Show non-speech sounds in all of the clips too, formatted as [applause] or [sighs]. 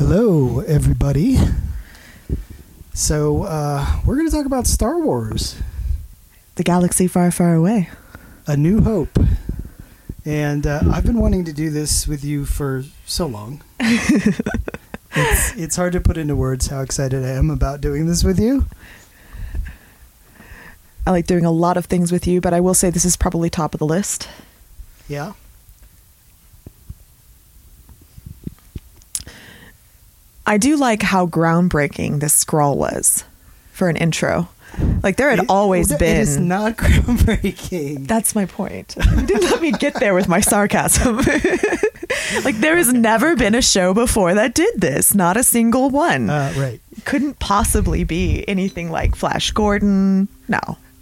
Hello, everybody. So, uh, we're going to talk about Star Wars The galaxy far, far away. A New Hope. And uh, I've been wanting to do this with you for so long. [laughs] it's, it's hard to put into words how excited I am about doing this with you. I like doing a lot of things with you, but I will say this is probably top of the list. Yeah. I do like how groundbreaking this scroll was for an intro. Like there had It- always it been. is not [laughs] groundbreaking. That's my point. You didn't let me get there with my sarcasm. [laughs] like there has never been a show before that did this. Not a single one. Uh, right. Couldn't possibly be anything like Flash Gordon. No.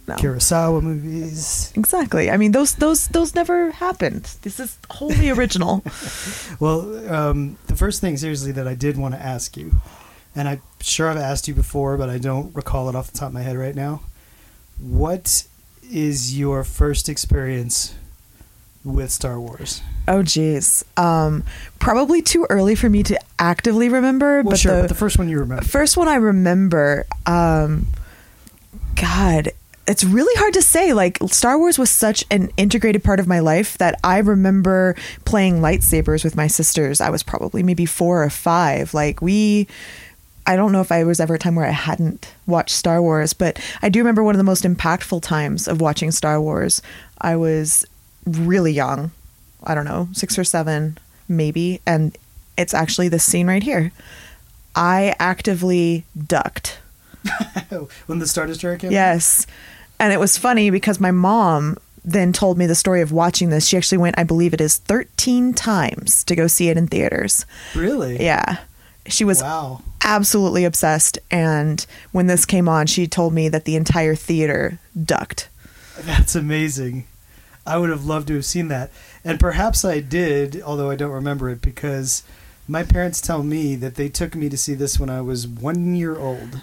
No. Kurosawa movies. Exactly. I mean those those those never happened. This is wholly [laughs] original. Well, um, the first thing, seriously, that I did want to ask you, and I'm sure I've asked you before, but I don't recall it off the top of my head right now. What is your first experience with Star Wars? Oh geez. Um probably too early for me to actively remember, Well, but sure, the, but the first one you remember. first one I remember, um, God, it's really hard to say. Like Star Wars was such an integrated part of my life that I remember playing lightsabers with my sisters. I was probably maybe four or five. Like we. I don't know if I was ever a time where I hadn't watched Star Wars, but I do remember one of the most impactful times of watching Star Wars. I was really young. I don't know, six or seven, maybe. And it's actually this scene right here. I actively ducked. [laughs] when the Star Destroyer came. out? And it was funny because my mom then told me the story of watching this. She actually went, I believe it is 13 times to go see it in theaters. Really? Yeah. She was Wow. absolutely obsessed. And when this came on, she told me that the entire theater ducked. That's amazing. I would have loved to have seen that. And perhaps I did, although I don't remember it, because my parents tell me that they took me to see this when I was one year old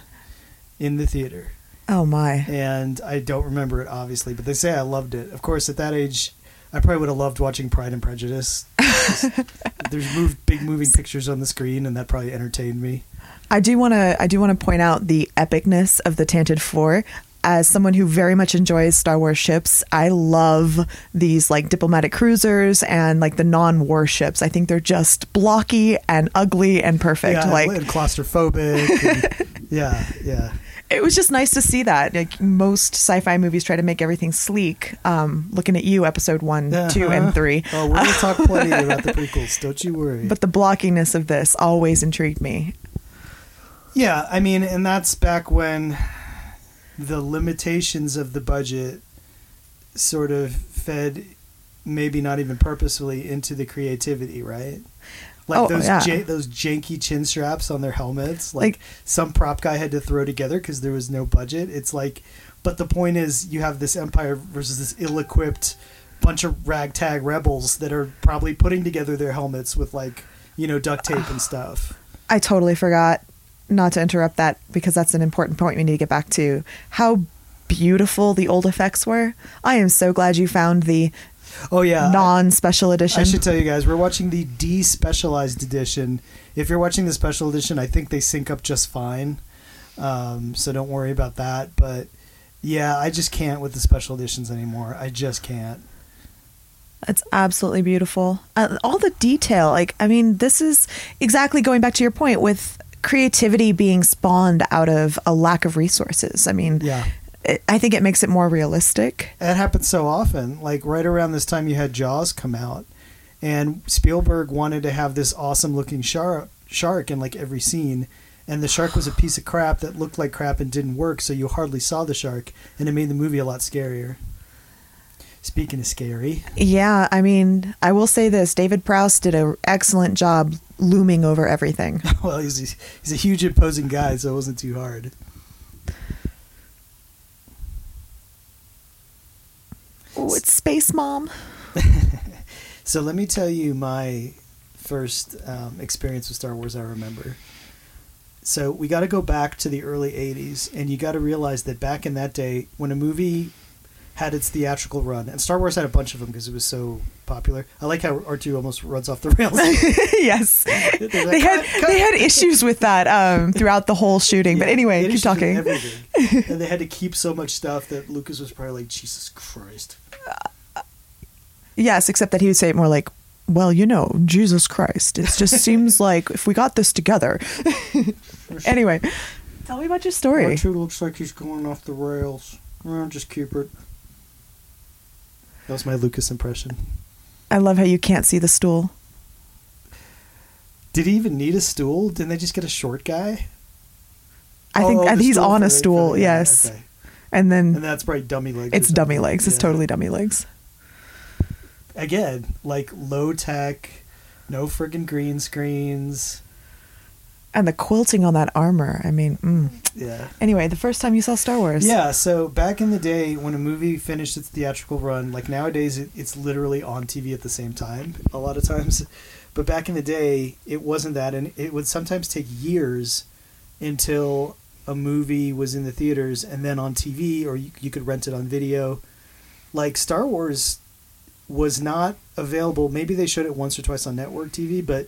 in the theater. Oh my. And I don't remember it, obviously, but they say I loved it. Of course, at that age, I probably would have loved watching Pride and Prejudice. [laughs] There's move, big moving pictures on the screen, and that probably entertained me. I do want to I do want to point out the epicness of the Tantive Four. As someone who very much enjoys Star Wars ships, I love these like diplomatic cruisers and like the non-war ships. I think they're just blocky and ugly and perfect. Yeah, like and claustrophobic. and- [laughs] yeah, yeah. It was just nice to see that. Like most sci-fi movies try to make everything sleek. Um, looking at you, episode one, two, Uh-huh. and three. Oh, we're going to talk plenty [laughs] about the prequels. Don't you worry. But the blockiness of this always intrigued me. Yeah, I mean, and that's back when the limitations of the budget sort of fed, maybe not even purposefully, into the creativity, right? Like Oh, those yeah. ja- those janky chin straps on their helmets, like, Like- some prop guy had to throw together because there was no budget. It's like, but the point is, you have this empire versus this ill-equipped bunch of ragtag rebels that are probably putting together their helmets with like, you know, duct tape and stuff. [sighs] I totally forgot not to interrupt that because that's an important point we need to get back to. How beautiful the old effects were. I am so glad you found the Oh yeah, non special edition. I should tell you guys, we're watching the de-specialized edition. If you're watching the special edition, I think they sync up just fine. Um, so don't worry about that. But yeah, I just can't with the special editions anymore. I just can't. It's absolutely beautiful. Uh, all the detail, like I mean, this is exactly going back to your point with creativity being spawned out of a lack of resources. I mean, Yeah. I think it makes it more realistic. It happens so often. Like right around this time, you had Jaws come out, and Spielberg wanted to have this awesome looking shark shark in like every scene, and the shark was a piece of crap that looked like crap and didn't work, so you hardly saw the shark, and it made the movie a lot scarier. Speaking of scary, Yeah, I mean, I will say this: David Prowse did an excellent job looming over everything. [laughs] well, he's he's a huge imposing guy, so it wasn't too hard. Oh, it's Space Mom. [laughs] So let me tell you my first um, experience with Star Wars. I remember. So we got to go back to the early '80s, and you got to realize that back in that day, when a movie had its theatrical run, and Star Wars had a bunch of them because it was so popular. I like how R two almost runs off the rails. [laughs] yes, like, they had "Cut, cut." they had issues with that um, throughout the whole shooting. but anyway, keep talking. [laughs] and they had to keep so much stuff that Lucas was probably like, Jesus Christ. Yes, except that he would say it more like, "Well, you know, Jesus Christ. It just [laughs] seems like if we got this together." anyway, tell me about your story. R2 looks like he's going off the rails. Well, just keep it. That was my Lucas impression. I love how you can't see the stool. Did he even need a stool? Didn't they just get a short guy? I think Oh, he's on a stool. yes, okay. and then And that's probably dummy legs. it's dummy legs. It's Yeah. totally dummy legs. Again, like low tech, no friggin' green screens. And the quilting on that armor. I mean, mm. Yeah. anyway, the first time you saw Star Wars. Yeah, so back in the day when a movie finished its theatrical run, like nowadays it, it's literally on TV at the same time a lot of times. But back in the day, it wasn't that, and it would sometimes take years until a movie was in the theaters and then on TV, or you, you could rent it on video. Like Star Wars was not available. Maybe they showed it once or twice on network TV, but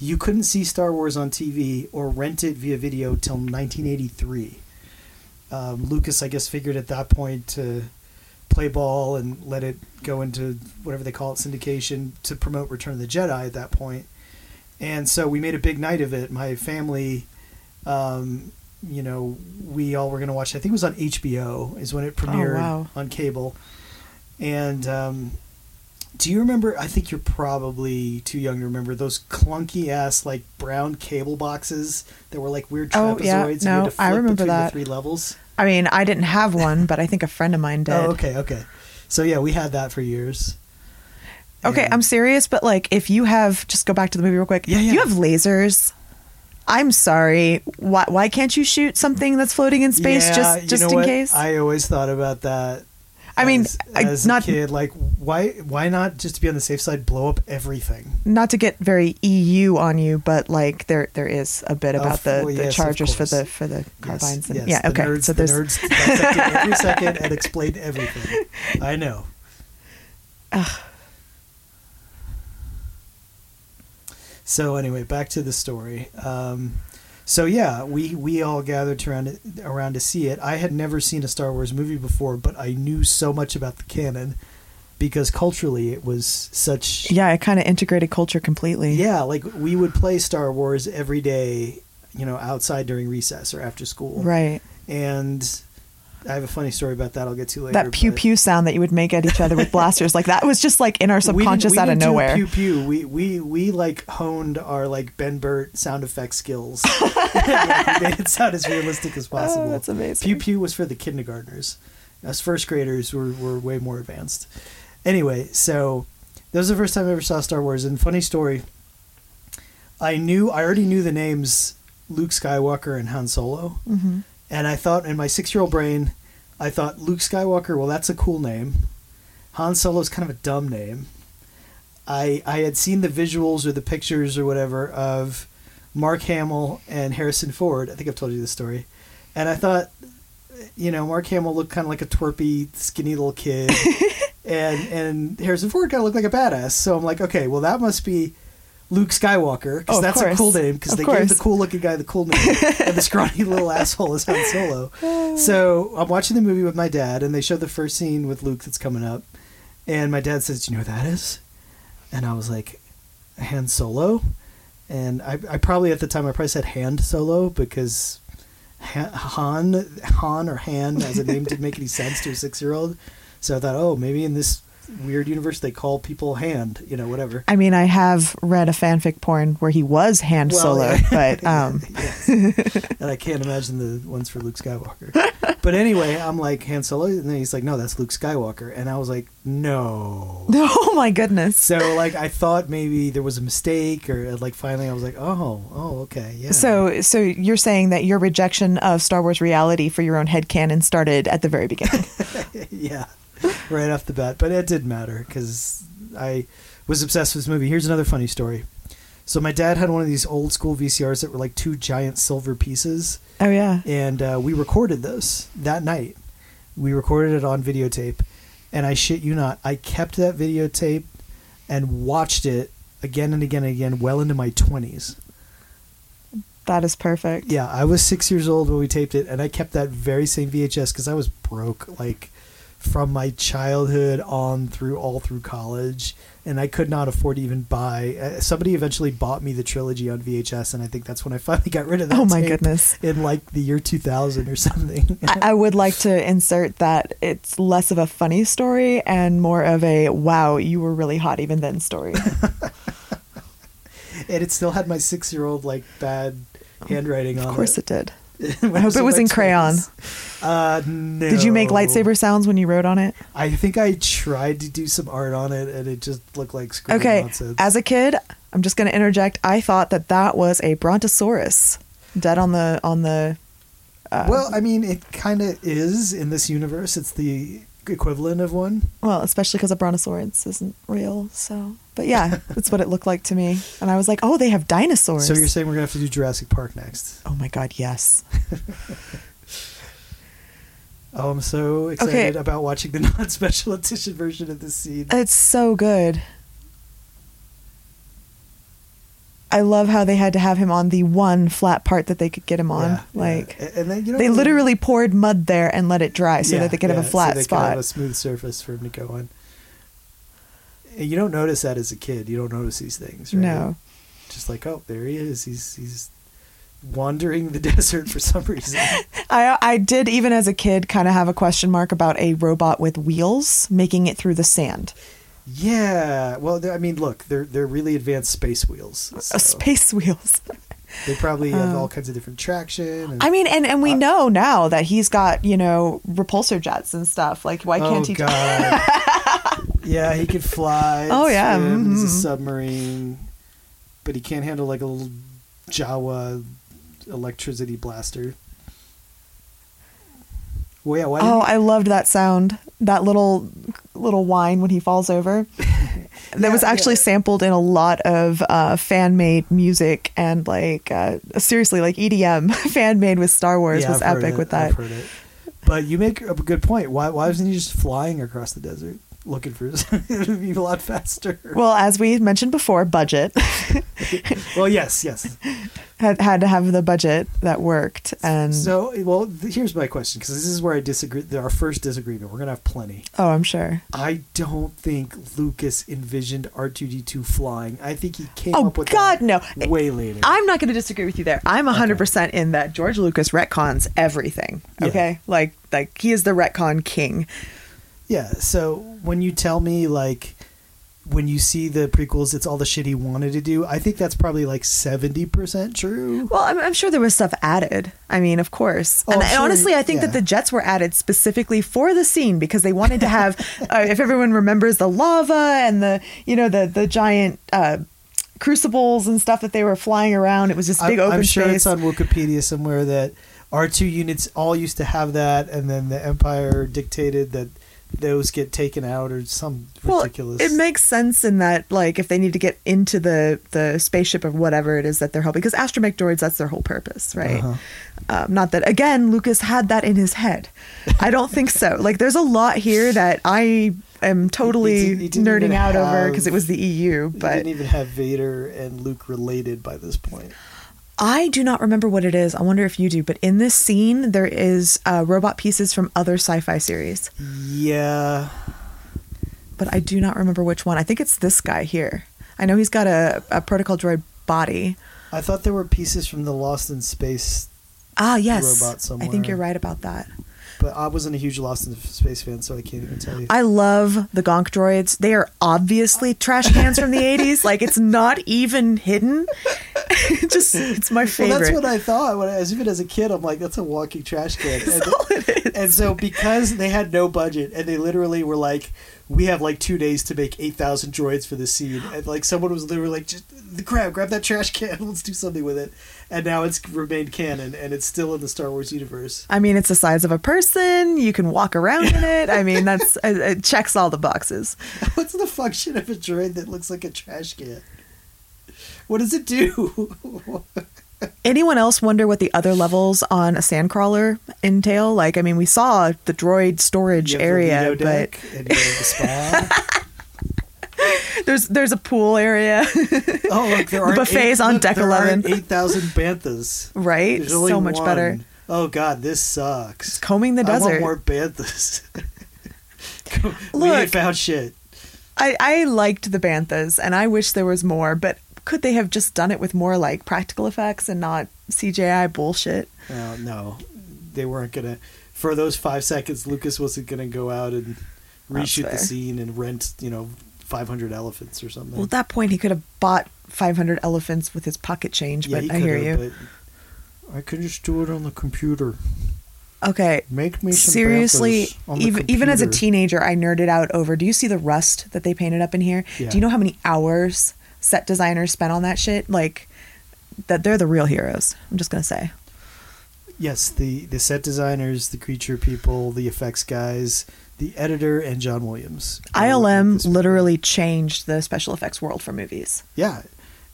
you couldn't see Star Wars on TV or rent it via video till 1983 um, Lucas, I guess, figured at that point to play ball and let it go into whatever they call it syndication to promote Return of the Jedi at that point. And so we made a big night of it. My family, um, you know, we all were going to watch. I think it was on HBO is when it premiered wow. on cable. And um, do you remember? I think you're probably too young to remember those clunky ass like brown cable boxes that were like weird Oh, trapezoids. yeah. and you No, to I remember between that. The three levels. I mean, I didn't have one, but I think a friend of mine [laughs] oh, did. Oh, okay, okay. So yeah, we had that for years. Okay, And- I'm serious, but like if you have just go back to the movie real quick. Yeah, yeah. You have lasers. I'm sorry. Why why can't you shoot something that's floating in space Yeah, just you just know in what? case? I always thought about that. I mean, as, I- not- a kid, like why why not just to be on the safe side, blow up everything? Not to get very EU on you, but like there there is a bit about the, well, the yes, chargers for the for the carbines. Yes, and, yes, yeah, the okay. Nerds, so the there's nerds dissected every second and explained [laughs] everything. I know. So anyway, back to the story. Um, so yeah, we we all gathered around around to see it. I had never seen a Star Wars movie before, but I knew so much about the canon because culturally it was such yeah, it kind of integrated culture completely. yeah, like we would play Star Wars every day, you know, outside during recess or after school. Right. And I have a funny story about that. I'll get to later. That pew pew sound that you would make at each other with blasters, like that was just like in our [laughs] We didn't- subconscious we out of didn't nowhere. Pew pew. We we we like honed our like Ben Burtt sound effect skills. [laughs] [laughs] Yeah, we made it sound as realistic as possible. Oh, that's amazing. Pew pew was for the kindergartners. Us first graders were were way more advanced. Anyway, so that was the first time I ever saw Star Wars. And funny story, I knew I already knew the names Luke Skywalker and Han Solo. hmm And I thought in my six year old brain, I thought Luke Skywalker, well, that's a cool name. Han Solo's kind of a dumb name. I I had seen the visuals or the pictures or whatever of Mark Hamill and Harrison Ford. I think I've told you this story. And I thought, you know, Mark Hamill looked kind of like a twerpy, skinny little kid. [laughs] and and Harrison Ford kind of looked like a badass. So I'm like, okay, well, that must be Luke Skywalker Oh, because of that's a cool name because they gave the cool looking guy the cool name and the scrawny little [laughs] asshole is Han Solo. So I'm watching the movie with my dad, and they show the first scene with Luke that's coming up, and my dad says, "Do you know what that is?" And I was like, "Han Solo," and I, I probably at the time I probably said Hand Solo because Han Han or Han as a name didn't make any sense to a six year old. So I thought, oh, maybe in this weird universe they call people Hand, you know, whatever. I mean, I have read a fanfic porn where he was hand Well, solo, yeah. but [laughs] um, [laughs] Yes. and I can't imagine the ones for Luke Skywalker. But anyway, I'm like Han Solo, and then he's like, "No, that's Luke Skywalker," and I was like, "No." [laughs] oh my goodness. So like, I thought maybe there was a mistake, or like finally I was like, "Oh, oh, okay, yeah." So, so you're saying that your rejection of Star Wars reality for your own headcanon started at the very beginning. yeah, [laughs] right off the bat. But it didn't matter because I was obsessed with this movie. Here's another funny story. So my dad had one of these old school VCRs that were like two giant silver pieces. oh yeah. and uh, we recorded those that night. We recorded it on videotape, and I shit you not, I kept that videotape and watched it again and again and again, well into my twenties. That is perfect. Yeah, I was six years old when we taped it, and I kept that very same VHS because I was broke, like from my childhood on through all through college, and I could not afford to even buy. Uh, somebody eventually bought me the trilogy on VHS, and I think that's when I [laughs] finally got rid of that. Oh my goodness. In like the year two thousand or something. [laughs] I, I would like to insert that it's less of a funny story and more of a wow, you were really hot even then story. [laughs] and it still had my six year old like bad handwriting on it. of course it did. [laughs] I hope it was in crayon. Uh, no. Did you make lightsaber sounds when you wrote on it? I think I tried to do some art on it, and it just looked like scribble Okay, nonsense. as a kid, I'm just going to interject. I thought that that was a brontosaurus dead on the on the. Uh, well, I mean, it kind of is in this universe. It's the equivalent of one. well, especially because a brontosaurus isn't real. So, but yeah, that's what it looked like to me. And I was like, oh, they have dinosaurs. So you're saying we're gonna have to do Jurassic Park next? oh my god, yes. [laughs] Oh, I'm so excited about watching the [laughs] non-special edition version of this scene. It's so good. I love how they had to have him on the one flat part that they could get him on. Yeah, yeah. like A- and then you know they literally poured mud there and let it dry so Yeah, that they could have a flat so they spot. Could have a smooth surface for him to go on. And you don't notice that as a kid. You don't notice these things, right? No. Just like, oh, there he is. He's he's wandering the [laughs] desert for some reason. [laughs] I I did even as a kid kind of have a question mark about a robot with wheels making it through the sand. yeah. Well, I mean, look, they're they're really advanced space wheels. Uh, space [laughs] wheels. They probably have Uh, all kinds of different traction. And, I mean, and and we Uh, know now that he's got you know repulsor jets and stuff. Like, why oh can't he? god. Yeah, he could fly. Oh, yeah, swim, He's a mhm. submarine, but he can't handle like a little Jawa electricity blaster. Well, yeah. Why? Oh, I loved that sound. That little little whine when he falls over. [laughs] that was actually yeah. sampled in a lot of uh, fan made music and like uh, seriously like EDM [laughs] fan made with Star Wars Yeah, was I've epic it, with I've that. heard it. But you make a good point. Why? Why wasn't he just flying across the desert looking for? [laughs] it would be a lot faster. Well, as we mentioned before, budget [laughs] well yes, yes. had had to have the budget that worked, and So, well, here's my question because this is where I disagree. Our first disagreement. We're gonna have plenty. oh, I'm sure. I don't think Lucas envisioned R2D2 flying. I think he came Oh up with God, that no! way later. I'm not going to disagree with you there. I'm 100% in that George Lucas retcons everything. Yeah. Okay? Like like he is the retcon king. Yeah. So when you tell me like when you see the prequels, it's all the shit he wanted to do. I think that's probably like seventy percent true. Well, I'm, I'm sure there was stuff added. I mean, of course. Oh, and, sure, honestly, I think yeah. that the jets were added specifically for the scene because they wanted to have, [laughs] uh, if everyone remembers the lava and the, you know, the the giant uh, crucibles and stuff that they were flying around. It was this big I'm, open I'm sure space. it's on Wikipedia somewhere that R two units all used to have that, and then the Empire dictated that those get taken out or some well, ridiculous. it makes sense in that, like, if they need to get into the the spaceship or whatever it is that they're helping, because astromech droids, that's their whole purpose, right? Uh-huh. Um, not that again, Lucas had that in his head. I don't think so. Like, there's a lot here that I am totally He- he nerding out over because it was the EU. But didn't even have Vader and Luke related by this point. I do not remember what it is. I wonder if you do. But in this scene, there is uh, robot pieces from other sci-fi series, Yeah, but I do not remember which one. I think it's this guy here. I know he's got a, a protocol droid body. I thought there were pieces from the Lost in Space, Ah, yes. Robot I think you're right about that. But I wasn't a huge Lost in Space fan, so I can't even tell you. I love the Gonk droids. They are obviously trash cans from the [laughs] 80s. Like, it's not even hidden. [laughs] Just, it's my well, favorite. that's what I thought. When I, as even as a kid, I'm like, that's a walking trash can. And, and so because they had no budget, and they literally were like, we have like two days to make eight thousand droids for the scene, and like someone was literally like, just the crap, grab that trash can, [laughs] let's do something with it. And now it's remained canon, and it's still in the Star Wars universe. I mean, it's the size of a person. You can walk around in it. I mean, that's [laughs] it checks all the boxes. [laughs] What's the function of a droid that looks like a trash can? What does it do? Anyone else wonder what the other levels on a sandcrawler entail? Like, I mean, we saw the droid storage area, but deck and you have the spa. [laughs] there's there's a pool area, [laughs] oh, look, there are buffets on deck 11. Eight thousand banthas. right? So much one. better. Oh God, this sucks. It's Combing the desert. I want more banthas. [laughs] we Look. ain't found shit. I, I liked the banthas, and I wish there was more, but could they have just done it with more like practical effects and not CGI bullshit? Uh, no, they weren't gonna. For those five seconds, Lucas wasn't gonna go out and reshoot the scene and rent, you know, five hundred elephants or something. Well, at that point, he could have bought 500 elephants with his pocket change, yeah, but I hear you. I could just do it on the computer. Okay. Make me some Seriously, banthas on the even even as a teenager, I nerded out over. Do you see the rust that they painted up in here? Yeah. Do you know how many hours set designers spent on that shit? Like that they're the real heroes. I'm just gonna say. Yes, the the set designers, the creature people, the effects guys, the editor, and John Williams. all worked on ILM this movie. literally changed the special effects world for movies. Yeah,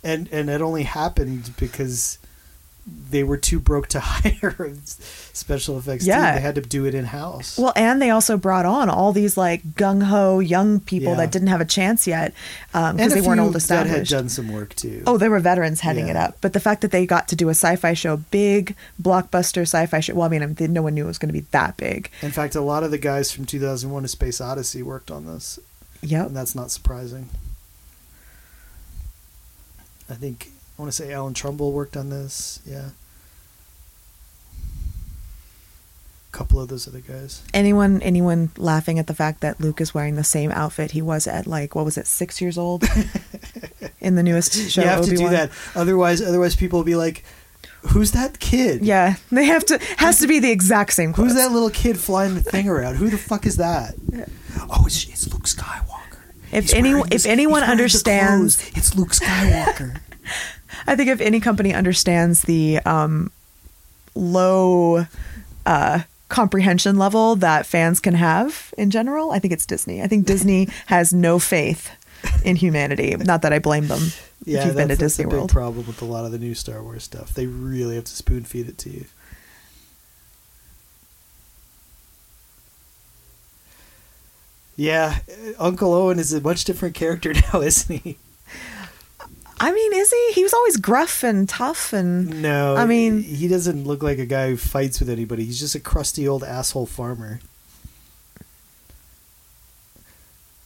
and and it only happened because they were too broke to [laughs] hire special effects. team. Yeah. they had to do it in house. Well, and they also brought on all these like gung ho young people Yeah. that didn't have a chance yet um, because a they weren't old that had established. done some work too. Oh, they were veterans heading it up. But the fact that they got to do a sci-fi show, big blockbuster sci-fi show. Well, I mean, I mean, no one knew it was going to be that big. in fact, a lot of the guys from 2001: A Space Odyssey worked on this, Yep. and that's not surprising. I think I want to say Alan Trumbull worked on this. Yeah. A couple of those other guys. Anyone, anyone laughing at the fact that Luke is wearing the same outfit he was at like what was it, six years old, [laughs] in the newest show? you have to Obi-Wan? do that. Otherwise, otherwise people will be like, "Who's that kid? Yeah, they have to. Has to be the exact same. Who's that little kid flying the thing around? Who the fuck is that? Oh, it's, it's Luke Skywalker. If He's any- wearing if anyone he's wearing the understands- it's Luke Skywalker. [laughs] I think if any company understands the um, low uh, comprehension level that fans can have in general, I think it's Disney. I think [laughs] Disney has no faith in humanity. Not that I blame them. yeah, if you've been to Disney a big World. problem with a lot of the new Star Wars stuff. They really have to spoon feed it to you. Yeah, Uncle Owen is a much different character [laughs] now, isn't he? I mean, is he? He was always gruff and tough and No, I mean- he doesn't look like a guy who fights with anybody. He's just a crusty old asshole farmer.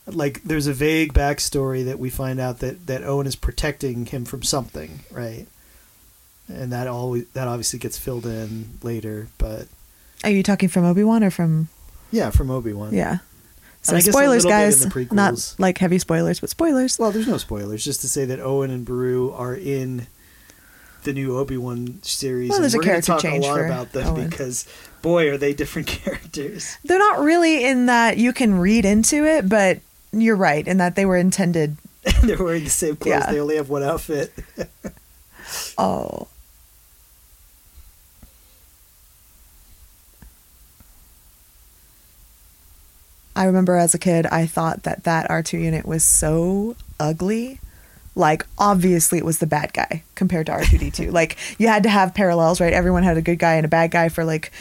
Like, there's a vague backstory that we find out that that Owen is protecting him from something, right? And that always that obviously gets filled in later, but are you talking from Obi Wan or from? yeah, from Obi Wan. Yeah. So spoilers, little bit in guys. Not like heavy spoilers, but spoilers. Well, there's no spoilers. Just to say that Owen and Beru are in the new Obi Wan series. Well, and there's a we're gonna character talk change a lot for about them Owen. because, boy, are they different [laughs] characters. They're not really in that you can read into it, but you're right in that they were intended. [laughs] They're wearing the same clothes. Yeah. They only have one outfit. [laughs] Oh. I remember as a kid, I thought that that R2 unit was so ugly. Like, obviously, it was the bad guy compared to R2D2. [laughs] like, you had to have parallels, right? Everyone had a good guy and a bad guy for, like,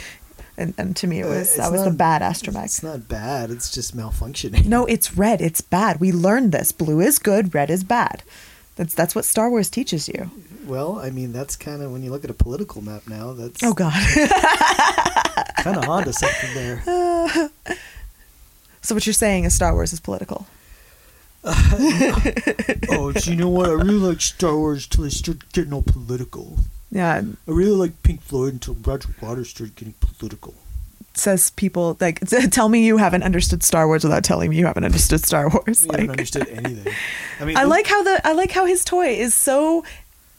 and, and to me, it Uh, was it's that was the bad bad It's not bad. It's just malfunctioning. No, it's red. It's bad. We learned this. Blue is good. Red is bad. That's that's what Star Wars teaches you. Well, I mean, that's kind of when you look at a political map now. That's Oh God. kind of onto something there. [laughs] so what you're saying is Star Wars is political. Uh, oh, so you know what? I really like Star Wars until they start getting all political. Yeah, I really like Pink Floyd until Roger Waters started getting political. says people like [laughs] tell me you haven't understood Star Wars without telling me you haven't understood Star Wars. Like, haven't understood anything. I mean, I like how the I like how his toy is so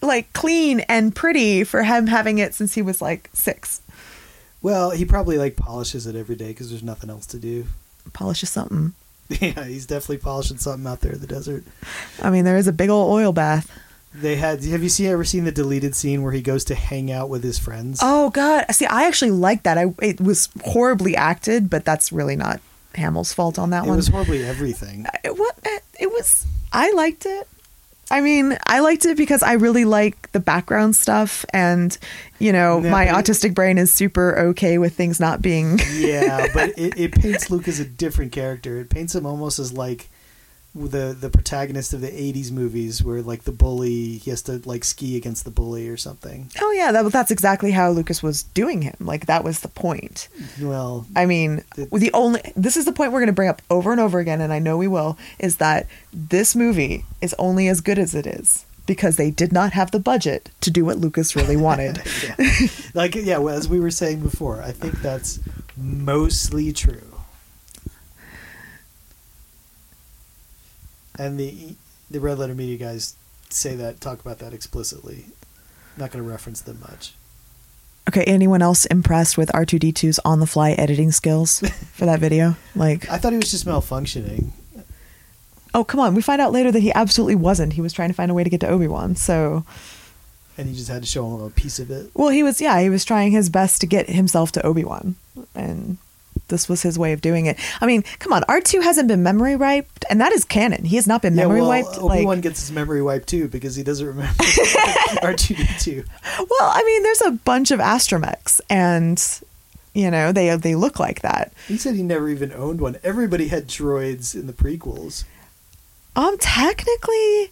like clean and pretty for him having it since he was like six. Well, he probably like polishes it every day because there's nothing else to do. Polishes something. [laughs] Yeah, he's definitely polishing something out there in the desert. I mean, there is a big old oil bath. They had. Have you seen ever seen the deleted scene where he goes to hang out with his friends? Oh God! See, I actually like that. I it was horribly acted, but that's really not Hamill's fault on that it one. It was horribly everything. Uh, it, what uh, it was. I liked it. I mean, I liked it because I really like the background stuff, and you know, No, my it- autistic brain is super okay with things not being. yeah, but [laughs] it, it paints Luke as a different character. It paints him almost as like the the protagonist of the '80s movies, where like the bully he has to like ski against the bully or something. Oh yeah, that, that's exactly how Lucas was doing him. Like that was the point. Well, I mean, The- the only this is the point we're going to bring up over and over again, and I know we will, is that this movie is only as good as it is because they did not have the budget to do what Lucas really [laughs] wanted. yeah. like yeah, well, as we were saying before, I think that's mostly true. And the the Red Letter Media guys say that talk about that explicitly. Not going to reference them much. okay, anyone else impressed with R two D 2s on the fly editing skills for that video? Like, I thought he was just malfunctioning. oh come on, we find out later that he absolutely wasn't. He was trying to find a way to get to Obi Wan. So, and he just had to show him a piece of it. well, he was yeah, he was trying his best to get himself to Obi Wan, and this was his way of doing it. I mean, come on, R two hasn't been memory wiped, and that is canon. He has not been memory well, wiped. Obi Wan like, gets his memory wiped too because he doesn't remember [laughs] [laughs] R two D two. well, I mean, there's a bunch of astromechs, and you know they they look like that. He said he never even owned one. Everybody had droids in the prequels. Um, technically,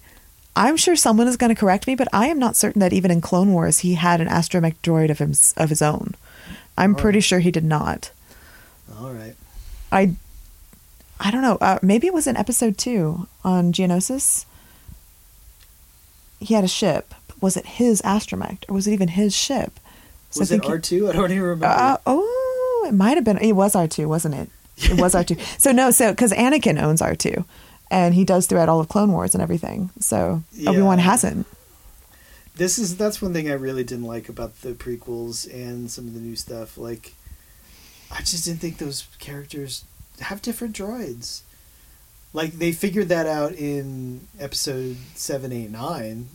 I'm sure someone is going to correct me, but I am not certain that even in Clone Wars he had an astromech droid of him of his own. I'm Oh. pretty sure he did not. All right. I I don't know. Uh, maybe it was in episode two on Geonosis. He had a ship. Was it his astromech, or was it even his ship? So I Was it R two? I don't even remember. Uh, oh, it might have been. It was R two, wasn't it? It was R two. [laughs] So no, so because Anakin owns R two, and he does throughout all of Clone Wars and everything. So Obi Wan hasn't. this is that's one thing I really didn't like about the prequels and some of the new stuff. Like, I just didn't think those characters have different droids. Like they figured that out in episode seven, eight, nine.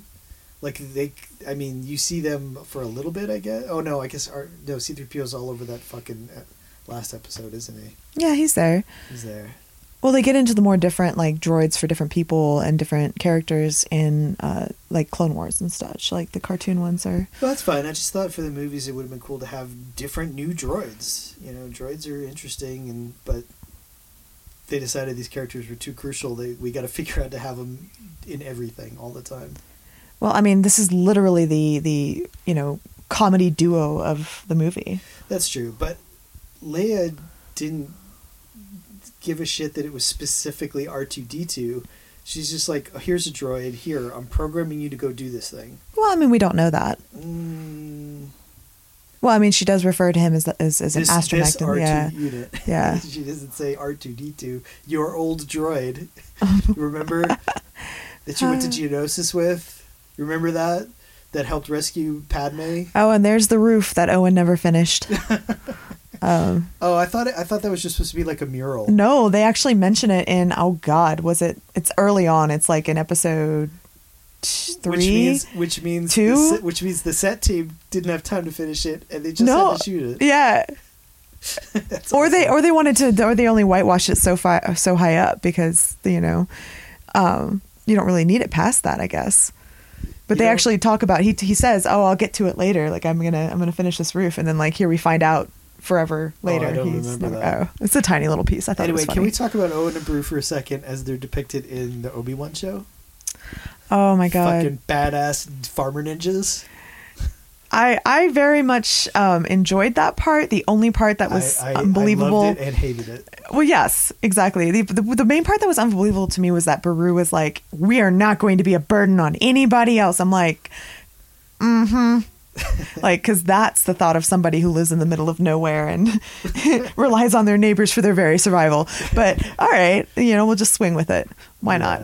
Like they, I mean, you see them for a little bit, I guess. Oh no, I guess our, no C three PO's all over that fucking uh, last episode, isn't he? Yeah, he's there. He's there. Well, they get into the more different like droids for different people and different characters in uh, like Clone Wars and such. Like the cartoon ones are. Well, that's fine. I just thought for the movies it would have been cool to have different new droids. You know, droids are interesting, and but they decided these characters were too crucial. They we got to [laughs] figure out to have them in everything all the time. Well, I mean, this is literally the the you know comedy duo of the movie. That's true, but Leia didn't give a shit that it was specifically R two D two. She's just like, oh, here's a droid. Here, I'm programming you to go do this thing. Well, I mean, we don't know that. Mm, Well, I mean, she does refer to him as as, as an this, astromech. this R2 yeah. unit. Yeah. [laughs] she doesn't say R2D2. Your old droid. [laughs] Remember that you went to Geonosis with? Remember that? That helped rescue Padme? Oh, and there's the roof that Owen never finished. [laughs] um, Oh, I thought it, I thought that was just supposed to be like a mural. no, they actually mention it in. Oh God, was it? It's early on. It's like in episode three. Which means which means Two? the which means the set team didn't have time to finish it and they just No. had to shoot it. yeah, [laughs] or they or they wanted to, or they only whitewashed it so far so high up because you know, um, you don't really need it past that, I guess. But You they know- actually talk about he he says, "Oh, I'll get to it later. Like I'm gonna I'm gonna finish this roof," and then like here we find out forever Oh, I later. don't he's remember never, that. Oh, it's a tiny little piece. I thought it Anyway, can we talk about Owen and Beru for a second as they're depicted in the Obi Wan show? oh my god, Fucking badass farmer ninjas. I I very much um, enjoyed that part. The only part that was I, I, unbelievable. I loved it and hated it. Well, yes, exactly. The, the the main part that was unbelievable to me was that Beru was like, "We are not going to be a burden on anybody else." I'm like, mm-hmm. [laughs] like, because that's the thought of somebody who lives in the middle of nowhere and [laughs] relies on their neighbors for their very survival. But all right, you know, we'll just swing with it. Why not?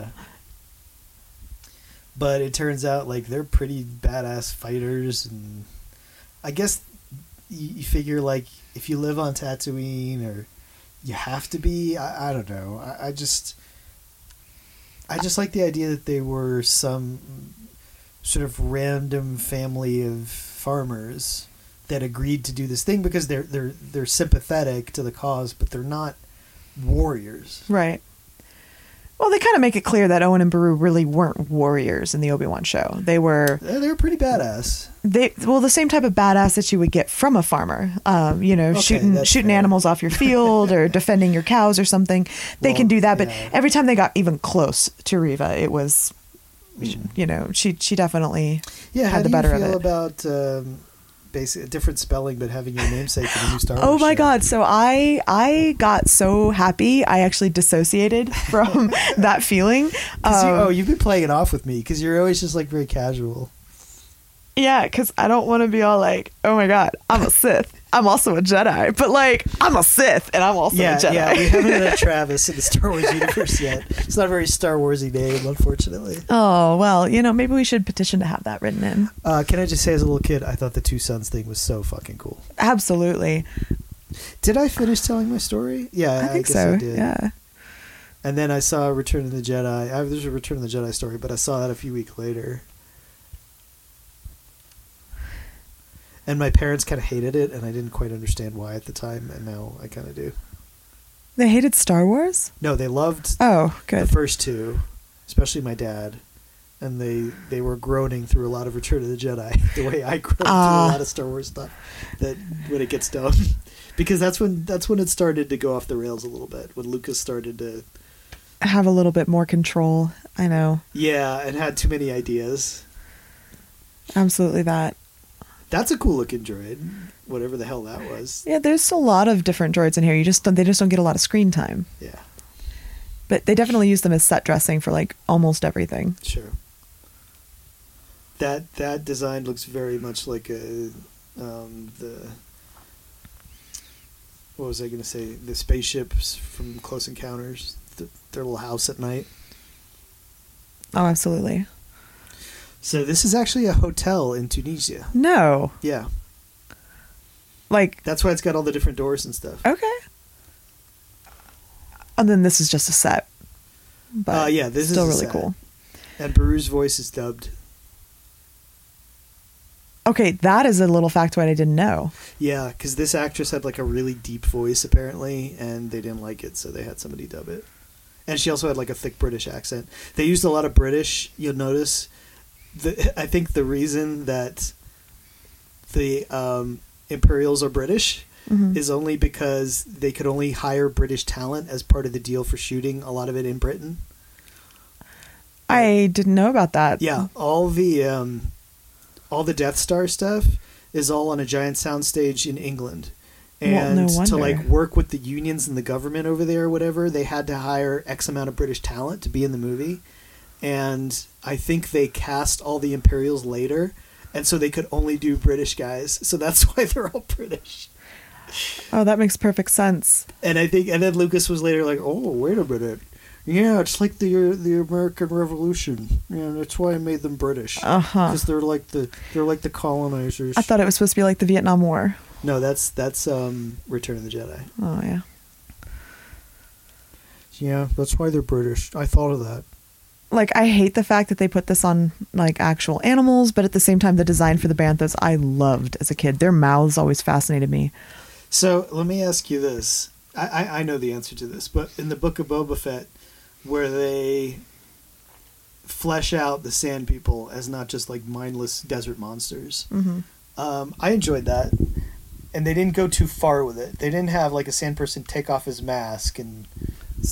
But it turns out like they're pretty badass fighters, and I guess you, you figure like if you live on Tatooine or you have to be. I, I don't know. I, I just I just like the idea that they were some sort of random family of farmers that agreed to do this thing because they're they're they're sympathetic to the cause, but they're not warriors. Right. Well, they kind of make it clear that Owen and Beru really weren't warriors in the Obi Wan show. They were They're, they're pretty badass. they well the same type of badass that you would get from a farmer. Um, you know, Okay, shooting shooting fair. animals off your field or [laughs] defending your cows or something. They can do that, but yeah. every time they got even close to Reva, it was, you know, she she definitely Yeah, how had the do better you of it. about um, basic different spelling, but having your namesake in the new Star [laughs] Wars? Oh my show? god! So I I got so happy. I actually dissociated from [laughs] that feeling. 'Cause you, Um, oh, you've been playing it off with me because you're always just like very casual. Yeah, because I don't want to be all like, "Oh my god, I'm a Sith. I'm also a Jedi," but like, I'm a Sith and I'm also yeah, a Jedi. yeah. We haven't had [laughs] Travis in the Star Wars universe yet. It's not a very Star Warsy name, unfortunately. oh well, you know, maybe we should petition to have that written in. Uh, can I just say, as a little kid, I thought the two sons thing was so fucking cool. Absolutely, Did I finish telling my story? Yeah, I think guess so. I did. Yeah. And then I saw Return of the Jedi. I, there's a Return of the Jedi story, but I saw that a few weeks later. And my parents kind of hated it, and I didn't quite understand why at the time, and now I kind of do. They hated Star Wars. No, they loved Oh, good. the first two, especially my dad, and they they were groaning through a lot of Return of the Jedi, [laughs] the way I groan through Ah. a lot of Star Wars stuff. That when it gets dumb, [laughs] because that's when that's when it started to go off the rails a little bit. When Lucas started to Have a little bit more control. I know. yeah, and had too many ideas. Absolutely that. That's a cool looking droid, whatever the hell that was. Yeah, there's a lot of different droids in here. You just don't, they just don't get a lot of screen time. Yeah, But they definitely use them as set dressing for like almost everything. sure. That that design looks very much like a um, the what was I going to say? The spaceships from Close Encounters, the, their little house at night. Oh, absolutely. So this is actually a hotel in Tunisia. No. Yeah, Like, that's why it's got all the different doors and stuff. okay. And then this is just a set. But Uh, yeah, this is still a really set. cool. And Beru's voice is dubbed. Okay, that is a little factoid I didn't know. Yeah, because this actress had like a really deep voice apparently, and they didn't like it, so they had somebody dub it. And she also had like a thick British accent. They used a lot of British. You'll notice. The, I think the reason that the um, Imperials are British Mhm. is only because they could only hire British talent as part of the deal for shooting a lot of it in Britain. I didn't know about that. Yeah, all the um, all the Death Star stuff is all on a giant soundstage in England. Well, And no to like work with the unions and the government over there or whatever, they had to hire X amount of British talent to be in the movie. And I think they cast all the Imperials later, and so they could only do British guys. So that's [laughs] why they're all British. Oh, that makes perfect sense. And I think, and then Lucas was later like, "Oh, wait a minute, yeah, it's like the the American Revolution. Yeah, that's why I made them British Uh huh. because they're like the they're like the colonizers." I thought it was supposed to be like the Vietnam War. no, that's that's um Return of the Jedi. Oh yeah. Yeah, that's why they're British. I thought of that. Like I hate the fact that they put this on like actual animals, but at the same time, the design for the banthas I loved as a kid. Their mouths always fascinated me. So let me ask you this. I, I, I know the answer to this, but in the book of Boba Fett, where they flesh out the Sand People as not just like mindless desert monsters, hmm um, I enjoyed that. And they didn't go too far with it. They didn't have like a sand person take off his mask and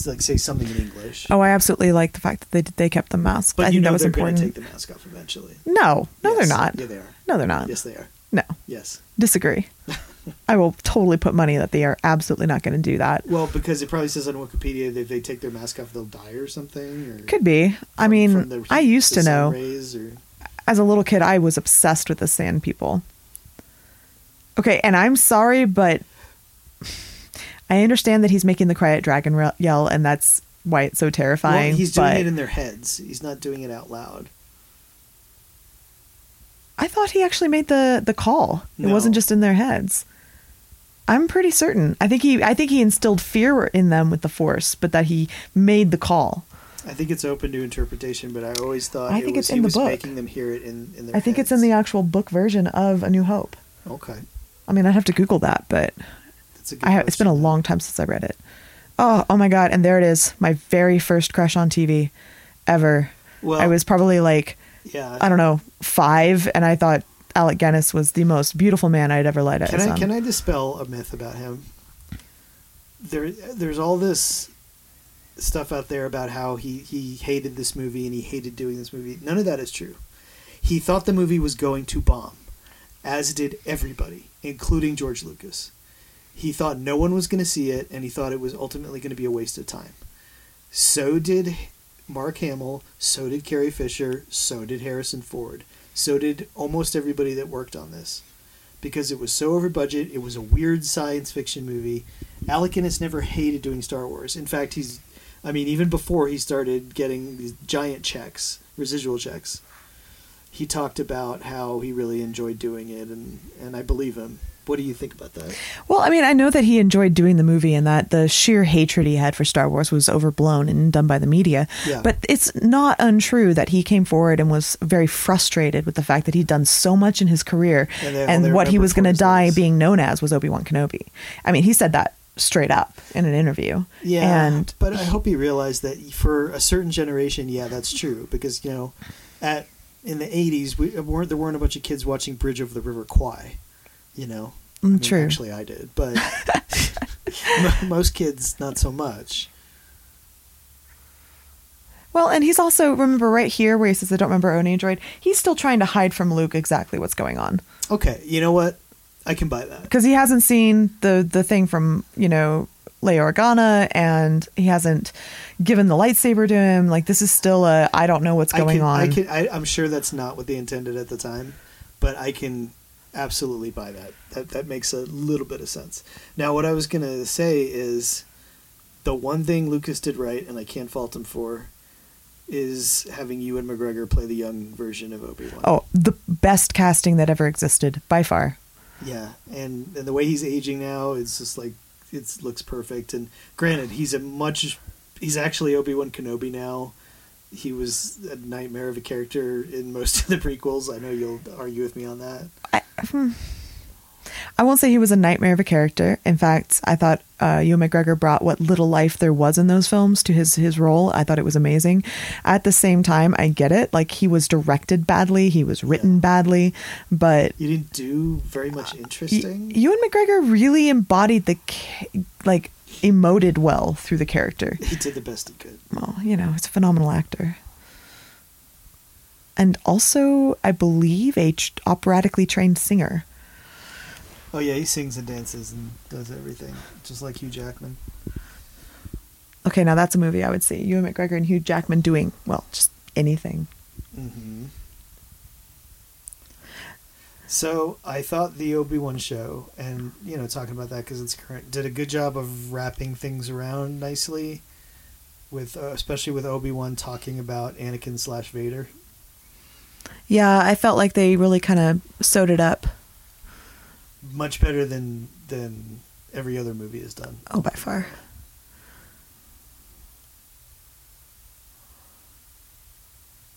like say something in English. Oh, I absolutely like the fact that they they kept the mask. but I you think know that was they're going important. to take the mask off eventually. no, no, Yes. they're not. Yeah, they are. No, they're not. Yes, they are. No, Yes. disagree. [laughs] I will totally put money that they are absolutely not going to do that. Well, because it probably says on Wikipedia that if they take their mask off, they'll die or something. Or Could be. I mean, the I used to know. or- As a little kid, I was obsessed with the sand people. Okay, and I'm sorry, but I understand that he's making the krayt dragon re- yell, and that's why it's so terrifying. Well, he's doing but it in their heads. He's not doing it out loud. I thought he actually made the the call. It wasn't just in their heads. I'm pretty certain. I think he I think he instilled fear in them with the force, but that he made the call. I think it's open to interpretation, but I always thought I it think was, it's in he the was book. making them hear it in, in their I think it's in the actual book version of A New Hope. Okay. I mean, I'd have to Google that, but Good I have, it's been a long time since I read it. Oh, oh my god! And there it is, my very first crush on TV, ever. Well, I was probably like, yeah. I don't know, five, and I thought Alec Guinness was the most beautiful man I'd ever laid eyes Can I on. can I dispel a myth about him? There, there's all this stuff out there about how he he hated this movie and he hated doing this movie. None of that is true. He thought the movie was going to bomb, as did everybody, including George Lucas. He thought no one was going to see it, and he thought it was ultimately going to be a waste of time. So did Mark Hamill. So did Carrie Fisher. So did Harrison Ford. So did almost everybody that worked on this because it was so over budget. It was a weird science fiction movie. Alec Guinness never hated doing Star Wars. In fact, he's, I mean, even before he started getting these giant checks, residual checks, he talked about how he really enjoyed doing it, and, and I believe him. What do you think about that? Well, I mean, I know that he enjoyed doing the movie and that the sheer hatred he had for Star Wars was overblown and done by the media. Yeah. But it's not untrue that he came forward and was very frustrated with the fact that he'd done so much in his career And they- and what he was going to die being known as was Obi Wan Kenobi. I mean, he said that straight up in an interview. Yeah, And but I hope he realized that for a certain generation, yeah, that's true because you know, at in the '80s, we weren't there weren't a bunch of kids watching Bridge over the River Kwai, you know. I Mm, mean, true. Actually, I did, but [laughs] [laughs] most kids not so much. Well, and he's also remember right here where he says I don't remember owning a droid. He's still trying to hide from Luke exactly what's going on Okay, you know what? I can buy that. because he hasn't seen the the thing from you know Leia Organa, and he hasn't given the lightsaber to him. Like this is still a I don't know what's I going can, on. I can, I, I'm sure that's not what they intended at the time, but I can absolutely buy that. That that makes a little bit of sense. Now, what I was gonna say is, the one thing Lucas did right, and I can't fault him for, is having Ewan McGregor play the young version of Obi Wan. oh, the best casting that ever existed by far. yeah, and and the way he's aging now, it's just like it looks perfect. And granted, he's a much, he's actually Obi Wan Kenobi now. He was a nightmare of a character in most of the prequels. I know you'll argue with me on that. I, hmm. I won't say he was a nightmare of a character. In fact, I thought uh, Ewan McGregor brought what little life there was in those films to his his role. I thought it was amazing. At the same time, I get it. Like he was directed badly, he was written Yeah. badly, but You didn't do very much interesting. Ewan McGregor really embodied the like emoted well through the character. he did the best he could. Well, you know, he's a phenomenal actor. And also, I believe, a operatically trained singer. Oh yeah, he sings and dances and does everything, just like Hugh Jackman. Okay, now that's a movie I would see. Ewan McGregor and Hugh Jackman doing, well, just anything. hmm So I thought the Obi Wan show, and you know, talking about that because it's current, did a good job of wrapping things around nicely, with uh, especially with Obi Wan talking about Anakin slash Vader. Yeah, I felt like they really kind of sewed it up. Much better than than every other movie has done. Oh, by far.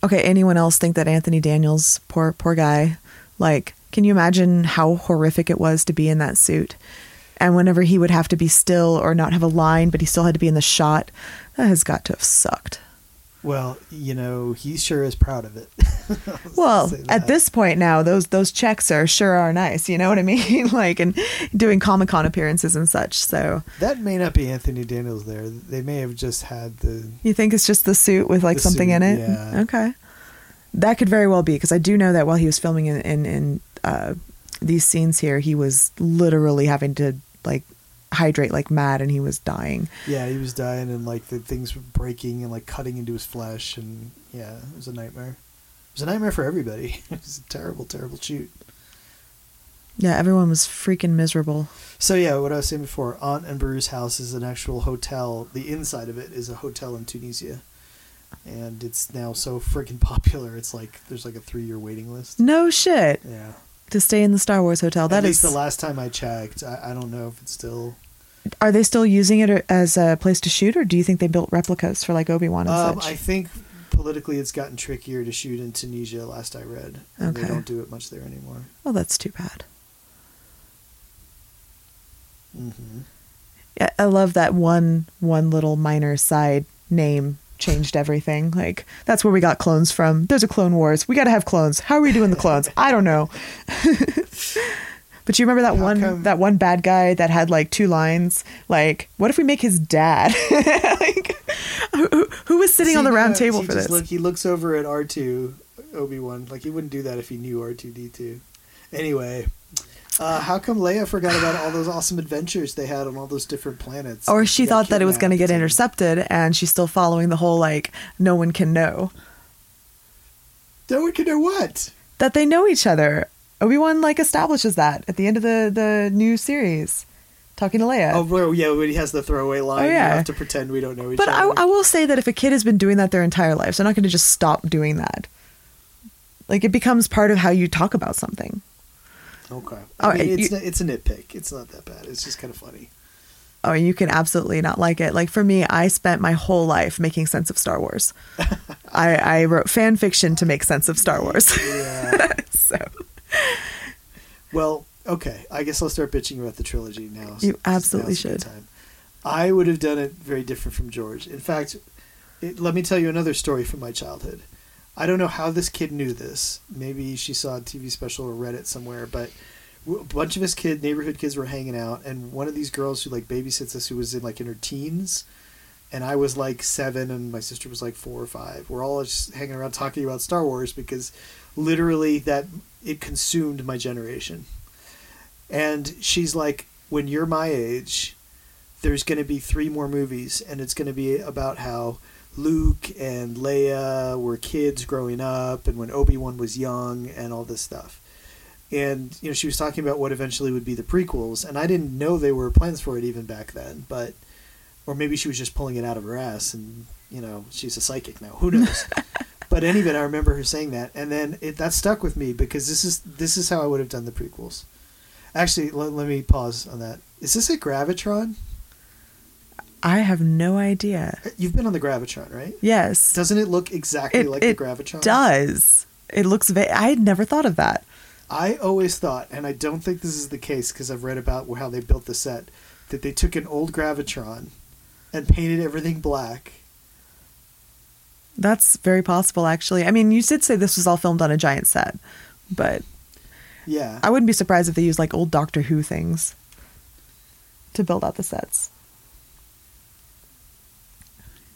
Okay, anyone else think that Anthony Daniels, poor poor guy, like, can you imagine how horrific it was to be in that suit? And whenever he would have to be still or not have a line, but he still had to be in the shot, that has got to have sucked. Well, you know, he sure is proud of it. [laughs] Well, at this point now, those those checks are sure are nice. You know what I [laughs] mean? like, and doing Comic Con appearances and such. So that may not be Anthony Daniels there. They may have just had the you think it's just the suit with like something suit, in it? yeah. Okay, that could very well be because I do know that while he was filming in in, in uh, these scenes here, he was literally having to like hydrate like mad, and he was dying. Yeah, he was dying and like the things were breaking and like cutting into his flesh and yeah, it was a nightmare. It was a nightmare for everybody. [laughs] it was a terrible, terrible shoot. Yeah, everyone was freaking miserable. So yeah, what I was saying before, Aunt and Beru's house is an actual hotel. The inside of it is a hotel in Tunisia. And it's now so freaking [laughs] popular. It's like there's like a three year waiting list. No shit Yeah. To stay in the Star Wars hotel. At least is. the last time I checked. I, I don't know if it's still. Are they still using it as a place to shoot, or do you think they built replicas for like Obi Wan and Um, such? I think politically it's gotten trickier to shoot in Tunisia. Last I read, and they don't do it much there anymore. Well, that's too bad. hmm I- I love that one one little minor side name changed everything. Like that's where we got clones from. There's a Clone Wars. We got to have clones. How are we doing the clones? I don't know. [laughs] but you remember that How one come- that one bad guy that had like two lines? Like, what if we make his dad? [laughs] like, who, who- was sitting on the See, round table for just this? Look, he looks over at R two Obi Wan. Like he wouldn't do that if he knew R two D two. Anyway, uh, how come Leia forgot about all those awesome adventures they had on all those different planets? or she thought that it was going to get intercepted, and she's still following the whole like no one can know No one can know what. that they know each other. Obi Wan like establishes that at the end of the the new series, talking to Leia. Oh, yeah, when he has the throwaway line, Oh, yeah. you have to pretend we don't know each other. but I. I will say that if a kid has been doing that their entire lives, they're not going to just stop doing that. Like it becomes part of how you talk about something. Okay. I mean, you- it's, it's a nitpick. It's not that bad. It's just kind of funny. Oh, you can absolutely not like it. Like for me, I spent my whole life making sense of Star Wars. [laughs] I, I wrote fan fiction to make sense of Star Wars. Yeah. [laughs] so Well, okay. I guess I'll start bitching about the trilogy now. You absolutely should. I would have done it very different from George. In fact, it, let me tell you another story from my childhood. I don't know how this kid knew this. Maybe she saw a TV special or read it somewhere, but a bunch of us kid neighborhood kids were hanging out, and one of these girls who like babysits us, who was in like in her teens, and I was like seven, and my sister was like four or five. We're all just hanging around talking about Star Wars because literally that it consumed my generation. And she's like, when you're my age, there's going to be three more movies, and it's going to be about how Luke and Leia were kids growing up, and when Obi Wan was young, and all this stuff. And you know, she was talking about what eventually would be the prequels, and I didn't know there were plans for it even back then. But, or maybe she was just pulling it out of her ass, and you know, she's a psychic now. Who knows? [laughs] but anyway, I remember her saying that, and then it, that stuck with me because this is this is how I would have done the prequels. Actually, let, let me pause on that. Is this a gravitron? I have no idea. You've been on the gravitron, right? Yes, Doesn't it look exactly it, like it the gravitron? It does. It looks. Va- I had never thought of that. I always thought, and I don't think this is the case because I've read about how they built the set, that they took an old gravitron and painted everything black. That's very possible, actually. I mean, you did say this was all filmed on a giant set, but Yeah, I wouldn't be surprised if they used like old Doctor Who things to build out the sets.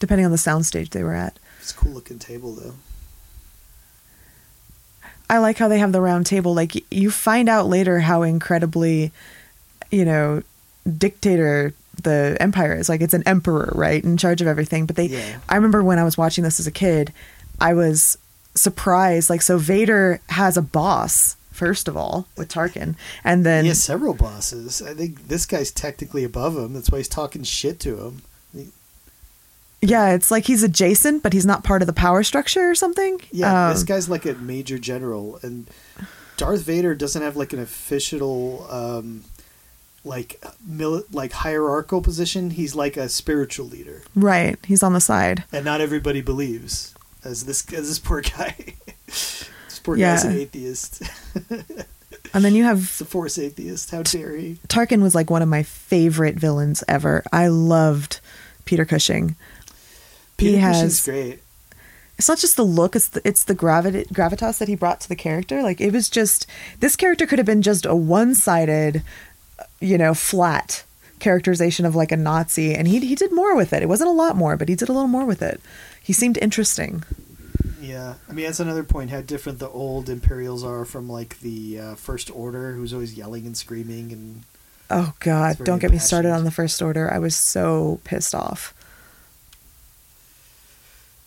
Depending on the soundstage they were at. it's a cool looking table though. I like how they have the round table. Like you find out later how incredibly, you know, dictator the empire is. Like it's an emperor, right, in charge of everything. But they, Yeah. I remember when I was watching this as a kid, I was surprised. Like so, Vader has a boss first of all with Tarkin, and then he has several bosses. I think this guy's technically above him. That's why he's talking shit to him. Yeah, it's like he's adjacent, but he's not part of the power structure or something. Yeah, Um, this guy's like a major general, and Darth Vader doesn't have like an official, um, like mili- like hierarchical position. He's like a spiritual leader, right. He's on the side. and not everybody believes as this as this poor guy. [laughs] this poor guy's an Yeah. atheist. [laughs] And then you have a force atheist. How dare he? Tarkin was like one of my favorite villains ever. I loved Peter Cushing. Peter he has great. it's not just the look, it's the it's the gravity gravitas that he brought to the character. Like it was just this character could have been just a one-sided you know, flat characterization of like a Nazi and he he did more with it. It wasn't a lot more, but he did a little more with it. He seemed interesting. Yeah, I mean that's another point how different the old Imperials are from like the uh, First Order, who's always yelling and screaming and Oh god, don't get me started on the first order. I was so pissed off.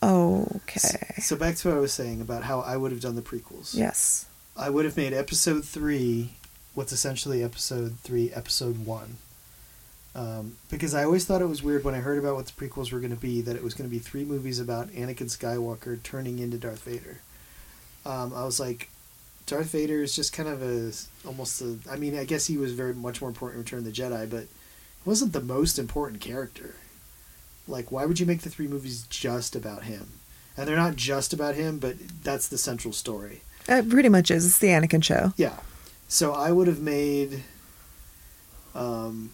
Okay. So back to what I was saying about how I would have done the prequels. Yes. I would have made episode three what's essentially episode three, episode one. Um, because I always thought it was weird when I heard about what the prequels were going to be that it was going to be three movies about Anakin Skywalker turning into Darth Vader. Um, I was like, Darth Vader is just kind of a almost a. I mean, I guess he was very much more important in Return of the Jedi, but he wasn't the most important character. Like, why would you make the three movies just about him? And they're not just about him, but that's the central story. It pretty much is. It's the Anakin show. Yeah. So I would have made um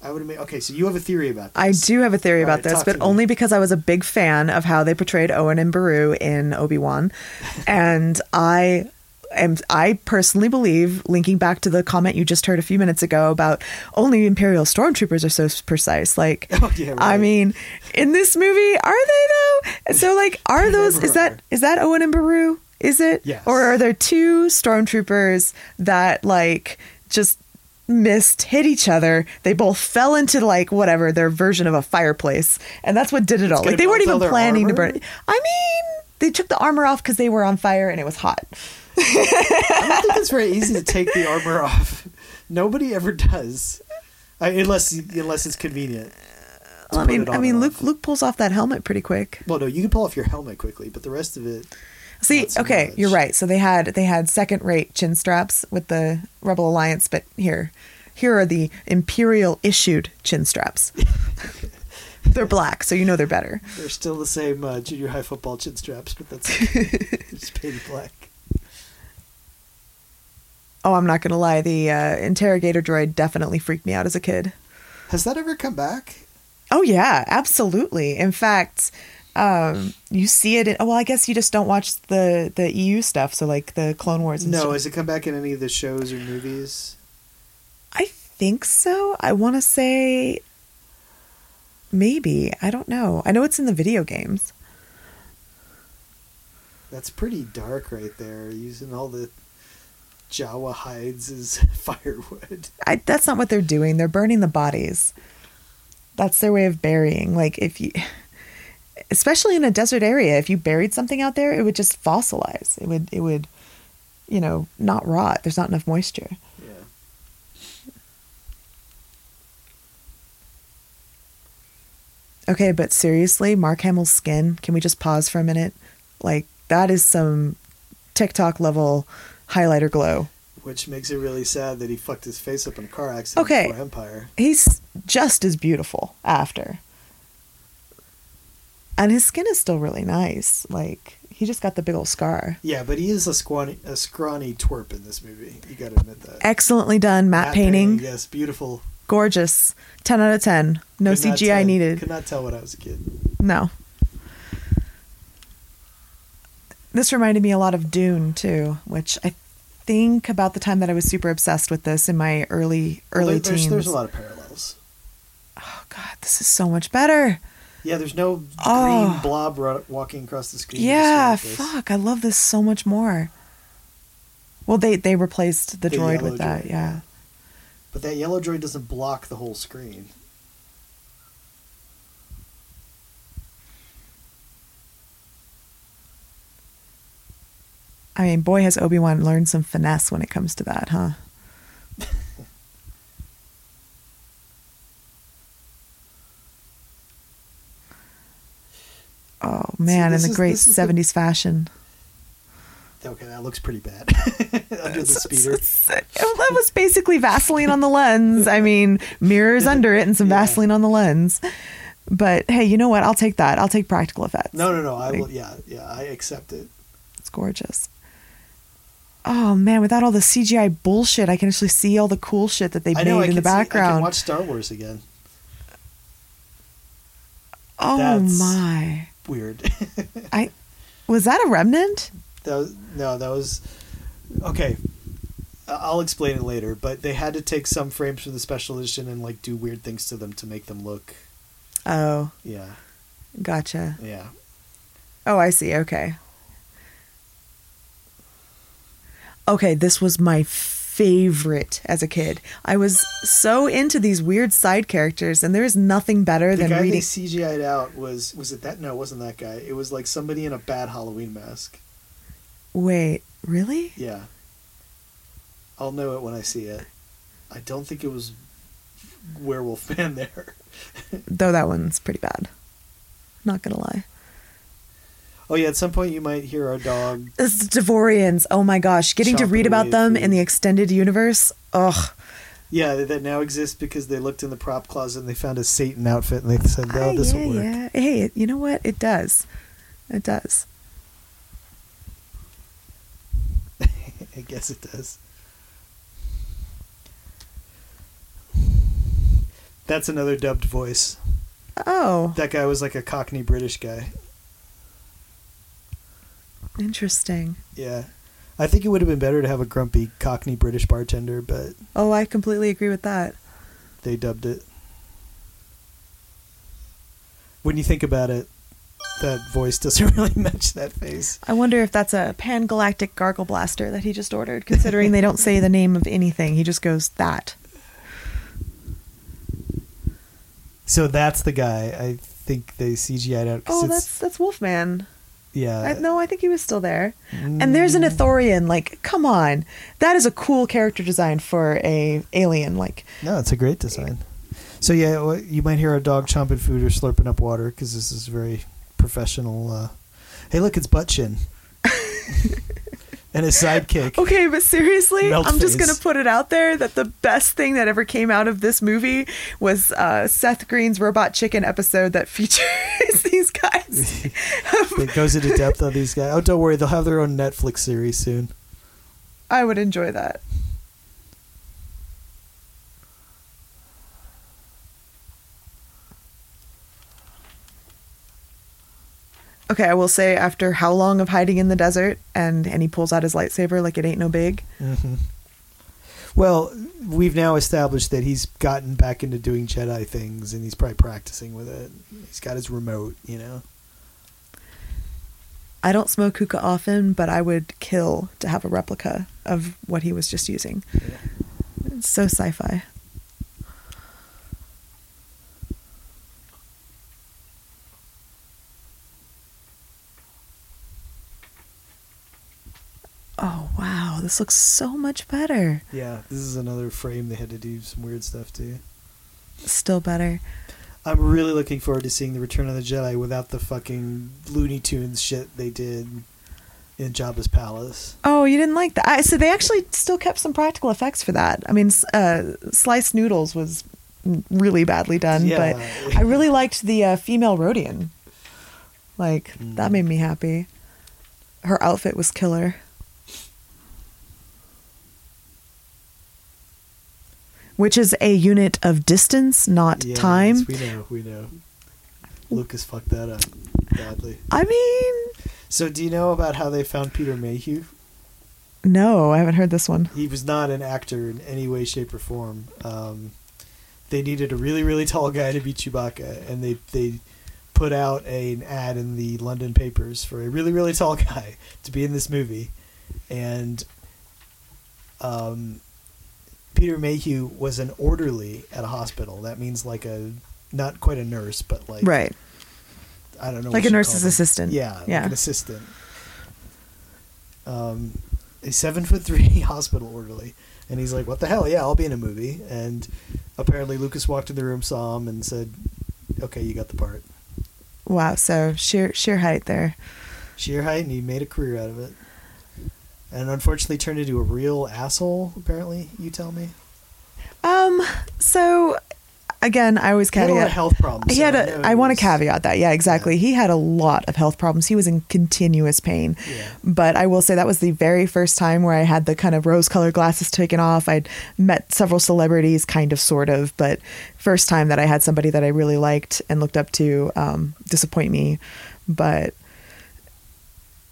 I would have made. Okay, so you have a theory about this. I do have a theory about right, this, but only because I was a big fan of how they portrayed Owen and Beru in Obi Wan, [laughs] and I am. I personally believe, linking back to the comment you just heard a few minutes ago about only Imperial stormtroopers are so precise. Like, [laughs] Oh, yeah, I mean, in this movie, are they though? So, like, are those? Is that is that Owen and Beru? Is it? Yes. Or are there two stormtroopers that like just missed, hit each other. They both fell into like whatever their version of a fireplace, and that's what did it all. Like they weren't even planning to burn. it. I mean, they took the armor off because they were on fire and it was hot. I don't think it's very easy to take the armor off. Nobody ever does, I, unless unless it's convenient. Well, I mean, I mean, Luke off. Luke pulls off that helmet pretty quick. Well, no, you can pull off your helmet quickly, but the rest of it. See, so okay, much. you're right. So they had they had second rate chin straps with the Rebel Alliance, but here, here are the Imperial issued chin straps. [laughs] they're black, so you know they're better. They're still the same uh, junior high football chin straps, but that's [laughs] it's painted black. Oh, I'm not gonna lie, the uh, interrogator droid definitely freaked me out as a kid. Has that ever come back? Oh yeah, absolutely. In fact, um, you see it. In, oh well, I guess you just don't watch the the EU stuff. So like the Clone Wars. And No, stuff. has it come back in any of the shows or movies? I think so. I want to say maybe. I don't know. I know it's in the video games. That's pretty dark right there, using all the Jawa hides as [laughs] firewood. I, that's not what they're doing. They're burning the bodies. That's their way of burying. Like if you, [laughs] especially in a desert area, if you buried something out there, it would just fossilize. It would. It would, you know, not rot. There's not enough moisture. Yeah. Okay, but seriously, Mark Hamill's skin. Can we just pause for a minute? Like that is some TikTok level highlighter glow. Which makes it really sad that he fucked his face up in a car accident Okay. Empire. He's just as beautiful after. And his skin is still really nice. Like he just got the big old scar. Yeah, but he is a scrawny, a scrawny twerp in this movie. You got to admit that. Excellently done matte, painting. Yes, beautiful. Gorgeous. 10 out of 10. No CGI tell- needed. Could not tell when I was a kid. No. This reminded me a lot of Dune too, which I think about the time that I was super obsessed with this in my early Well, early there- there's, teens. there's a lot of parallels. Oh god, this is so much better. Yeah, there's no Oh. green blob ro- walking across the screen. Yeah, just like this. fuck, I love this so much more. Well, they they replaced the, The droid with that, droid, yeah. But that yellow droid doesn't block the whole screen. I mean, boy has Obi Wan learned some finesse when it comes to that, huh? [laughs] Oh man, this in the is- great this is the- '70s fashion. Okay, that looks pretty bad. [laughs] Under the speeder. that was basically Vaseline on the lens. I mean, mirrors under it and some Yeah. Vaseline on the lens. But hey, you know what? I'll take that. I'll take practical effects. No, no, no. I will. Yeah, yeah. I accept it. It's gorgeous. Oh man, without all the CGI bullshit, I can actually see all the cool shit that they I made know. In the see- I can watch Star Wars again. oh That's- my! Weird. [laughs] I was that a remnant? That was, no, that was okay. I'll explain it later, but they had to take some frames from the special edition and like do weird things to them to make them look. Oh, Yeah, gotcha. yeah. Oh, I see. Okay. Okay, this was my favorite as a kid. I was so into these weird side characters, and there's nothing better The than guy reading. they CGI'd out was was it that? No, it wasn't that guy. It was like somebody in a bad Halloween mask. Wait, really? Yeah. I'll know it when I see it. I don't think it was Werewolf [laughs] Man there. Though that one's pretty bad. Not gonna lie. Oh yeah, at some point you might hear our dog. It's Devaronians. Oh my gosh, getting to read about them in the extended universe. Ugh. Yeah, that- now exists because they looked in the prop closet and they found a Satan outfit and they said, "No, Ah, this yeah, will work." yeah. Hey, you know what? It does. It does. [laughs] I guess it does. That's another dubbed voice. Oh, That guy was like a Cockney British guy. Interesting. Yeah. I think it would have been better to have a grumpy Cockney British bartender, but Oh, I completely agree with that. they dubbed it. When you think about it, that voice doesn't [laughs] really match that face. I wonder if that's a pan galactic gargle blaster that he just ordered, considering they don't say the name of anything. He just goes, that. So that's the guy. I think they CGI'd out. Oh, that's that's Wolfman. Yeah. I, no, I think he was still there. And there's an Ithorian. Like, come on, that is a cool character design for a alien. Like, No, it's a great design. So yeah, you might hear a dog chomping food or slurping up water because this is very professional. Uh, hey, look, it's butt chin. [laughs] and his sidekick. okay, but seriously, Melt I'm just gonna put it out there that the best thing that ever came out of this movie was uh, Seth Green's Robot Chicken episode that [laughs] features these guys. [laughs] It goes into depth on these guys. Oh, don't worry, they'll have their own Netflix series soon. I would enjoy that. Okay, I will say after how long of hiding in the desert and and he pulls out his lightsaber like it ain't no big. hmm Well, we've now established that he's gotten back into doing Jedi things, and he's probably practicing with it. He's got his remote, you know. I don't smoke hookah often, but I would kill to have a replica of what he was just using. It's so sci-fi. Oh wow, this looks so much better. Yeah, this is another frame they had to do some weird stuff to. Still better. I'm really looking forward to seeing the Return of the Jedi without the fucking Looney Tunes shit they did in Jabba's palace. Oh, you didn't like that? I, so they actually still kept some practical effects for that. I mean, uh, Sy Snootles was really badly done, Yeah. but I really [laughs] liked the uh, female Rodian. Like that Mm. made me happy. Her outfit was killer. Which is a unit of distance, not Yes, time. We know, we know. Lucas fucked that up badly. I mean, So, do you know about how they found Peter Mayhew? no, I haven't heard this one. He was not an actor in any way, shape, or form. Um, they needed a really, really tall guy to be Chewbacca, and they they put out a, an ad in the London papers for a really, really tall guy to be in this movie, and um, Peter Mayhew was an orderly at a hospital. That means like a not quite a nurse, but like Right. I don't know, Like a nurse's assistant. Yeah, Yeah. like an assistant. Um, a seven foot three [laughs] hospital orderly, and he's like, "What the hell? Yeah, I'll be in a movie." And apparently, Lucas walked in the room, saw him, and said, "Okay, you got the part." Wow. So sheer sheer height there. Sheer height, and he made a career out of it. And unfortunately, turned into a real asshole. Apparently, you tell me. Um. So again, I always He had a lot caveat. of health problems. He had so a. know I want to caveat that. Yeah, exactly. Yeah. He had a lot of health problems. He was in continuous pain. Yeah. But I will say that was the very first time where I had the kind of rose-colored glasses taken off. I'd met several celebrities, kind of, sort of, but first time that I had somebody that I really liked and looked up to um, disappoint me. But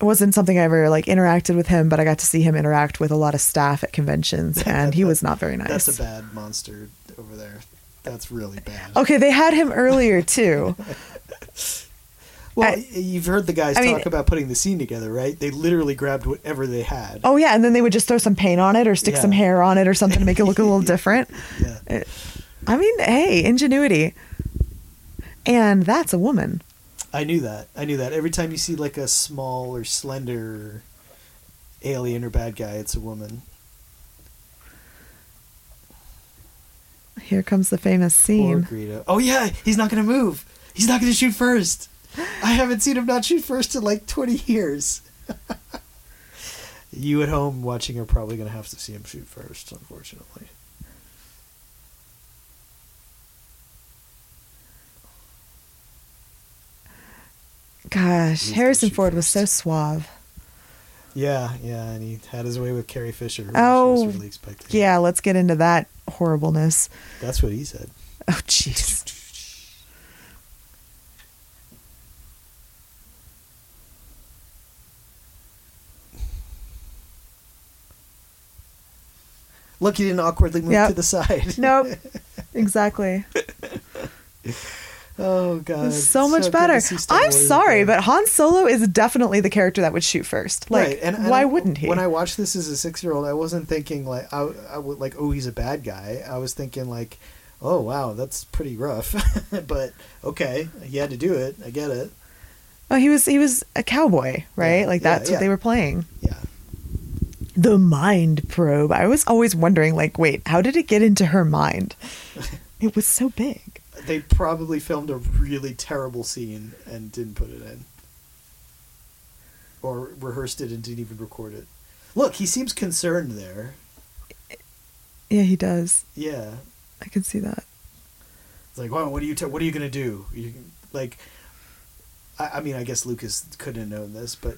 it wasn't something I ever like interacted with him. But I got to see him interact with a lot of staff at conventions, [laughs] and he was not very nice. That's a bad monster over there. That's really bad. Okay, they had him earlier too. [laughs] Well, I- you've heard the guys I mean- talk about putting the scene together, right? They literally grabbed whatever they had. Oh yeah, and then they would just throw some paint on it or stick Yeah. some hair on it or something to make it look a little [laughs] different. Yeah. I mean, hey, ingenuity. And that's a woman. I knew that. I knew that. Every time you see like a small or slender alien or bad guy, it's a woman. Here comes the famous Or scene. Greedo. Oh yeah, he's not gonna move. He's not gonna shoot first. I haven't seen him not shoot first in like twenty years. [laughs] you at home watching are probably gonna have to see him shoot first, unfortunately. Gosh, Harrison Ford was so suave. Yeah, yeah, and he had his way with Carrie Fisher. Oh, was really. Yeah, let's get into that horribleness. that's what he said. Oh, jeez. Look, you didn't awkwardly move Yep. to the side. Nope. [laughs] Exactly. [laughs] Oh god, so much good better. to see Star I'm sorry, but Han Solo is definitely the character that would shoot first. Like, right, and, and why I- wouldn't he? When I watched this as a six-year-old, I wasn't thinking like I, I would like, oh, he's a bad guy. I was thinking like, oh wow, that's pretty rough. [laughs] but okay, he had to do it. I get it. oh, he was he was a cowboy, right? Yeah, like that's yeah. what they were playing. Yeah, The mind probe. I was always wondering, like, wait, how did it get into her mind? [laughs] it was so big. They probably filmed a really terrible scene and didn't put it in, or rehearsed it and didn't even record it. Look, he seems concerned there. Yeah, he does. Yeah, I can see that. It's like, well, what are you? T- what are you gonna do? You like, I, I mean, I guess Lucas couldn't have known this, but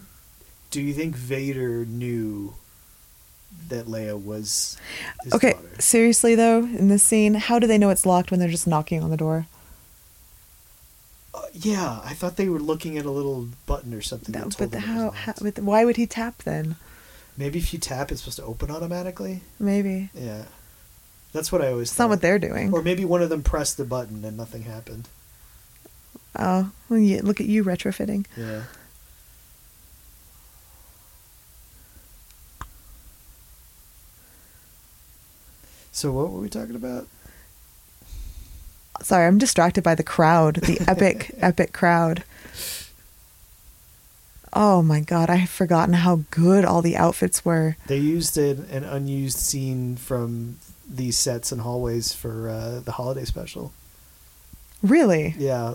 do you think Vader knew that Leia was okay, daughter? seriously though, in this scene, how do they know it's locked when they're just knocking on the door? Uh, yeah, I thought they were looking at a little button or something. No, but how, how? But why would he tap then? Maybe if you tap, it's supposed to open automatically. Maybe Yeah, that's what I always. it's not what they're doing. Or maybe one of them pressed the button and nothing happened. Oh, well, yeah, look at you retrofitting. Yeah. So what were we talking about? Sorry, I'm distracted by the crowd, the [laughs] epic, epic crowd. Oh my god, I have forgotten how good all the outfits were. They used an, an unused scene from these sets and hallways for uh, the holiday special. Really? Yeah,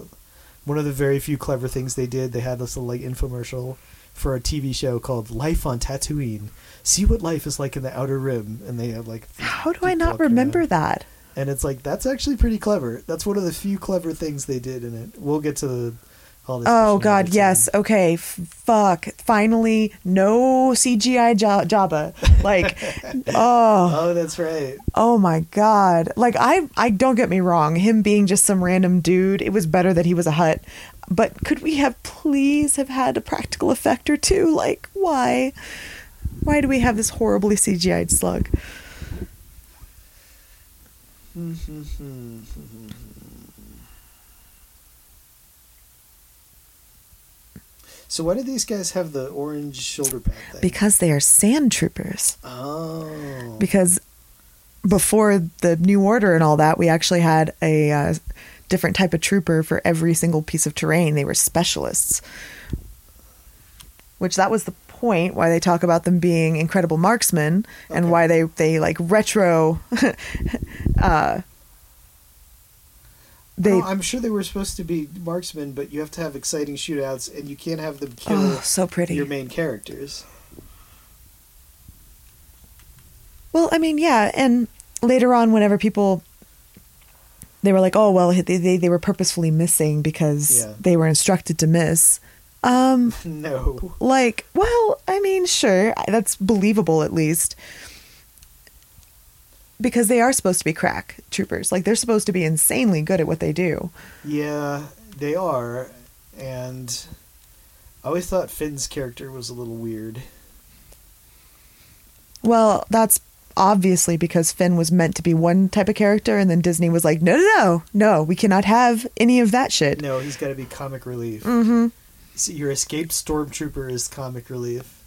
one of the very few clever things they did. They had this little like infomercial for a TV show called Life on Tatooine. See what life is like in the Outer Rim, and they have like. How do I not remember around. that? And it's like that's actually pretty clever. That's one of the few clever things they did in it. We'll get to the. Oh god, yes. too. Okay, f- fuck. Finally, no CGI ja- Jabba. Like, [laughs] oh, Oh, that's right. oh my god. Like I, I don't get me wrong. Him being just some random dude, it was better that he was a Hutt. But could we have please have had a practical effect or two? Like, why? Why do we have this horribly CGI'd slug? So why do these guys have the orange shoulder pad thing? Because they are sand troopers. oh, because before the new order and all that we actually had a uh, different type of trooper for every single piece of terrain they were specialists which that was the point why they talk about them being incredible marksmen and why they they like retro [laughs] uh they No, I'm sure they were supposed to be marksmen, but you have to have exciting shootouts, and you can't have them kill oh so pretty your main characters. Well, I mean, yeah, and later on, whenever people they were like, "Oh, well, they they, they were purposefully missing because Yeah. they were instructed to miss." Um, [laughs] no, like, well, I mean, sure, that's believable at least. Because they are supposed to be crack troopers. Like they're supposed to be insanely good at what they do. yeah, they are, and I always thought Finn's character was a little weird. Well, that's obviously because Finn was meant to be one type of character and then Disney was like, "No, no, no. No, we cannot have any of that shit." No, he's got to be comic relief. Mhm. So your escaped stormtrooper is comic relief.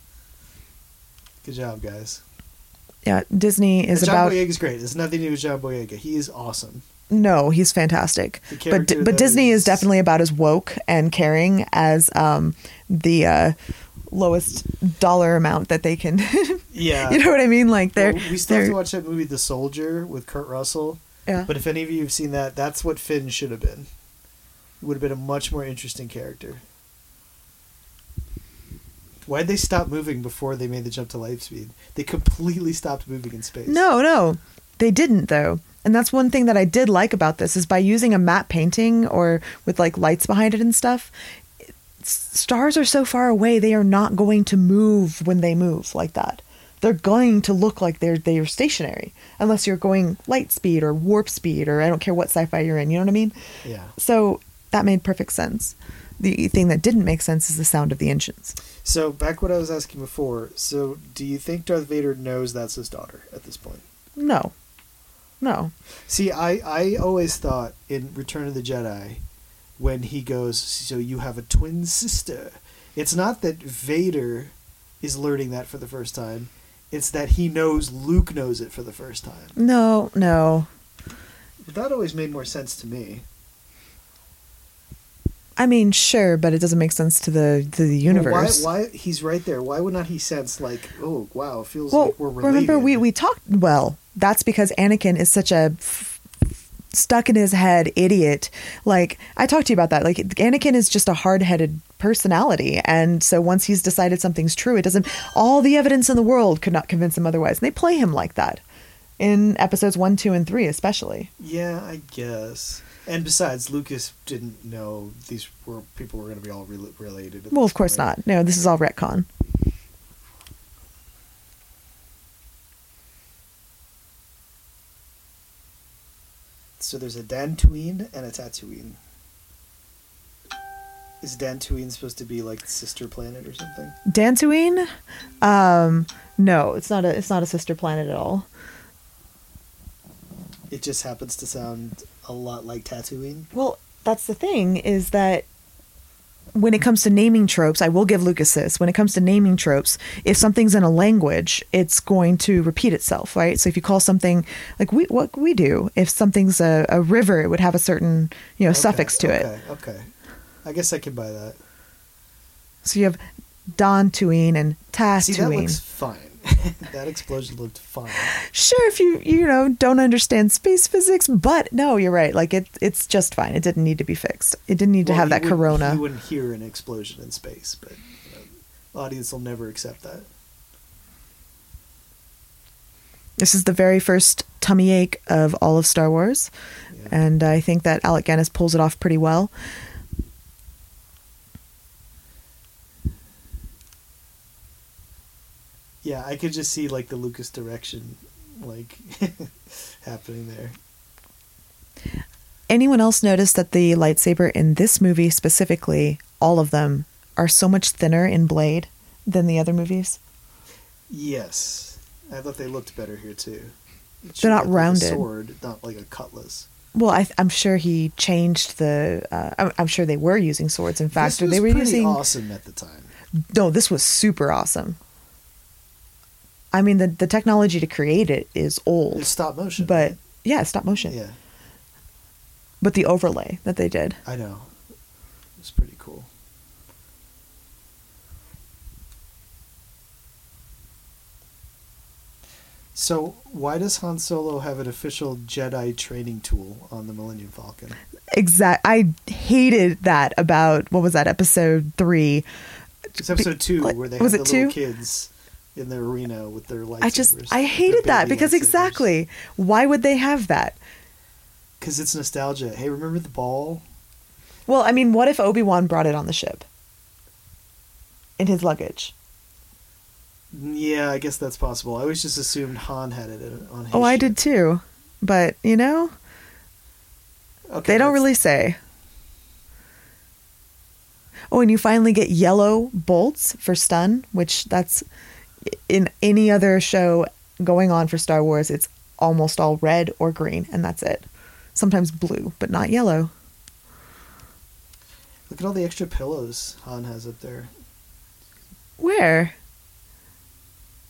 Good job, guys. Yeah, Disney is And John about Boyega's great. It's nothing to do with John Boyega. He is awesome. No, he's fantastic. But but Disney is is- definitely about as woke and caring as um, the uh, lowest dollar amount that they can. [laughs] Yeah. you know what I mean? Like they're Well, we still have they're to watch that movie, The Soldier, with Kurt Russell. yeah. But if any of you have seen that, that's what Finn should have been. He would have been a much more interesting character. Why'd they stop moving before they made the jump to light speed? They completely stopped moving in space. No, no, they didn't though. And that's one thing that I did like about this is by using a matte painting or with like lights behind it and stuff. Stars are so far away; they are not going to move when they move like that. they're going to look like they're they're stationary unless you're going light speed or warp speed or I don't care what sci-fi you're in. You know what I mean? Yeah. So that made perfect sense. The thing that didn't make sense is the sound of the engines. So back what I was asking before. So do you think Darth Vader knows that's his daughter at this point? No, no. See, I I always thought in Return of the Jedi, when he goes, so you have a twin sister. It's not that Vader is learning that for the first time. It's that he knows Luke knows it for the first time. No, no. That always made more sense to me. I mean, sure, but it doesn't make sense to the to the universe. Well, why, why he's right there? Why would not he sense like, oh wow, it feels well, like we're related? remember we we talked. Well, that's because Anakin is such a f- stuck in his head idiot. Like I talked to you about that. Like Anakin is just a hard headed personality, and so once he's decided something's true, it doesn't. All the evidence in the world could not convince him otherwise. And they play him like that in episodes one, two, and three, especially. Yeah, I guess. And besides, Lucas didn't know these were people were going to be all re- related. Well, of course point. not. No, this is all retcon. So there's a Dantooine and a Tatooine. Is Dantooine supposed to be like sister planet or something? Dantooine? Um, no, it's not a it's not a sister planet at all. It just happens to sound a lot like Tatooine. Well, that's the thing is that when it comes to naming tropes, I will give Lucas this. When it comes to naming tropes, if something's in a language, it's going to repeat itself, right? So if you call something like we what we do, if something's a, a river, it would have a certain you know Okay, suffix to it. Okay, okay. I guess I can buy that. So you have Don Dantooine and See, that looks fine. [laughs] that explosion looked fine. Sure, if you you know don't understand space physics, but no, you're right. Like it, it's just fine. It didn't need to be fixed. It didn't need to have that wouldn't- corona. You wouldn't hear an explosion in space, but you know, the audience will never accept that. This is the very first tummy ache of all of Star Wars, Yeah. and I think that Alec Guinness pulls it off pretty well. Yeah, I could just see like the Lucas direction, like [laughs] happening there. Anyone else notice that the lightsaber in this movie specifically, all of them, are so much thinner in blade than the other movies? Yes, I thought they looked better here too. They're not look like a rounded. sword, not like a cutlass. Well, I, I'm sure he changed the. Uh, I'm, I'm sure they were using swords. In fact, they were using. awesome at the time. No, this was super awesome. I mean, the the technology to create it is old, It's stop motion, but right? yeah, stop motion. yeah, But the overlay that they did. I know. It's pretty cool. So, why does Han Solo have an official Jedi training tool on the Millennium Falcon? Exact. I hated that about what was that episode three. It's episode two Like, where they was it the little two? kids in the arena with their lightsabers. I just I hated that because exactly why would they have that? because it's nostalgia. Hey, remember the ball? Well, I mean, what if Obi Wan brought it on the ship in his luggage? Yeah, I guess that's possible. I always just assumed Han had it on his. oh, I ship. did too, but you know Okay, they don't really say. Oh, and you finally get yellow bolts for stun, which that's in any other show going on for Star Wars. It's almost all red or green, and that's it. Sometimes blue, but not yellow. Look at all the extra pillows Han has up there. Where?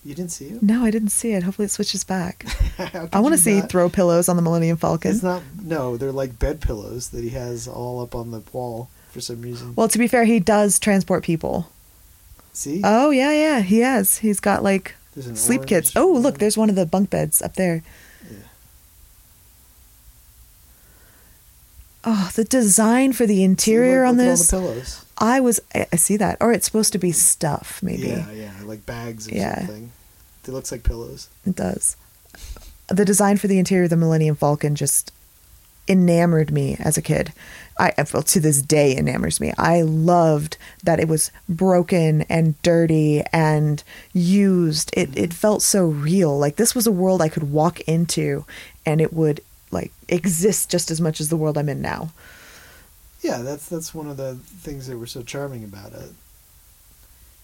You didn't see it? No, I didn't see it. Hopefully, it switches back. [laughs] I want to see not- throw pillows on the Millennium Falcon. It's not. No, they're like bed pillows that he has all up on the wall for some reason. Well, to be fair, he does transport people. See, Oh yeah, yeah, he has. He's got like sleep kits. orange Oh, one. look, there's one of the bunk beds up there. Yeah. Oh, the design for the interior on look, look this. At all the pillows. I was. I I see that. Or it's supposed to be stuff. Maybe Yeah, yeah, like bags or Yeah. something. It looks like pillows. it does. The design for the interior of the Millennium Falcon just enamored me as a kid. I well, to this day enamors me. I loved that it was broken and dirty and used. It it felt so real. Like this was a world I could walk into and it would like exist just as much as the world I'm in now. Yeah, that's that's one of the things that were so charming about it,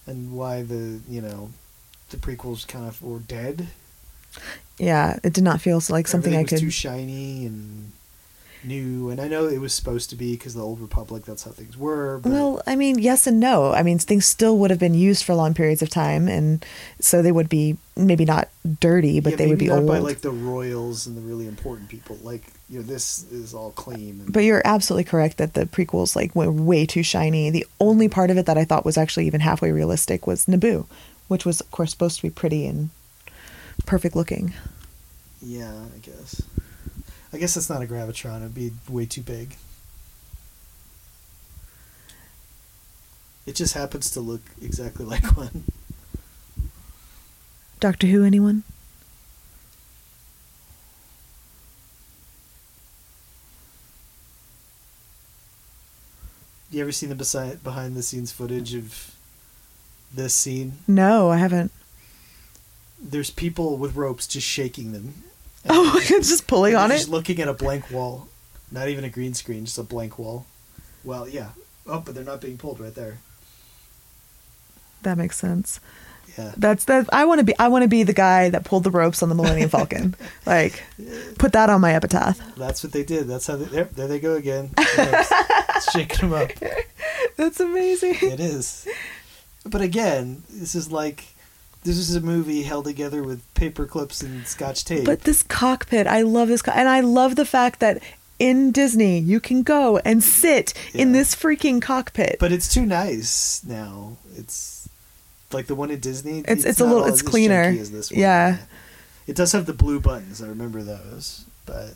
and why the you know, the prequels kind of were dead. Yeah, it did not feel like something I was could too shiny and new, and I know it was supposed to be because the old Republic. That's how things were. But Well, I mean, yes and no. I mean, things still would have been used for long periods of time, and so they would be maybe not dirty, but yeah, they would be old. by like the royals and the really important people. Like you know, this is all clean. And, but you're absolutely correct that the prequels like were way too shiny. The only part of it that I thought was actually even halfway realistic was Naboo, which was of course supposed to be pretty and perfect looking. yeah, I. I guess it's not a gravitron. It'd be way too big. It just happens to look exactly [laughs] like one. Doctor Who, anyone? You ever seen the beside, behind the scenes footage of this scene? No, I haven't. There's people with ropes just shaking them. [laughs] Oh, [laughs] it's just pulling on they're it. Just looking at a blank wall. Not even a green screen, just a blank wall. Well, yeah. Oh, but they're not being pulled right there. That makes sense. Yeah. That's that. I want to be. I want to be the guy that pulled the ropes on the Millennium Falcon. [laughs] like, put that on my epitaph. That's what they did. That's how they. There, there they go again. Shaking them up. That's amazing. It is. But again, this is like this is a movie held together with paper clips and scotch tape. But this cockpit, I love this, co- and I love the fact that in Disney you can go and sit in this freaking cockpit. But it's too nice now. It's like the one at Disney. It's- it's a not little- it's cleaner. as this one. Yeah. It does have the blue buttons. I remember those. But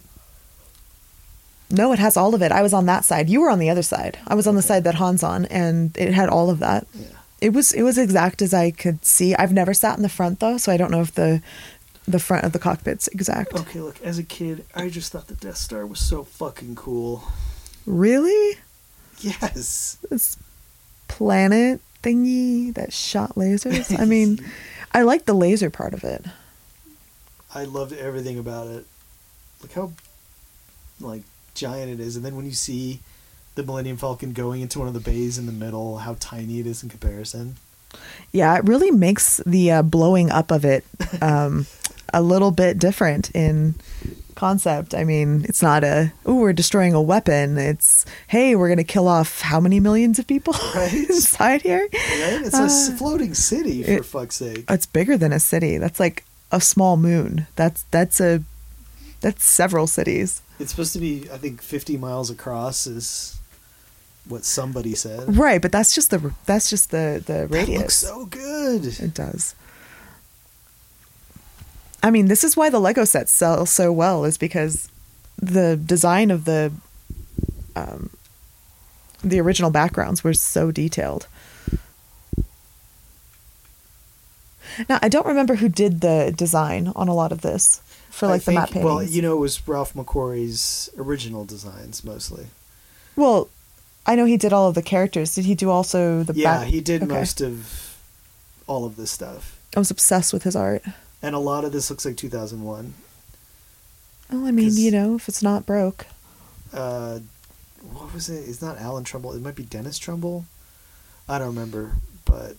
no, it has all of it. I was on that side. You were on the other side. I was on the side that Han's on, and it had all of that. yeah. It was it was exact as I could see. I've never sat in the front though, so I don't know if the the front of the cockpit's exact. Okay, look. As a kid, I just thought the Death Star was so fucking cool. Really? Yes. This planet thingy that shot lasers? I mean, [laughs] I like the laser part of it. I loved everything about it. Look how like giant it is, and then when you see the Millennium Falcon going into one of the bays in the middle, how tiny it is in comparison. Yeah, it really makes the uh, blowing up of it um, [laughs] a little bit different in concept. I mean, it's not a oh we're destroying a weapon. It's hey we're gonna kill off how many millions of people [laughs] Right. inside here. Right? It's a Uh, floating city for it- fuck's sake. It's bigger than a city. That's like a small moon. That's that's a that's several cities. It's supposed to be, I think, 50 miles across is what somebody said. Right, but that's just the that's just the the radius. That looks so good. It does. I mean, this is why the Lego sets sell so well, is because the design of the um, the original backgrounds were so detailed. Now, I don't remember who did the design on a lot of this for like the map paintings. Well, you know, it was Ralph McQuarrie's original designs mostly. Well, I know he did all of the characters. Did he do also the? yeah, back- he did Okay. most of all of this stuff. I was obsessed with his art. And a lot of this looks like 2001. Well, I mean, you know, if it's not broke. uh, what was it? It's not Alan Trumbull. It might be Dennis Trumbull. I don't remember, but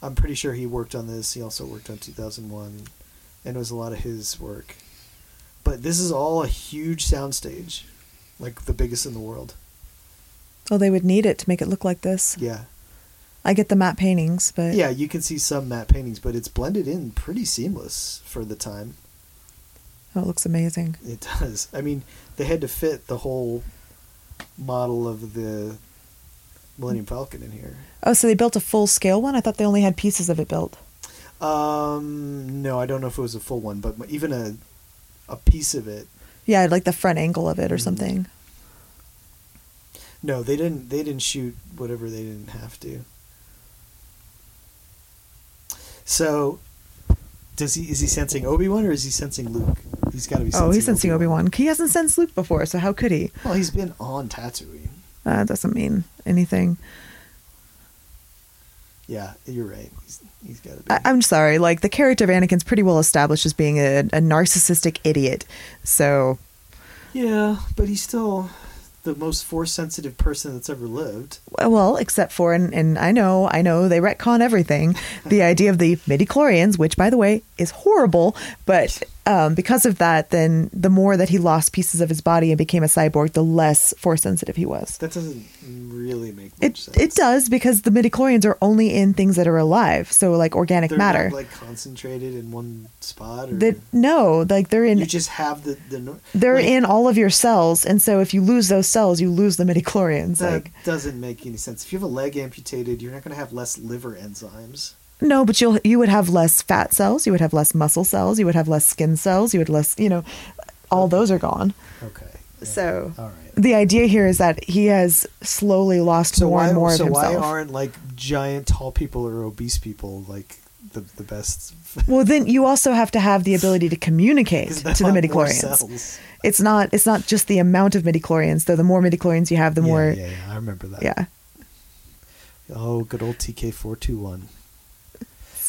I'm pretty sure he worked on this. He also worked on 2001, and it was a lot of his work. But this is all a huge soundstage, like the biggest in the world. Oh, they would need it to make it look like this. Yeah, I get the matte paintings, but yeah. You can see some matte paintings, but it's blended in pretty seamless for the time. oh, it looks amazing. It does. I mean, they had to fit the whole model of the Millennium Falcon in here. Oh, so they built a full scale one? I thought they only had pieces of it built. Um, no, I don't know if it was a full one, but even a a piece of it. Yeah, like the front angle of it or Mhm. something. No, they didn't. They didn't shoot whatever they didn't have to. So, does he is he sensing Obi Wan or is he sensing Luke? He's got to be. Oh, he's sensing Obi Wan. He hasn't sensed Luke before, so how could he? Well, he's been on Tatooine. That doesn't mean anything. Yeah, you're right. He's, he's got to be. I, I'm sorry. Like the character of Anakin's pretty well established as being a, a narcissistic idiot. So yeah, but he's still the most force sensitive person that's ever lived. well, except for and, and I know, I know they retcon everything. the idea of the midichlorians, which by the way is horrible, but um, because of that, then the more that he lost pieces of his body and became a cyborg, the less force sensitive he was. That doesn't really make much It sense. it does because the midichlorians are only in things that are alive, so like organic They're matter. Not, like concentrated in one spot, or that no, like they're in you just have the the. they're like, in all of your cells, and so if you lose those cells, you lose the midichlorians. That Like doesn't make any sense. If you have a leg amputated, you're not going to have less liver enzymes. No, but you'll you would have less fat cells, you would have less muscle cells, you would have less skin cells, you would less you know, all those are gone. Okay. yeah. So all right. the idea here is that he has slowly lost So more why and more so of why himself. aren't like giant tall people or obese people like the the best? well, then you also have to have the ability to communicate [laughs] to the midichlorians. It's not it's not just the amount of midichlorians, though. The more midichlorians you have, the yeah, more Yeah, yeah, I remember that. yeah. Oh, good old TK four two one.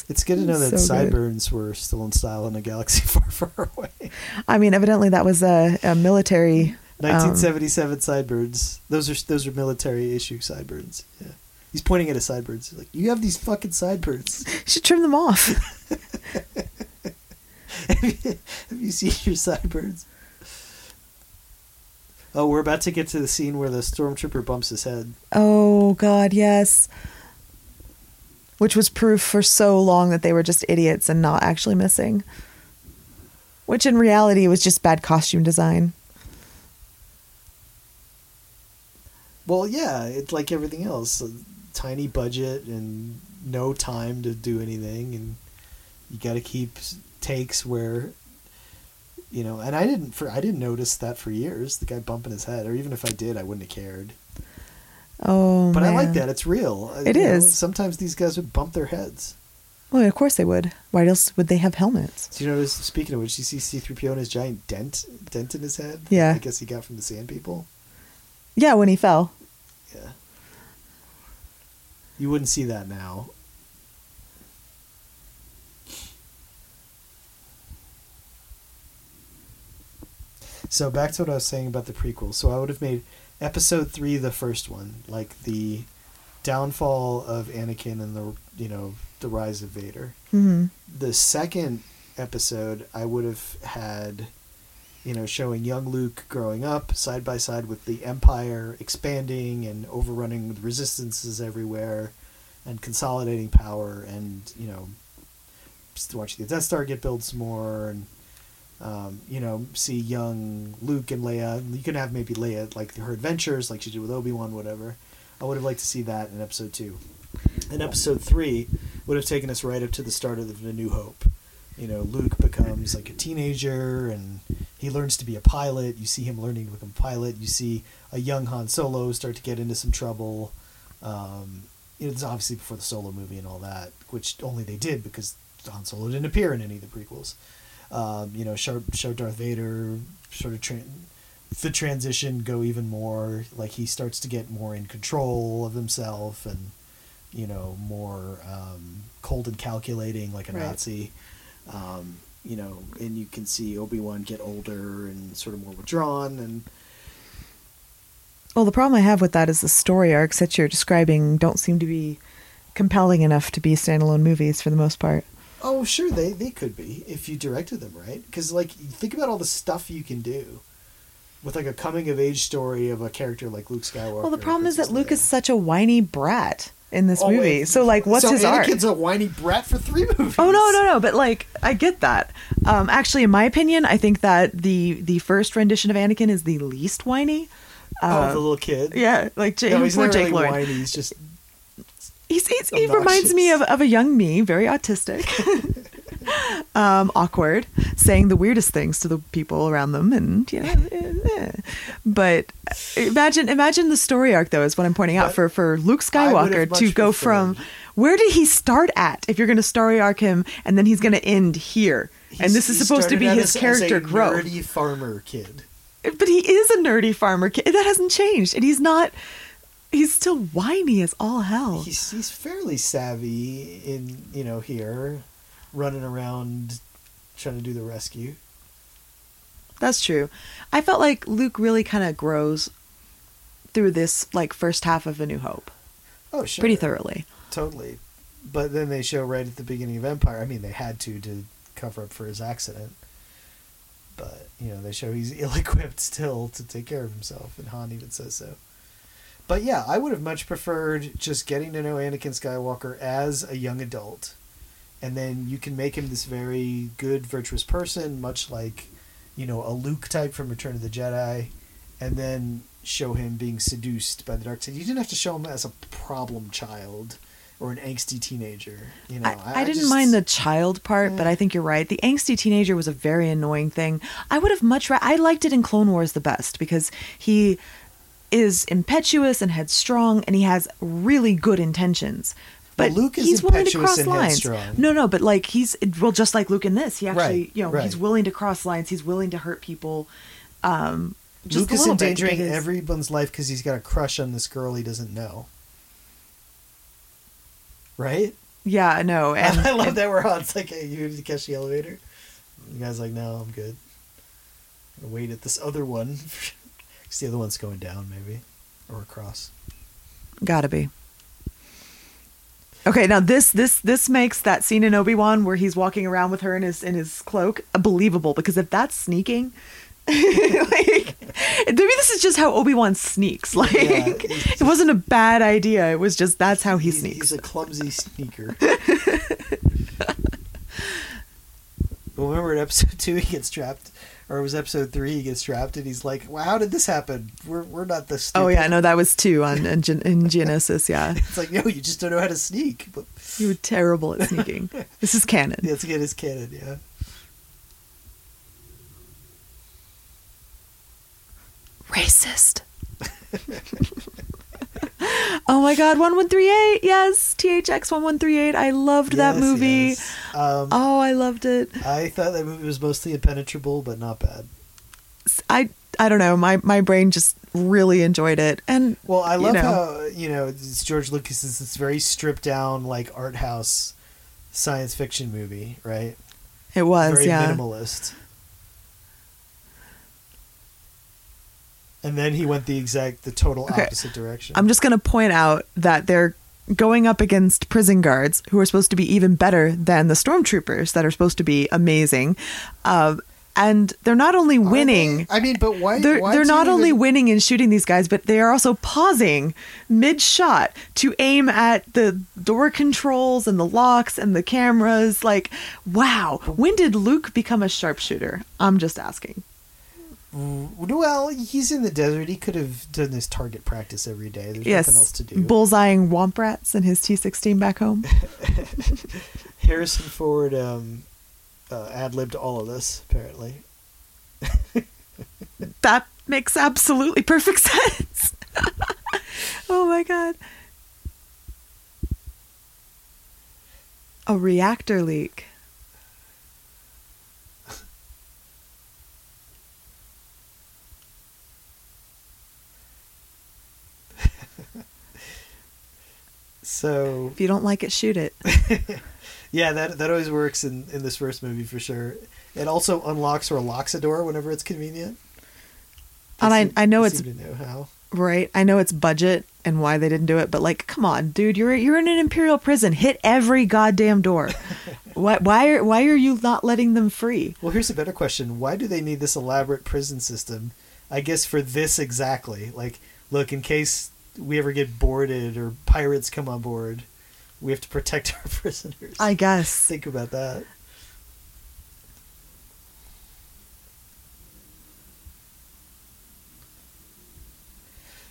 It's good to know that So good. sideburns were still in style in a galaxy [laughs] far, far away. I mean, evidently that was a, a military. um, 1977 sideburns. Those are those are military issue sideburns. Yeah. He's pointing at his sideburns. He's like, you have these fucking sideburns. [laughs] you should trim them off. [laughs] have, you, have you seen your sideburns? Oh, we're about to get to the scene where the stormtrooper bumps his head. Oh God, yes. Which was proof for so long that they were just idiots and not actually missing. Which in reality was just bad costume design. Well, yeah, it's like everything else. A tiny budget and no time to do anything, and you got to keep takes where, you know. And I didn't for I didn't notice that for years. The guy bumping his head, or even if I did, I wouldn't have cared. Oh, But I like that; it's real. Uh, it You know, sometimes these guys would bump their heads. Oh, well, of course they would. Why else would they have helmets? Do you notice? Speaking of which, you see C three PO and his giant dent dent in his head. Yeah. I guess he got from the Sand People. Yeah, when he fell. Yeah. You wouldn't see that now. So back to what I was saying about the prequel. So I would have made episode three the first one, like the downfall of Anakin and the you know the rise of Vader. hmm The second episode I would have had, you know, showing young Luke growing up side by side with the Empire expanding and overrunning the resistances everywhere, and consolidating power, and you know, watching the Death Star get built some more, and um, you know, see young Luke and Leia. You can have maybe Leia like her adventures, like she did with Obi Wan, whatever. I would have liked to see that in episode two. And episode three would have taken us right up to the start of the New Hope. You know, Luke becomes like a teenager and he learns to be a pilot. You see him learning to become a pilot. You see a young Han Solo start to get into some trouble. Um, it's obviously before the Solo movie and all that, which only they did because Han Solo didn't appear in any of the prequels. Um, you know, show, show Darth Vader sort of tra- the transition go even more. Like he starts to get more in control of himself and you know more um, cold and calculating like a Right. Nazi. Um, you know, and you can see Obi Wan get older and sort of more withdrawn and Well, the problem I have with that is the story arcs that you're describing don't seem to be compelling enough to be standalone movies for the most part. Oh, sure, they they could be if you directed them right. Because like, think about all the stuff you can do with like a coming of age story of a character like Luke Skywalker. Well, the problem is that Luke is such a whiny brat in this Oh, movie. wait. So, like, what's so his arc? Anakin's a whiny brat for three [laughs] movies. Oh no, no, no! But like, I get that. Um, actually, in my opinion, I think that the the first rendition of Anakin is the least whiny. oh, Uh, the little kid. yeah, like Jake, No, he's not Jake really whiny. He's just He's, he's, he reminds me of, of a young me, very autistic, [laughs] um, awkward, saying the weirdest things to the people around them, and you know, [laughs] eh, eh. but imagine imagine the story arc though is what I'm pointing out But for for Luke Skywalker to go from where did he start at if you're going to story arc him and then he's going to end here and this is supposed to be his as- character as a growth nerdy farmer kid. but he is a nerdy farmer kid that hasn't changed and he's not he's still whiny as all hell He's he's fairly savvy in you know here, running around trying to do the rescue. That's true. I felt like Luke really kind of grows through this like first half of A New Hope Oh sure, pretty thoroughly. totally. But then they show right at the beginning of Empire. I mean, they had to to cover up for his accident. But you know, they show he's [laughs] ill-equipped still to take care of himself, and Han even says so. But yeah, I would have much preferred just getting to know Anakin Skywalker as a young adult, and then you can make him this very good, virtuous person, much like you know a Luke type from Return of the Jedi, and then show him being seduced by the dark side. You didn't have to show him as a problem child or an angsty teenager. You know, I, I, didn't just- mind the child part, but I think you're right. The angsty teenager was a very annoying thing. I would have much I liked it in Clone Wars the best because he is impetuous and headstrong and he has really good intentions. Well, But Luke is he's willing to impetuous cross and lines. headstrong. No, no, but like he's well, just like Luke in this, he actually, Right, you know, he's willing to cross lines. He's willing to hurt people. Um, just Luke is endangering because- everyone's life because he's got a crush on this girl he doesn't know. Right? Yeah, no, [laughs] and I love that we're on. It's like, hey, you need to catch the elevator. The guy's like, no, I'm good. I'm wait at this other one. [laughs] 'Cause the other one's going down, maybe, or across. Gotta be. Okay, now this this this makes that scene in Obi Wan where he's walking around with her in his in his cloak believable because if that's sneaking, [laughs] like maybe this is just how Obi Wan sneaks. [laughs] Like Yeah, it wasn't a bad idea. It was just that's how he He's- sneaks. He's a clumsy sneaker. [laughs] well, remember in episode two he gets trapped, or it was episode three he gets trapped, and he's like, "Well, how did this happen? We're we're not this." Stupid. oh yeah, no, that was two on in, Gen- in [laughs] Geonosis. Yeah, It's like, no, you just don't know how to sneak. But you were terrible at sneaking. [laughs] This is canon. let's get his canon, yeah. racist. [laughs] [laughs] oh my god, 1138. Yes, THX 1138. I loved that movie. yes. Um, Oh, I loved it. I thought that movie was mostly impenetrable, but not bad. I I don't know. My my brain just really enjoyed it. And Well, I you love know. how you know it's George Lucas is this very stripped down, like art house science fiction movie, right? it was, very yeah. minimalist. And then he went the exact, the total Okay. opposite direction. I'm just going to point out that they're going up against prison guards who are supposed to be even better than the stormtroopers that are supposed to be amazing. Um, and they're not only winning. they? I mean, but why? They're, why they're not only even- winning and shooting these guys, but they are also pausing mid shot to aim at the door controls and the locks and the cameras. Like, wow, when did Luke become a sharpshooter? I'm just asking. Well, he's in the desert. He could have done this target practice every day. There's yes, nothing else to do. bullseyeing womp rats in his T16 back home. [laughs] Harrison Ford um, uh, ad libbed all of this, apparently. [laughs] that makes absolutely perfect [laughs] sense. oh my god. A reactor leak. So If you don't like it, shoot it. [laughs] yeah, that that always works in in this first movie for sure. It also unlocks or locks a door whenever it's convenient. They And I- seem- I know it's- know how. Right. I know it's budget and why they didn't do it, but like, come on, dude, you're you're in an imperial prison. Hit every goddamn door. [laughs] why why are why are you not letting them free? Well, here's a better question: Why do they need this elaborate prison system? I guess for this exactly. Like, look, in case we ever get boarded or pirates come on board, we have to protect [laughs] our prisoners. I guess. think about that.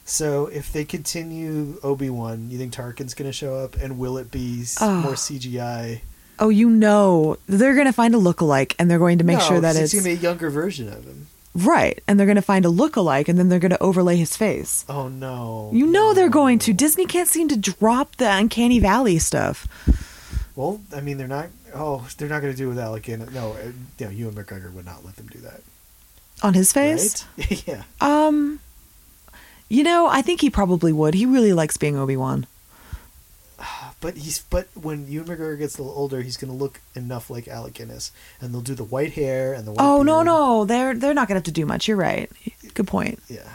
So, if they continue Obi Wan, you think Tarkin's going to show up, and will it be Oh. more CGI? Oh, you know, they're gonna find a lookalike and they're going to make No, sure that 'cause it's going to be a younger version of him. Right. And they're going to find a look-alike and then they're going to overlay his face. Oh no. You know they're going to. Disney can't seem to drop the uncanny valley stuff. Well, I mean, they're not. Oh, they're not going to do it with Alec Guinness. No, uh, you know, Ewan McGregor would not let them do that. On his face? Right? [laughs] yeah. Um You know, I think he probably would. He really likes being Obi-Wan. But he's but when Ewan McGregor gets a little older, he's going to look enough like Alec Guinness, and they'll do the white hair and the white. Oh, no, beard. no. They're they're not going to have to do much. You're right. Good point. Yeah.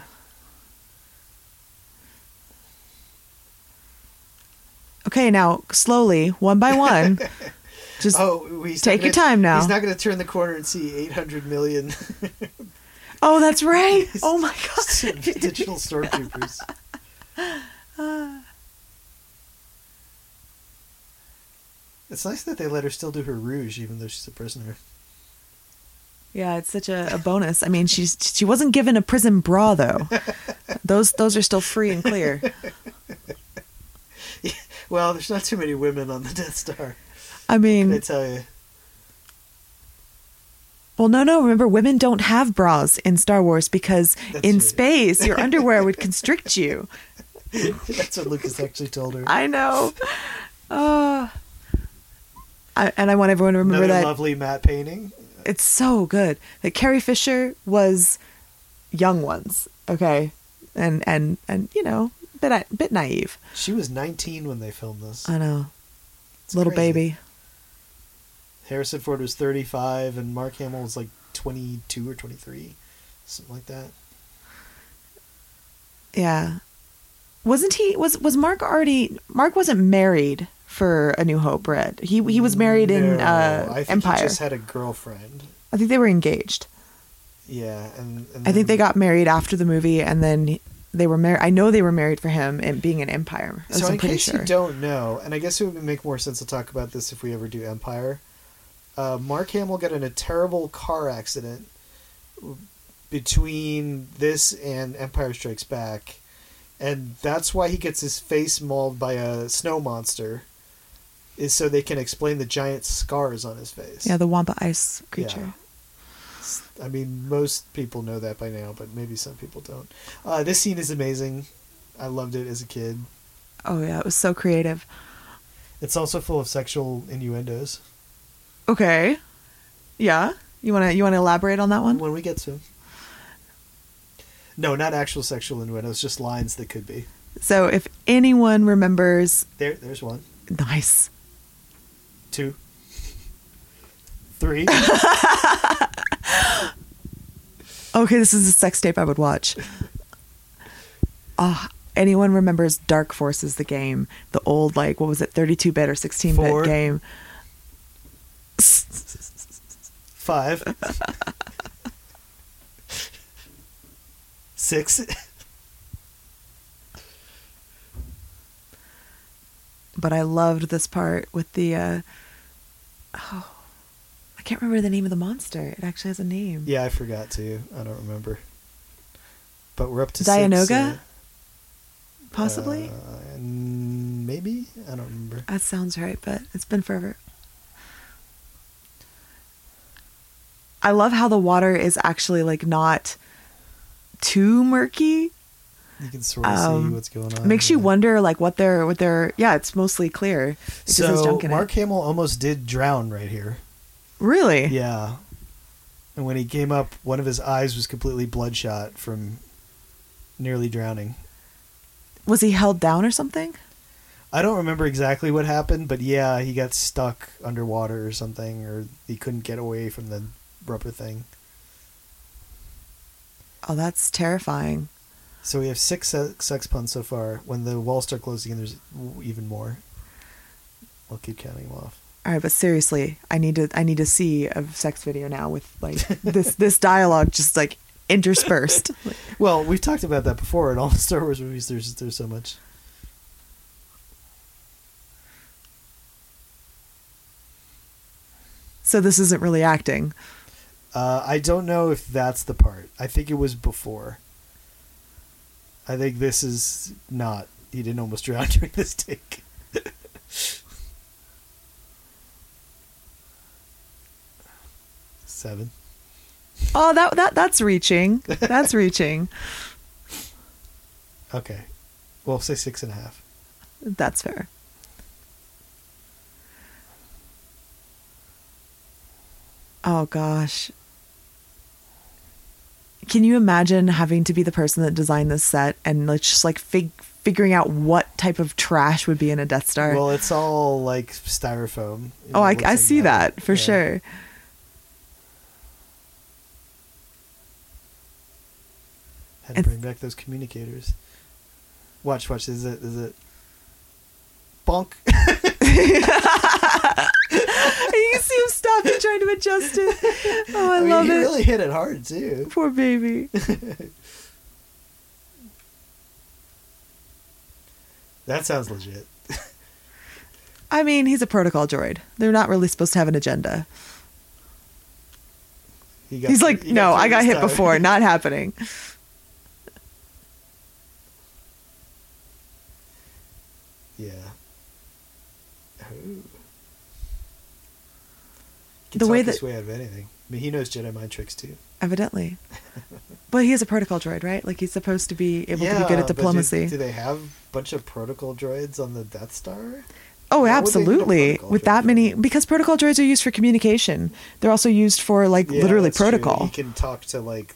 Okay, now slowly, one by one. [laughs] Just Oh, he's take your gonna- time now. He's not going to turn the corner and see 800 million [laughs] Oh, that's right. [laughs] Oh my god. digital stormtroopers. It's nice that they let her still do her rouge, even though she's a prisoner. Yeah, it's such a, a bonus. I mean, she's she wasn't given a prison bra though. [laughs] Those those are still free and clear. [laughs] Well, there's not too many women on the Death Star. I Can I mean, tell you? well, no, no. Remember, women don't have bras in Star Wars because That's in right. space, your underwear would [laughs] constrict you. That's what Lucas actually told her. I know. Uh, I, and I want everyone to remember Another that lovely matte painting. it's so good that Carrie Fisher was young ones, okay, and and and you know, bit bit naive. She was 19 when they filmed this. I know, It's little crazy. baby. Harrison Ford was 35, and Mark Hamill was like 22 or 23, something like that. Yeah. Wasn't he was was Mark already Mark wasn't married for A New Hope, Red. He he was married in uh I think Empire. He just had a girlfriend. I think they were engaged. Yeah, and, and I think they got married after the movie and then they were married I know they were married for him and being in Empire. So I'm in pretty case sure. you don't know, and I guess it would make more sense to talk about this if we ever do Empire. Uh, Mark Hamill got in a terrible car accident between this and Empire Strikes Back, and that's why he gets his face mauled by a snow monster. Is so they can explain the giant scars on his face. yeah, the Wampa ice creature. Yeah. I mean, most people know that by now, but maybe some people don't. Uh, this scene is amazing. I loved it as a kid. Oh yeah, it was so creative. It's also full of sexual innuendos. Okay. Yeah. You want to you want to elaborate on that one? When we get to. No, not actual sexual innuendos, just lines that could be. So if anyone remembers There, there's one, nice. Two, three. [laughs] Okay, this is a sex tape I would watch. Ah, anyone remembers Dark Forces, the game, the old like what was it, thirty-two bit or sixteen bit game? Five. Six. But I loved this part with the. uh Oh, I can't remember the name of the monster. It actually has a name. Yeah, I forgot to. I don't remember. But we're up to Dianoga? Six, Possibly. uh, maybe I don't remember. that sounds right, but it's been forever. I love how the water is actually like not too murky. You can sort of see Um, what's going on. makes you yeah. wonder like what they're what they're yeah it's mostly clear it So Mark it Hamill almost did drown right here. really Yeah. And when he came up, one of his eyes was completely bloodshot from nearly drowning. was he held down or something I don't remember exactly what happened, but yeah, he got stuck underwater or something, or he couldn't get away from the rubber thing. oh that's terrifying So we have six se- sex puns so far. When the walls start closing in, there's even more. I'll keep counting them off. all right but seriously i need to i need to see a sex video now with like this this dialogue just like interspersed [laughs] Well, we've talked about that before in all the Star Wars movies. There's there's so much. so this isn't really acting Uh, I don't know if that's the part. I think it was before. I think this is not. He didn't almost drown [laughs] during this take. Seven. Oh, that that that's reaching. That's [laughs] reaching. Okay. Well, say six and a half. That's fair. Oh gosh. Can you imagine having to be the person that designed this set and like just like fig- figuring out what type of trash would be in a Death Star? Well, it's all like styrofoam. oh, I, I like see that, for Yeah. sure. Had to bring back those communicators. Watch, watch. Is it? Is it? Bonk. [laughs] you see him stopping trying to adjust it. Oh, I, I mean, love he it. really hit it hard too. Poor baby. [laughs] That sounds legit. I mean, he's a protocol droid. They're not really supposed to have an agenda. He got He's through- like, he no, through I got hit time." before, not happening. [laughs] Yeah. Ooh. Can The way that- way out of anything. I mean, he knows Jedi mind tricks too. Evidently. [laughs] but he is a protocol droid, right? Like he's supposed to be able to be good at but do- diplomacy. Do, they have a bunch of protocol droids on the Death Star? oh, Why would they need a absolutely. With that many, because protocol droids are used for communication. They're also used for like Yeah, literally that's true. protocol. He can talk to like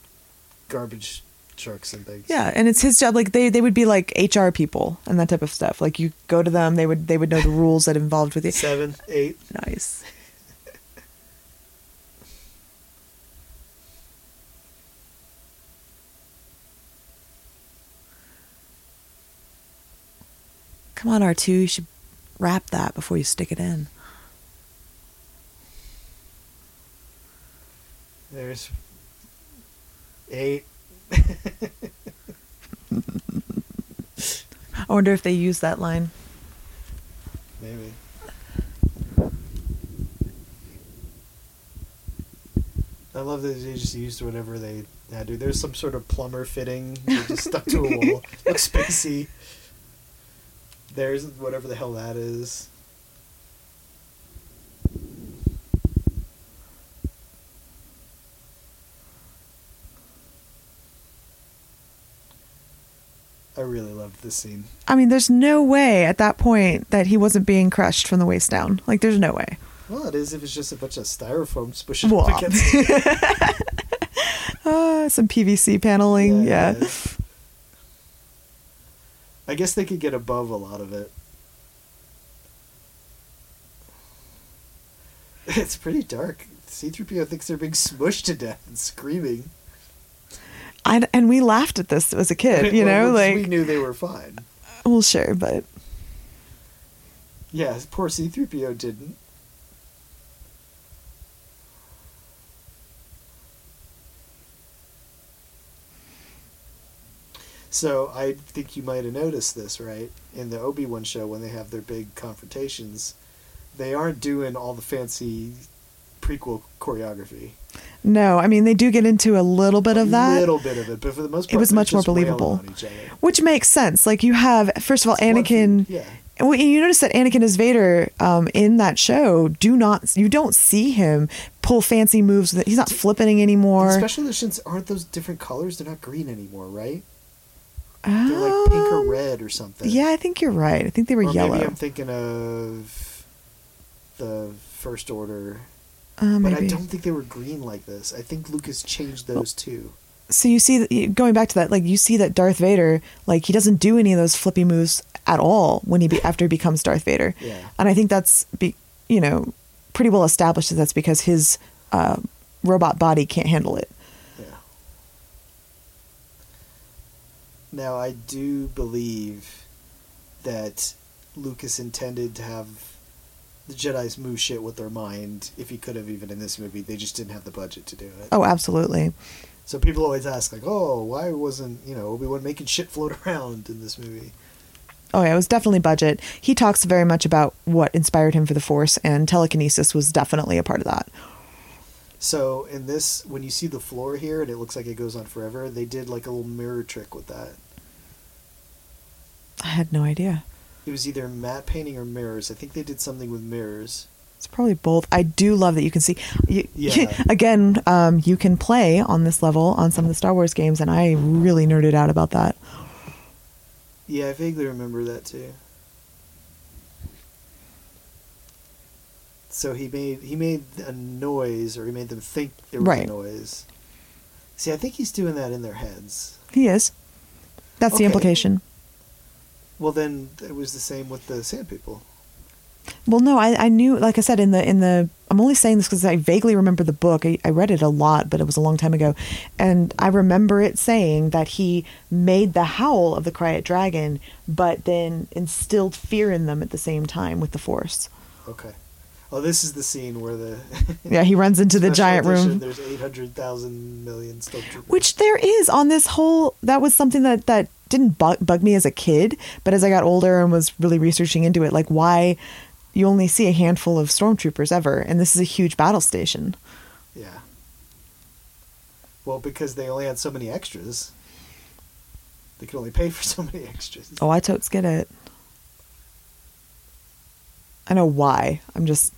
garbage trucks and things. Yeah, and it's his job. Like they, they would be like HR people and that type of stuff. Like you go to them, they would they would know the rules that involved with you. Seven, eight. Nice. Come on, R2, you should wrap that before you stick it in. There's eight. [laughs] I wonder if they use that line. Maybe. I love that they just used whatever they had to. There's some sort of plumber fitting they just stuck to a wall. [laughs] Looks spacey. There's whatever the hell that is. I really loved this scene. I mean, there's no way at that point that he wasn't being crushed from the waist down. Like, there's no way. Well, it is if it's just a bunch of styrofoam spushing Well, up against. Uh, [laughs] [laughs] some PVC paneling, yeah. I guess they could get above a lot of it. [laughs] It's pretty dark. C3PO thinks they're being smushed to death and screaming. I, and we laughed at this as a kid, [laughs] you Well, know, once we knew they were fine. well, sure, but Yeah, poor C3PO didn't. So I think you might have noticed this, right? In the Obi Wan show, when they have their big confrontations, they aren't doing all the fancy prequel choreography. no, I mean, they do get into a little bit of A that. little bit of it, but for the most part, It was much more believable. on each other. Which makes sense. Like you have, first of all, Anakin. Yeah. Well, you notice that Anakin as Vader um, in that show do not. You don't see him pull fancy moves. That he's not flipping anymore. And special editions aren't those different colors? They're not green anymore, right? They're like pink or Um, red or something. Yeah, I think you're right. I think they were or yellow. Maybe I'm thinking of the First Order, uh, but. I don't think they were green like this. I think Lucas changed those too. so you see, going back to that, like you see that Darth Vader, like he doesn't do any of those flippy moves at all when he be, [laughs] after he becomes Darth Vader. Yeah. And I think that's be, you know, pretty well established that that's because his uh, robot body can't handle it. Yeah. Now I do believe that Lucas intended to have the Jedi's move shit with their mind if he could have even in this movie. They just didn't have the budget to do it. Oh, absolutely. So people always ask like, "Oh, why wasn't, you know, Obi-Wan making shit float [laughs] around in this movie?" Oh yeah, it was definitely budget. He talks very much about what inspired him for the Force, and telekinesis was definitely a part of that. So in this, when you see the floor here and it looks like it goes on forever, they did like a little mirror trick with that. I had no idea. It was either matte painting or mirrors. I think they did something with mirrors. It's probably both. I do love that you can see. You, Yeah. [laughs] again, um, you can play on this level on some of the Star Wars games, and I really nerded out about that. Yeah, I vaguely remember that too. So he made he made a noise, or he made them think there was Right. a noise. See, I think he's doing that in their heads. He is. That's the implication. Well, then it was the same with the Sand People. Well, no, I, I knew, like I said, in the in the, I'm only saying this because I vaguely remember the book. I, I read it a lot, but it was a long time ago, and I remember it saying that he made the howl of the krayt dragon, but then instilled fear in them at the same time with the Force. Okay. Oh, this is the scene where the [laughs] Yeah, he runs into the giant edition, room, There's eight hundred thousand million stormtroopers. which there is on this whole. That was something that that didn't bug, bug me as a kid, but as I got older and was really researching into it, like why you only see a handful of stormtroopers ever, and this is a huge battle station. Yeah. Well, because they only had so many extras. They could only pay for so many extras. Oh, I totes get it. I know why. I'm just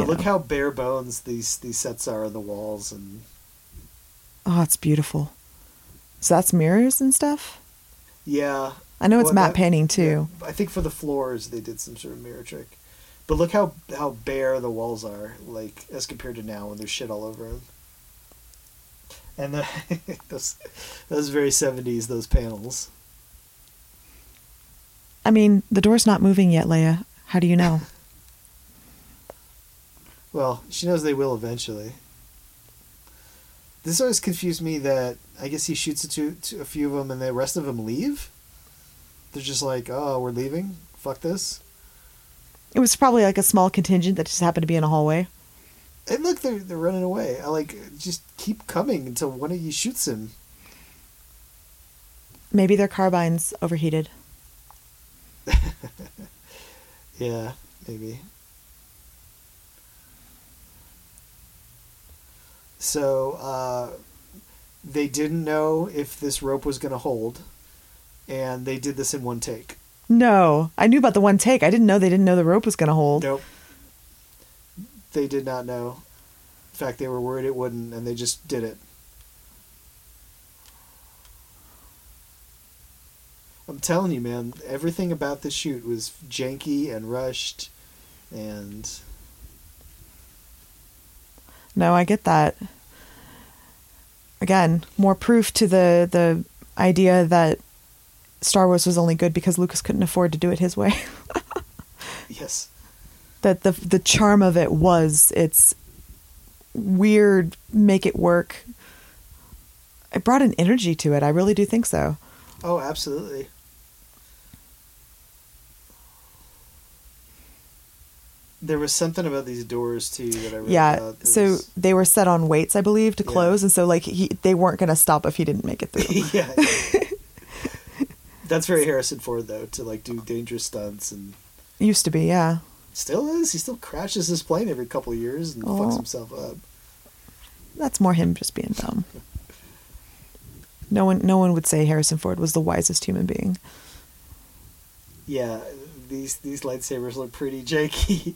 But look how bare bones these these sets are on the walls, and oh, it's beautiful. So that's mirrors and stuff. yeah. I know it's Well, matte that- painting too. I think for the floors they did some sort of mirror trick. But look how how bare the walls are, like as compared to now when there's shit all over them. And the, [laughs] those those very seventies those panels. I mean, the door's not moving yet, Leia. How do you know? [laughs] Well, she knows they will eventually. This always confused me that I guess he shoots to, to a few of them and the rest of them leave. They're just like, oh, we're leaving. Fuck this. it was probably like a small contingent that just happened to be in a hallway. And look, they're they're running away. I like just keep coming until one of you shoots him. Maybe their carbines overheated. [laughs] Yeah, maybe. So uh, they didn't know if this rope was going to hold, and they did this in one take. No, I knew about the one take. I didn't know they didn't know the rope was going to hold. Nope. They did not know. In fact, they were worried it wouldn't, and they just did it. I'm telling you, man, everything about the shoot was janky and rushed, and No, I get that. Again, more proof to the the idea that Star Wars was only good because Lucas couldn't afford to do it his way. [laughs] yes, that the the charm of it was its weird make it work. It brought an energy to it. I really do think so. oh, absolutely. There was something about these doors too that I read yeah. So was- they were set on weights, I believe, to Yeah. close, and so like he, they weren't going to stop if he didn't make it through. [laughs] yeah. [laughs] That's very Harrison Ford though to like do dangerous stunts and Used to be, yeah. still is. He still crashes his plane every couple of years and Oh. fucks himself up. That's more him just being dumb. No one, no one would say Harrison Ford was the wisest human being. Yeah, these these lightsabers look pretty [laughs] janky.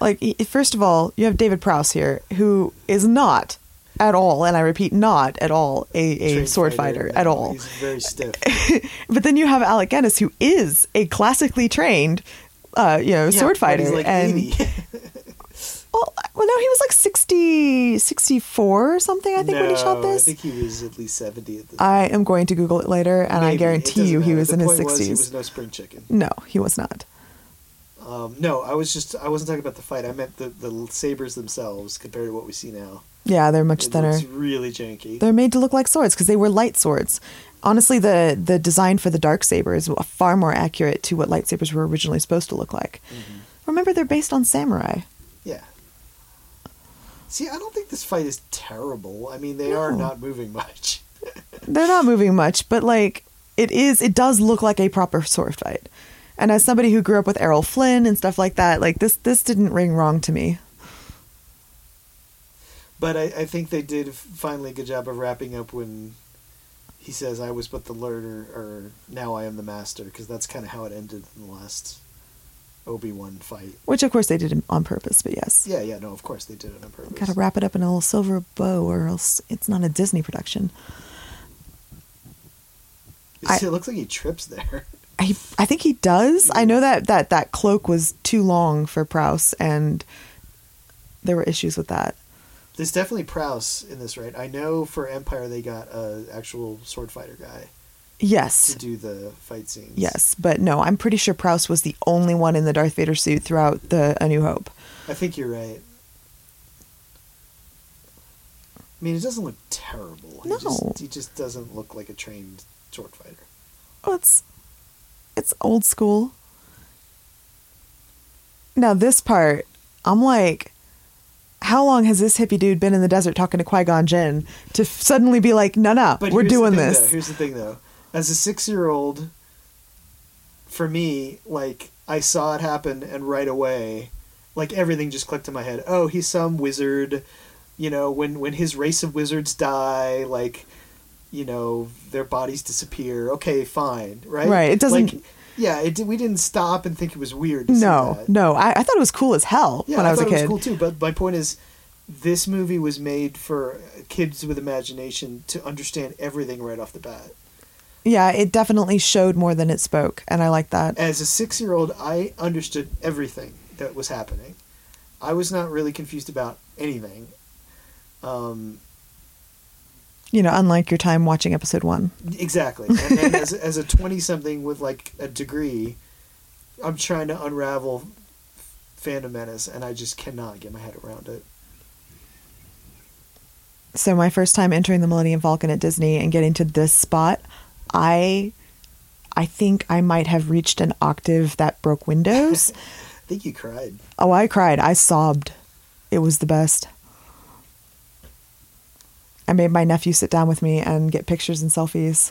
Like, first of all, you have David Prowse here, who is not at all, and I repeat, not at all a, a sword fighter, at no, all. He's very stiff. [laughs] But then you have Alec Guinness, who is a classically trained, uh, you know, Yeah, sword fighter. He's like and 80. [laughs] [laughs] well, well, no, he was like 60, 64 or something. I think when he shot this. I think he was at least seventy at this. I am going to Google it later, and I Maybe. It guarantee you he matter. was The in his point was he sixties. was no spring chicken. No, he was not. Um, no, I was just I wasn't talking about the fight. I meant the the sabers themselves compared to what we see now. Yeah, they're much It thinner. looks really janky. They're made to look like swords because they were light swords. Honestly, the the design for the dark saber is far more accurate to what lightsabers were originally supposed to look like. Mm-hmm. Remember, they're based on samurai. Yeah. See, I don't think this fight is terrible. I mean, they are not moving much. [laughs] They're not moving much, but like it is, it does look like a proper sword fight. And as somebody who grew up with Errol Flynn and stuff like that, like this this didn't ring wrong to me. But I, I think they did finally a good job of wrapping up when he says, "I was but the learner," or "Now I am the master," because that's kind of how it ended in the last Obi Wan fight. Which, of course, they did on purpose, but yes. Yeah, yeah, no, of course they did it on purpose. Got to wrap it up in a little silver bow, or else it's not a Disney production. I- it [laughs] looks like he trips there. I, I think he does. I know that, that that cloak was too long for Prowse, and there were issues with that. There's definitely Prowse in this, right? I know for Empire they got a actual sword fighter guy Yes. to do the fight scenes. Yes, but no, I'm pretty sure Prowse was the only one in the Darth Vader suit throughout the A New Hope. I think you're right. I mean, it doesn't look terrible. He No. just, he just doesn't look like a trained sword fighter. Oh, it's it's old school. Now this part, I'm like, how long has this hippie dude been in the desert talking to Qui Gon Jinn to suddenly be like, no, no, But we're doing thing, this? Though. Here's the thing, though. As a six-year-old, for me, like I saw it happen, and right away, like everything just clicked in my head. Oh, he's some wizard. You know, when when his race of wizards die, like, you know, their bodies disappear. Okay, fine, right? Right, it doesn't- Like, yeah, it, we didn't stop and think it was weird. No, no, I, I thought it was cool as hell Yeah, when I was a thought it was cool too. But my point is, this movie was made for kids with imagination to understand everything right off the bat. Yeah, it definitely showed more than it spoke, and I like that. As a six-year-old, I understood everything that was happening. I was not really confused about anything. Um, You know, unlike your time watching episode one. exactly. And then [laughs] as, as a twenty-something with like a degree, I'm trying to unravel Phantom Menace, and I just cannot get my head around it. So my first time entering the Millennium Falcon at Disney and getting to this spot, I I think I might have reached an octave that broke windows. [laughs] I think you cried. oh, I cried. I sobbed. It was the best. I made my nephew sit down with me and get pictures and selfies.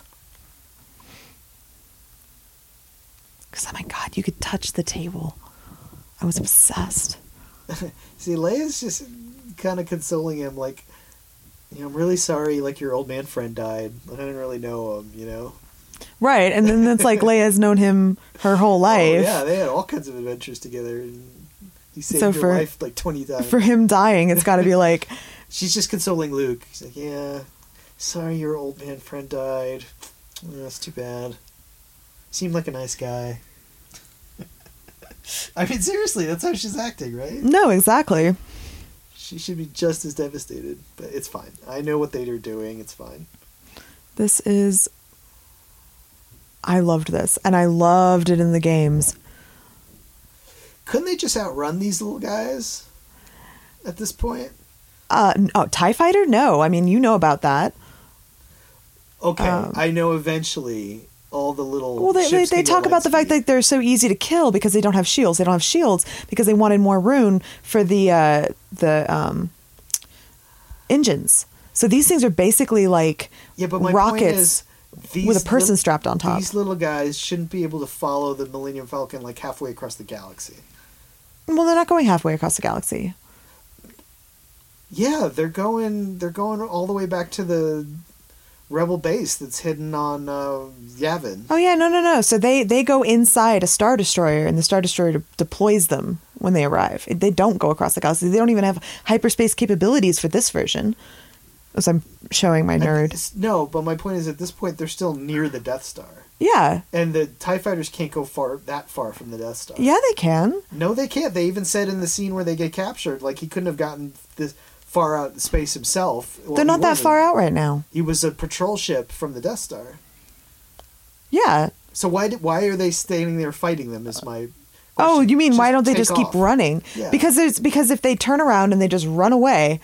Cuz oh my god, you could touch the table. I was obsessed. [laughs] See, Leia's just kind of consoling him, like, you know, I'm really sorry, like, your old man friend died. I didn't really know him, you know? Right, and then it's like [laughs] Leia's known him her whole life. Oh, yeah, they had all kinds of adventures together, and he saved So your for- life, like, 20 times. For him dying, it's got to be like [laughs] She's just consoling Luke. He's like, yeah, sorry your old man friend died. Oh, that's too bad. Seemed like a nice guy. [laughs] I mean, seriously, that's how she's acting, right? no, exactly. She should be just as devastated, but it's fine. I know what they're doing. It's fine. This is. I loved this, and I loved it in the games. Couldn't they just outrun these little guys at this point? Uh, oh, Tie Fighter? No, I mean you know about that. Okay, Um, I know eventually all the little. Well, they they, they talk about the fact that they're so easy to kill because they don't have shields. They don't have shields because they wanted more rune for the uh, the um, engines. So these things are basically like. Yeah, but my rockets point is, these with a person strapped on top. These little guys shouldn't be able to follow the Millennium Falcon like halfway across the galaxy. Well, they're not going halfway across the galaxy. Yeah, they're going. They're going all the way back to the rebel base that's hidden on uh, Yavin. Oh yeah, no, no, no. So they they go inside a star destroyer, and the star destroyer de- deploys them when they arrive. They don't go across the galaxy. They don't even have hyperspace capabilities for this version. As I'm showing my nerd. no, but my point is, at this point, they're still near the Death Star, Yeah, and the Tie Fighters can't go far that far from the Death Star. yeah, they can. No, they can't. They even said in the scene where they get captured, like he couldn't have gotten this far out in space himself. Well, They're not that far out right now. He was a patrol ship from the Death Star. Yeah. So why did, why are they standing there fighting them? Is my Oh, you mean why don't they just keep off. running? Yeah. Because it's because if they turn around and they just run away,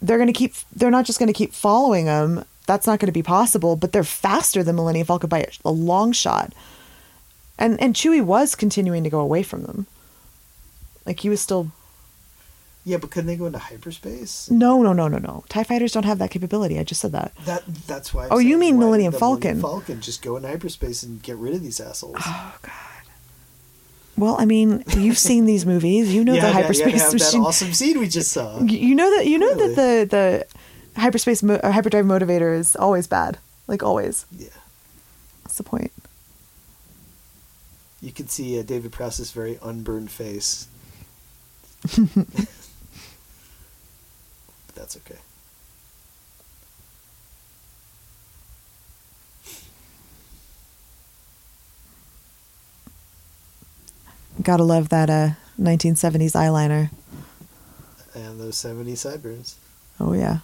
they're going to keep they're not just going to keep following them. That's not going to be possible, but they're faster than Millennium Falcon by a, a long shot. And and Chewie was continuing to go away from them. Like he was still Yeah, but couldn't they go into hyperspace? No, no, no, no, no. TIE fighters don't have that capability. I just said that. That that's why. I'm Oh, you mean why did Millennium Falcon. Falcon just go into hyperspace and get rid of these assholes. Oh god. Well, I mean, you've seen these movies. You know [laughs] yeah, the yeah, yeah, hyperspace have machine. that awesome scene we just saw. You know that you know Really? that the the hyperspace mo- uh, hyperdrive motivator is always bad. Like always. Yeah. What's the point. You can see uh, David Prowse's very unburned face. [laughs] that's okay. Gotta love that uh 1970s eyeliner. And those 70 sideburns. Oh yeah.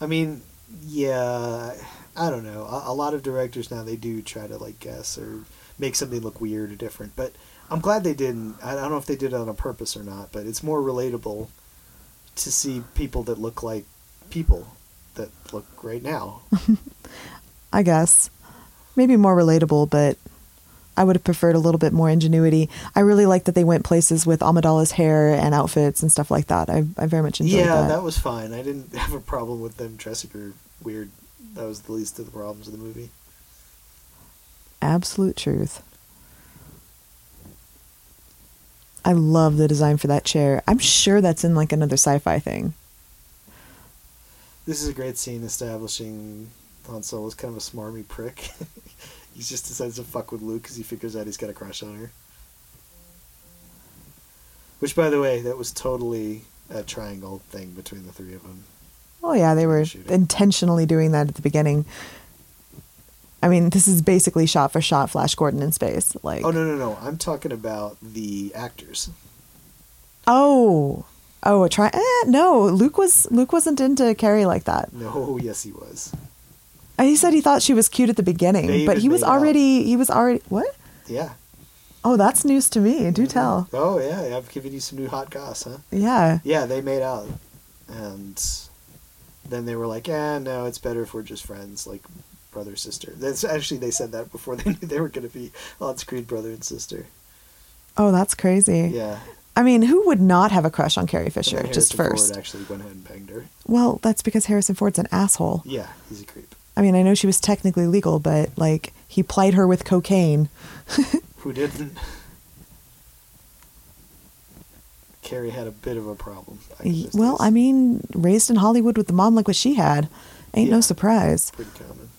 I mean, yeah, I don't know. A, a lot of directors now they do try to like guess or make something look weird or different, but I'm glad they didn't. I don't know if they did it on purpose or not, but it's more relatable to see people that look like people that look right now. [laughs] I guess. Maybe more relatable, but I would have preferred a little bit more ingenuity. I really like that they went places with Amidala's hair and outfits and stuff like that. I, I very much enjoyed yeah, that. Yeah, that was fine. I didn't [laughs] have a problem with them dressing her weird. That was the least of the problems of the movie. Absolute truth. I love the design for that chair. I'm sure that's in like another sci-fi thing. This is a great scene establishing Han Solo's kind of a smarmy prick. [laughs] he just decides to fuck with Luke because he figures out he's got a crush on her. Which, by the way, that was totally a triangle thing between the three of them. Oh yeah, they were Shooting. intentionally doing that at the beginning. I mean, this is basically shot for shot Flash Gordon in space. Like Oh no no no! I'm talking about the actors. Oh. Oh, a try eh, no, Luke was Luke wasn't into Carrie like that. No, yes he was. And He said he thought she was cute at the beginning, They but he was made out. already he was already what? Yeah. Oh, that's news to me. Do mm-hmm. tell. Oh yeah, I've given you some new hot goss, huh? Yeah. Yeah, they made out, and then they were like, "Yeah, no, it's better if we're just friends, like brother sister." That's actually they said that before [laughs] they knew they were going to be on screen brother and sister. Oh, that's crazy. Yeah, I mean, who would not have a crush on Carrie Fisher just first? Ford actually went ahead and banged her. Well, that's because Harrison Ford's an asshole. Yeah, he's a creep. I mean, I know she was technically legal, but like he plied her with cocaine. [laughs] Who didn't? Carrie had a bit of a problem. back in Y- those Well. I mean, raised in Hollywood with the mom like what she had, ain't no surprise. pretty common.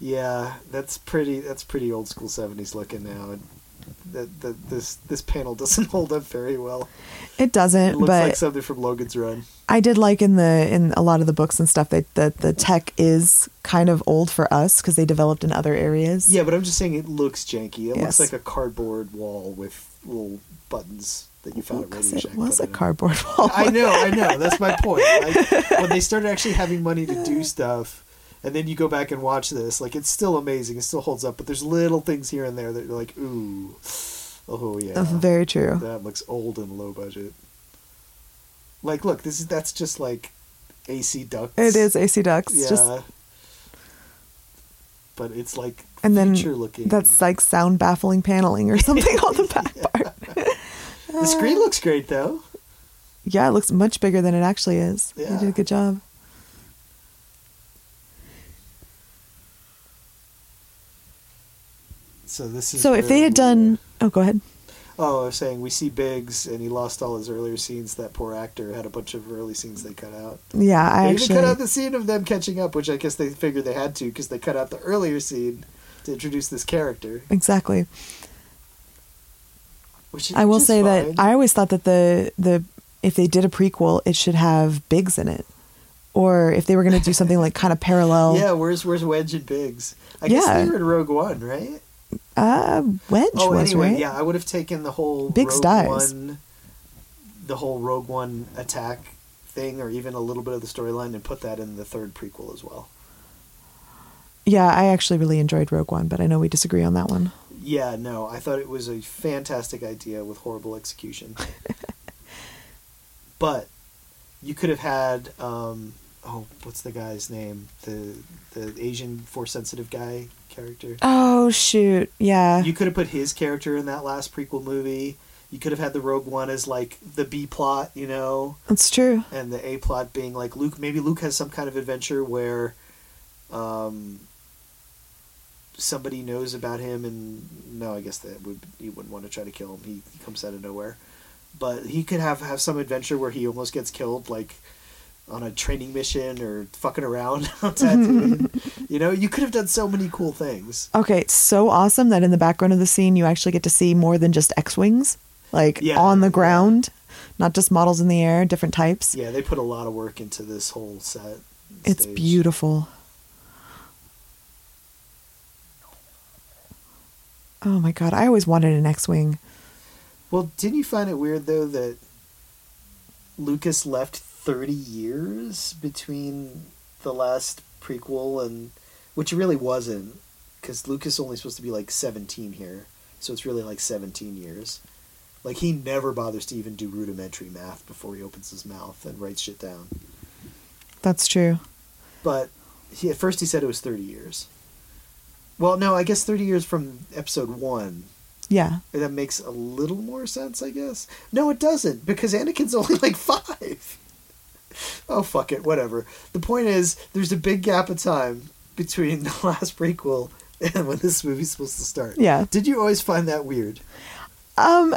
Yeah, that's pretty. That's pretty old school seventies looking now. And that that this this panel doesn't [laughs] hold up very well. It It doesn't, looks but like something from Logan's Run. I did like in the in a lot of the books and stuff that that the tech is kind of old for us because they developed in other areas. Yeah, but I'm just saying it looks janky. It Yes. looks like a cardboard wall with little buttons that you found at 'Cause Radio Shack. it was a cardboard wall. I know, I know. That's my point. [laughs] Like, when they started actually having money to do stuff, and then you go back and watch this, like it's still amazing. It still holds up, but there's little things here and there that you're like, ooh, oh yeah, That's Very true. that looks old and low budget. Like, look, this is that's just like AC ducts. It is AC Ducks. yeah. Just but it's like and then looking. that's like sound baffling paneling or something on the [laughs] back part. the screen looks great though. Yeah, it looks much bigger than it actually is. You did a good job. So this is So if they had done, oh, go ahead. Oh, I was saying we see Biggs, and he lost all his earlier scenes. That poor actor had a bunch of early scenes they cut out. Yeah, I they actually. even cut out the scene of them catching up, which I guess they figured they had to because they cut out the earlier scene to introduce this character. exactly. Which I will say fine. that I always thought that the the if they did a prequel, it should have Biggs in it, or if they were going to do something like kind of [laughs] parallel. yeah, where's where's Wedge and Biggs? I guess Yeah. they were in Rogue One, right? Uh, Wedge Oh, was anyway, right. yeah, I would have taken the whole Biggs Rogue. One, the whole Rogue One attack thing, or even a little bit of the storyline, and put that in the third prequel as well. Yeah, I actually really enjoyed Rogue One, but I know we disagree on that one. Yeah, no, I thought it was a fantastic idea with horrible execution. [laughs] but you could have had um, oh, what's the guy's name? The the Asian force sensitive guy character. Oh shoot, yeah. You could have put his character in that last prequel movie. You could have had the Rogue One as like the B plot, you know, That's true. and the A plot being like Luke. Maybe Luke has some kind of adventure where, um, somebody knows about him, and no, I guess that would you wouldn't want to try to kill him. He, he comes out of nowhere, but he could have have some adventure where he almost gets killed, like on a training mission or fucking around [laughs] on Tatooine. [laughs] you know, you could have done so many cool things. Okay, it's so awesome that in the background of the scene you actually get to see more than just X-wings, like Yeah. on the ground, not just models in the air, different types. Yeah, they put a lot of work into this whole set. It's stage. beautiful. Oh my god, I always wanted an X-wing. Well, didn't you find it weird though that Lucas left thirty years between the last prequel and which it really wasn't because Lucas only supposed to be like seventeen here, so it's really like seventeen years. Like he never bothers to even do rudimentary math before he opens his mouth and writes shit down. That's true. But he at first he said it was thirty years. Well, no, I guess thirty years from episode one. Yeah. That makes a little more sense, I guess. No, it doesn't, because Anakin's [laughs] only like five. [laughs] Oh, fuck it, whatever. The point is, there's a big gap of time between [laughs] the last prequel and when this movie's supposed to start. Yeah. Did you always find that weird? Um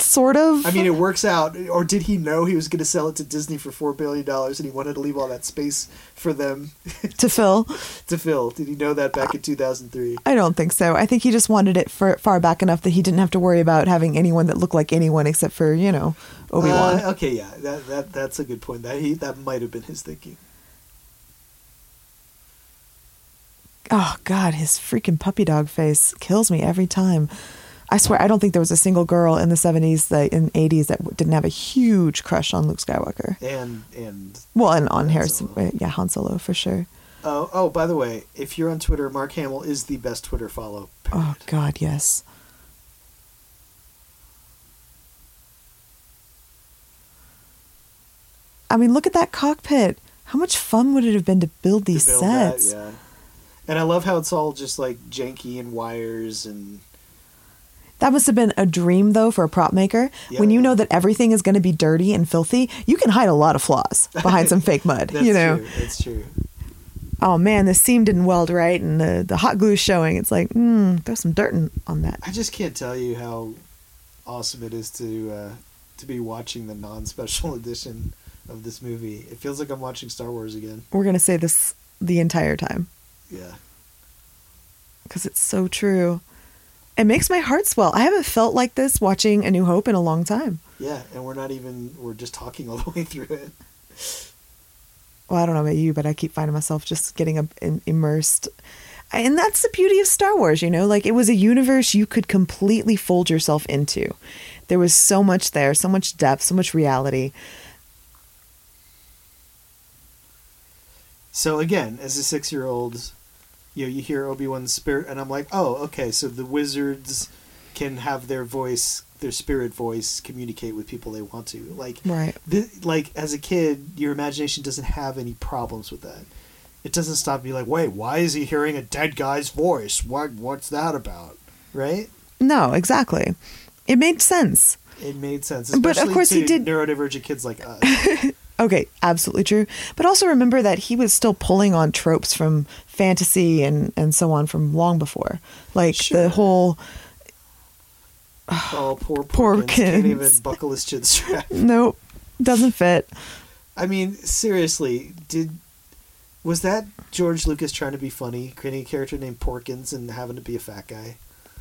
sort of. I mean, it works out. Or did he know he was going to sell it to Disney for $4 billion and he wanted to leave all that space for them [laughs] to fill? to fill? Did he know that back in 2003? I don't think so. I think he just wanted it for far back enough that he didn't have to worry about having anyone that looked like anyone except for, you know, Obi-Wan. Uh, okay, yeah, that, that that's a good point. That he that might have been his thinking. Oh God, his freaking puppy dog face kills me every time. I swear, I don't think there was a single girl in the '70s that in '80s that didn't have a huge crush on Luke Skywalker. And and Well, and on Han Harrison, Solo. yeah, Han Solo for sure. Oh, oh, by the way, if you're on Twitter, Mark Hamill is the best Twitter follow. Period. Oh God, yes. I mean, look at that cockpit. How much fun would it have been to build To these build that, sets? yeah. And I love how it's all just like janky and wires and That must have been a dream, though, for a prop maker. Yeah, when you know that everything is going to be dirty and filthy, you can hide a lot of flaws behind some [laughs] fake mud. that's you know, true. That's true. oh man, the seam didn't weld right, and the the hot glue showing. It's like, mm, there's some dirt in, on that. I just can't tell you how awesome it is to uh, to be watching the non-special [laughs] edition of this movie. It feels like I'm watching Star Wars again. We're gonna say this the entire time Yeah. because it's so true. It makes my heart swell. I haven't felt like this watching A New Hope in a long time. Yeah, and we're not even we're just talking all the way through it. Well, I don't know about you, but I keep finding myself just getting im- in- immersed. And that's the beauty of Star Wars, you know? Like, it was a universe you could completely fold yourself into. There was so much there, so much depth, so much reality. So again, as a six-year-old, you know, you hear Obi Wan's spirit, and I'm like, oh, okay, so the wizards can have their voice, their spirit voice, communicate with people they want to. Like, Right. the, like as a kid, your imagination doesn't have any problems with that. It doesn't stop you like, wait, why is he hearing a dead guy's voice? What, what's that about? Right? No, exactly. It made sense. It made sense, But of course he did- neurodivergent kids like us. [laughs] Okay, absolutely true. But also remember that he was still pulling on tropes from fantasy and, and so on from long before. Like Sure. the whole oh, poor [sighs] Porkins can't even [laughs] buckle his chin strap. nope, doesn't fit. I mean, seriously, did was that George Lucas trying to be funny, creating a character named Porkins and having to be a fat guy?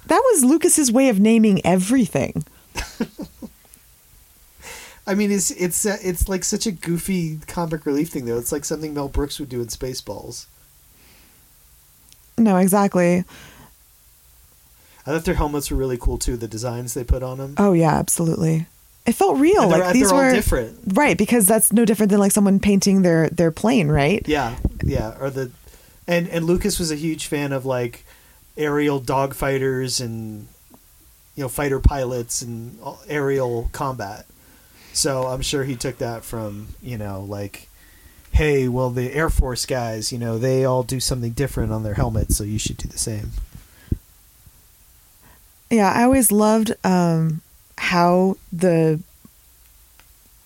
That was Lucas's way of naming everything. [laughs] I mean, it's it's uh, it's like such a goofy comic relief thing, though. It's like something Mel Brooks would do in Spaceballs. No, exactly. I thought their helmets were really cool too. The designs they put on them. Oh yeah, absolutely. It felt real. They're, like these were different. right because that's no different than like someone painting their their plane, right? Yeah, yeah. Or the, and and Lucas was a huge fan of like aerial dogfighters and you know fighter pilots and aerial combat. So I'm sure he took that from you know like, hey, well the Air Force guys, you know, they all do something different on their helmets, so you should do the same. Yeah, I always loved um, how the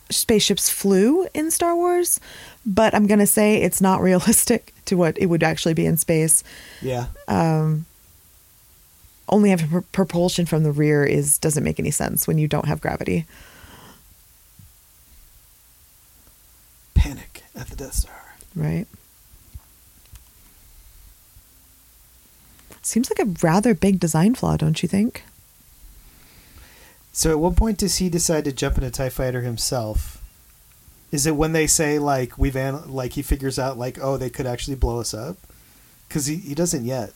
spaceships flew in Star Wars, but I'm gonna say it's not [laughs] realistic to what it would actually be in space. Yeah. Um, only having pr- propulsion from the rear is doesn't make any sense when you don't have gravity. Panic at the Death Star. Right. Seems like a rather big design flaw, don't you think? So at what point does he decide to jump in a Tie Fighter himself? Is it when they say like we've an- like he figures out like oh they could actually blow us up? Because he, he doesn't yet.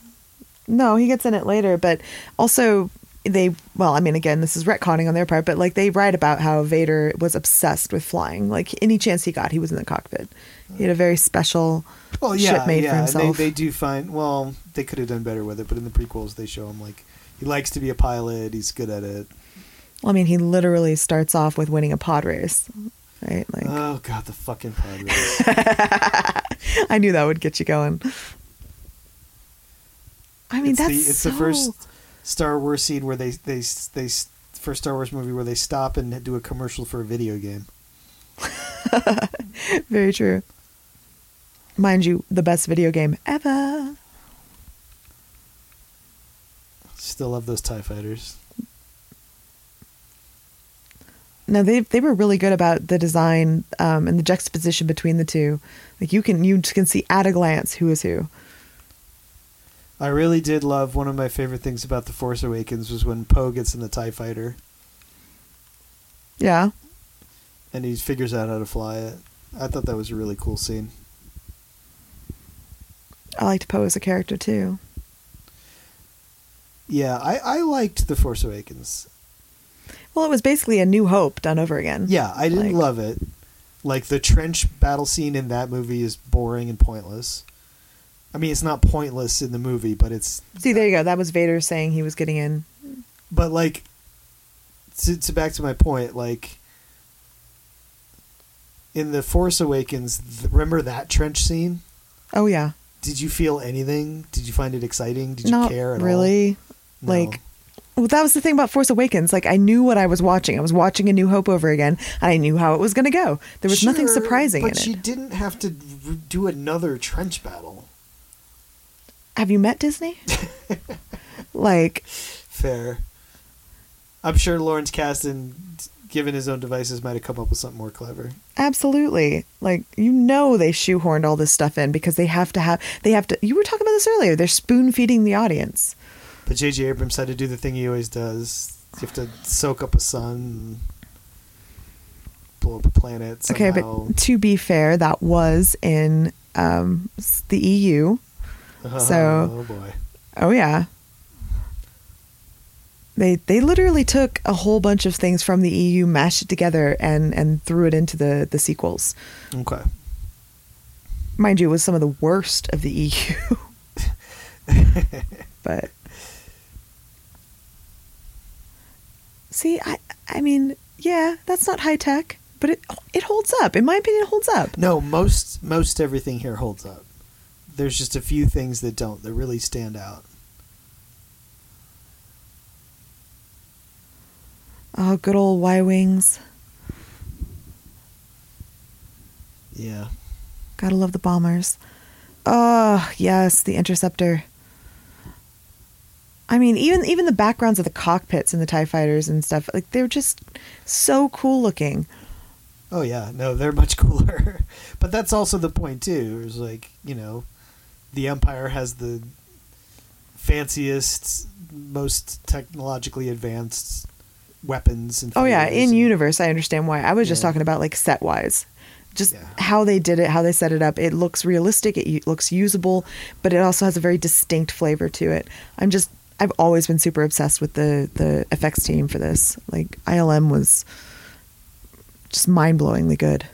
No, he gets in it later, but also they well, I mean again, this is retconning on their part, but like they write about how Vader was obsessed with flying. Like any chance he got, he was in the cockpit. He had a very special Well, yeah, ship made yeah. for himself. They, they do find well they could have done better with it, but in the prequels they show him like he likes to be a pilot. He's good at it. well, I mean, he literally starts off with winning a pod race. Right? Like Oh god, the fucking pod race. [laughs] I knew that would get you going. I mean, it's that's the, it's so... the first Star Wars scene where they they they first Star Wars movie where they stop and do a commercial for a video game. [laughs] very true. Mind you, the best video game ever. Still love those Tie Fighters. No, they they were really good about the design um, and the juxtaposition between the two. Like you can you can see at a glance who is who. I really did love one of my favorite things about The Force Awakens was when Poe gets in the TIE fighter Yeah, and he figures out how to fly it. I thought that was a really cool scene. I liked Poe as a character too. Yeah, I, I liked The Force Awakens. Well, it was basically a New Hope done over again. Yeah, I didn't Like- love it. Like the trench battle scene in that movie is boring and pointless. I mean, it's not pointless in the movie, but it's See, there you go. That was Vader saying he was getting in. but like to, to back to my point, like in the Force Awakens, th- remember that trench scene? Oh yeah, Did you feel anything? Did you find it exciting? Did you care at all? really. No. Like, well, that was the thing about Force Awakens. Like, I knew what I was watching. I was watching A New Hope over again, and I knew how it was going to go. There was nothing Sure, surprising but in she didn't have to do another trench battle. Have you met Disney? [laughs] like, Fair. I'm sure Lawrence Kasdan, given his own devices, might have come up with something more clever. absolutely. Like, you know, they shoehorned all this stuff in because they have to have. They have to. You were talking about this earlier. They're spoon feeding the audience. But J.J. Abrams had to do the thing he always does. You have to soak up a sun, blow up a planet. Somehow. Okay, but to be fair, that was in um, the EU. Uh-huh. so- oh boy, Oh yeah. They they literally took a whole bunch of things from the EU, mashed it together, and and threw it into the the sequels. okay. Mind you, it was some of the worst of the EU. [laughs] but see, I I mean, yeah, that's not high tech, but it it holds up. In my opinion, it holds up. No, most most everything here holds up. There's just a few things that don't that really stand out. Oh, good old Y wings. Yeah. Gotta love the bombers. Oh, yes, the interceptor. I mean, even even the backgrounds of the cockpits and the TIE fighters and stuff, like they're just so cool looking. Oh yeah, no, they're much [laughs] cooler. but that's also the point too. It's like you know, the Empire has the fanciest, most technologically advanced weapons. And Oh yeah, in and- universe, I understand why. I was just talking about like set wise, just Yeah. how they did it, how they set it up. It looks realistic. It looks usable, but it also has a very distinct flavor to it. I'm just, I've always been super obsessed with the the effects team for this. Like ILM was just mind blowingly good.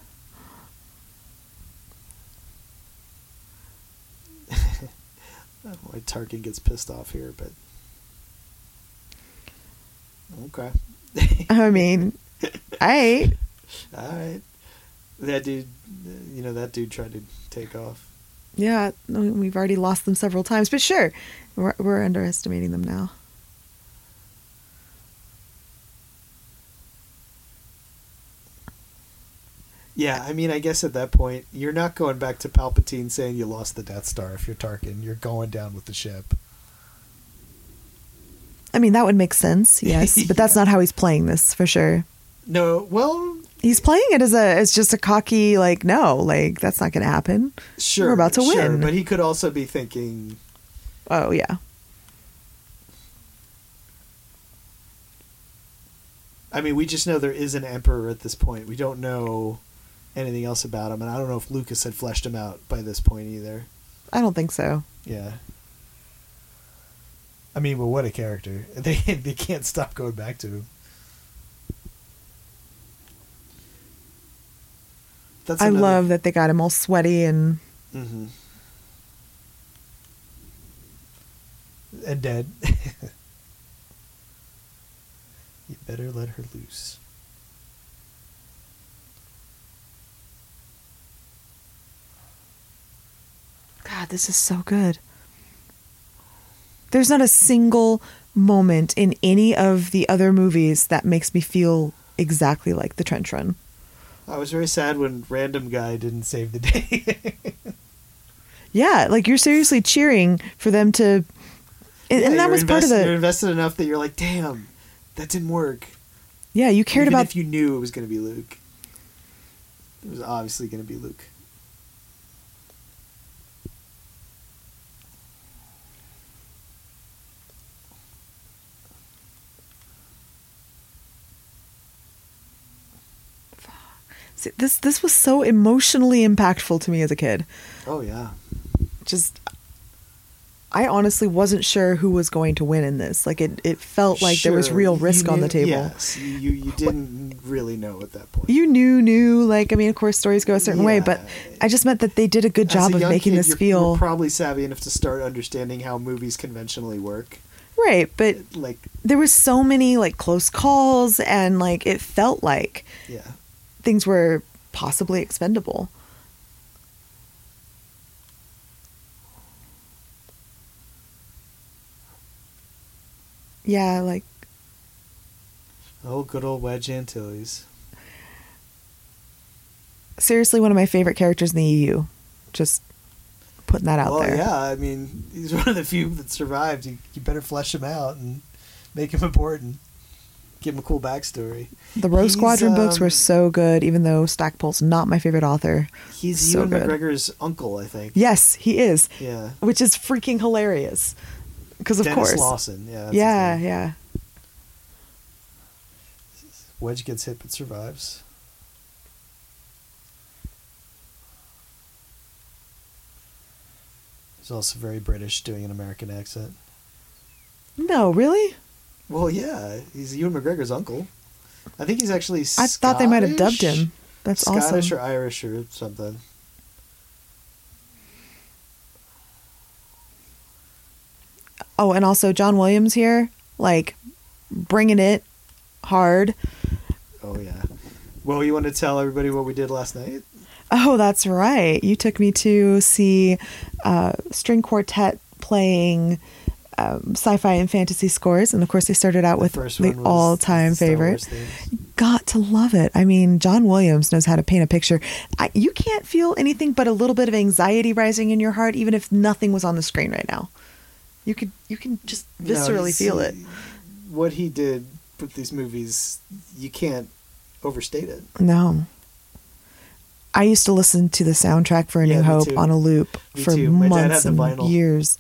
[laughs] Why Tarkin gets pissed off here, but okay, I mean, I [laughs] all right. That dude, you know, that dude tried to take off. yeah, we've already lost them several times, but sure, we're we're underestimating them now. Yeah, I mean, I guess at that point, you're not going back to Palpatine saying you lost the Death Star if you're Tarkin. You're going down with the ship. I mean, that would make sense, [laughs] yes, but that's not how he's playing this for sure. No, well, He's playing it as a as just a cocky like no, like that's not going to happen. Sure, We're about to sure, win. but he could also be thinking, Oh yeah. I mean, we just know there is an emperor at this point. We don't know anything else about him, and I don't know if Lucas had fleshed him out by this point either. I don't think so. Yeah. I mean, well, what a character! [laughs] They they can't stop going back to him. That's I love that they got him all sweaty and hmm And dead. [laughs] you better let her loose. God, this is so good. There's not a single moment in any of the other movies that makes me feel exactly like the trench run. I was very sad when random guy didn't save the day. [laughs] Yeah, like you're seriously cheering for them to and, Yeah, and that was part of invest- You're invested enough that you're like, damn, that didn't work. Yeah, you cared Even about if you knew it was going to be Luke. It was obviously going to be Luke. This this was so emotionally impactful to me as a kid. Oh yeah. Just I honestly wasn't sure who was going to win in this. Like it, it felt like there was real risk on the table. Yes, you you, didn't really know at that point. You knew, knew, like I mean, of course, stories go a certain way, but I just meant that they did a good job a of making kid, this you're, feel You're probably savvy enough to start understanding how movies conventionally work. right. But Like, there were so many like close calls, and like it felt like yeah, things were possibly expendable. Yeah, like oh, good old Wedge Antilles. seriously, one of my favorite characters in the EU. Just putting that out well, there. yeah, I mean, he's [laughs] one of the few that survived. You, you better flesh him out and make him important. Give him a cool backstory. The Rogue He's, Squadron books were um, so good, even though Stackpole's not my favorite author. He's So Ewan good. McGregor's uncle, I think. Yes, he is, Yeah. which is freaking hilarious. Because of Denis course, Lawson. Yeah. yeah, yeah. Wedge gets hit but survives. He's also very British, doing an American accent. No, really? Well, yeah, he's Ewan McGregor's uncle. I think he's actually. I thought they might have dubbed him. That's Scottish awesome. or Irish or something. Oh, and also John Williams here, like bringing it hard. Oh yeah. Well, you want to tell everybody what we did last night? Oh, that's right. You took me to see uh, string quartet playing um, sci-fi and fantasy scores, and of course they started out with the, all-time Star favorite. Got to love it. I mean, John Williams knows how to paint a picture. I, you can't feel anything but a little bit of anxiety rising in your heart, even if nothing was on the screen right now. You could, you can just No, viscerally he's- feel it. What he did with these movies, you can't overstate it. No. I used to listen to the soundtrack for A Yeah, New Hope too. on a loop Me for too. My dad had months the and years.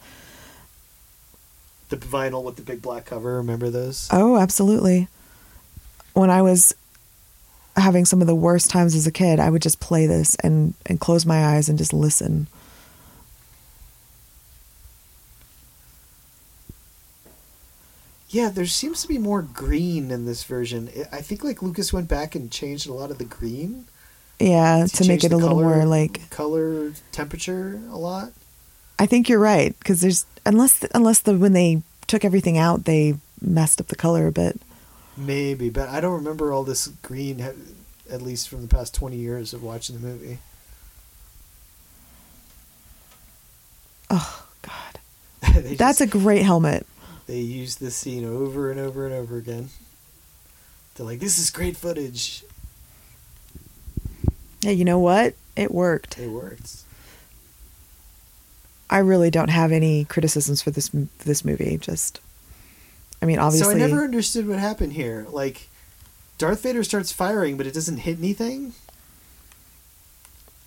The vinyl with the big black cover. Remember those? Oh, absolutely. When I was having some of the worst times as a kid, I would just play this and, and close my eyes and just listen. Yeah, there seems to be more green in this version. I- think like Lucas went back and changed a lot of the green Yeah, to, make it a little more like color temperature a lot. I think you're right because there's unless unless the when they took everything out they messed up the color a bit. Maybe, but I don't remember all this green. At least from the past twenty years of watching the movie. Oh God, [laughs] they that's a great helmet. they used this scene over and over and over again. They're like, "This is great footage." Yeah, you know what? It worked. It worked. I really don't have any criticisms for this for this movie. Just, I mean, obviously, So I never understood what happened here. Like, Darth Vader starts firing, but it doesn't hit anything.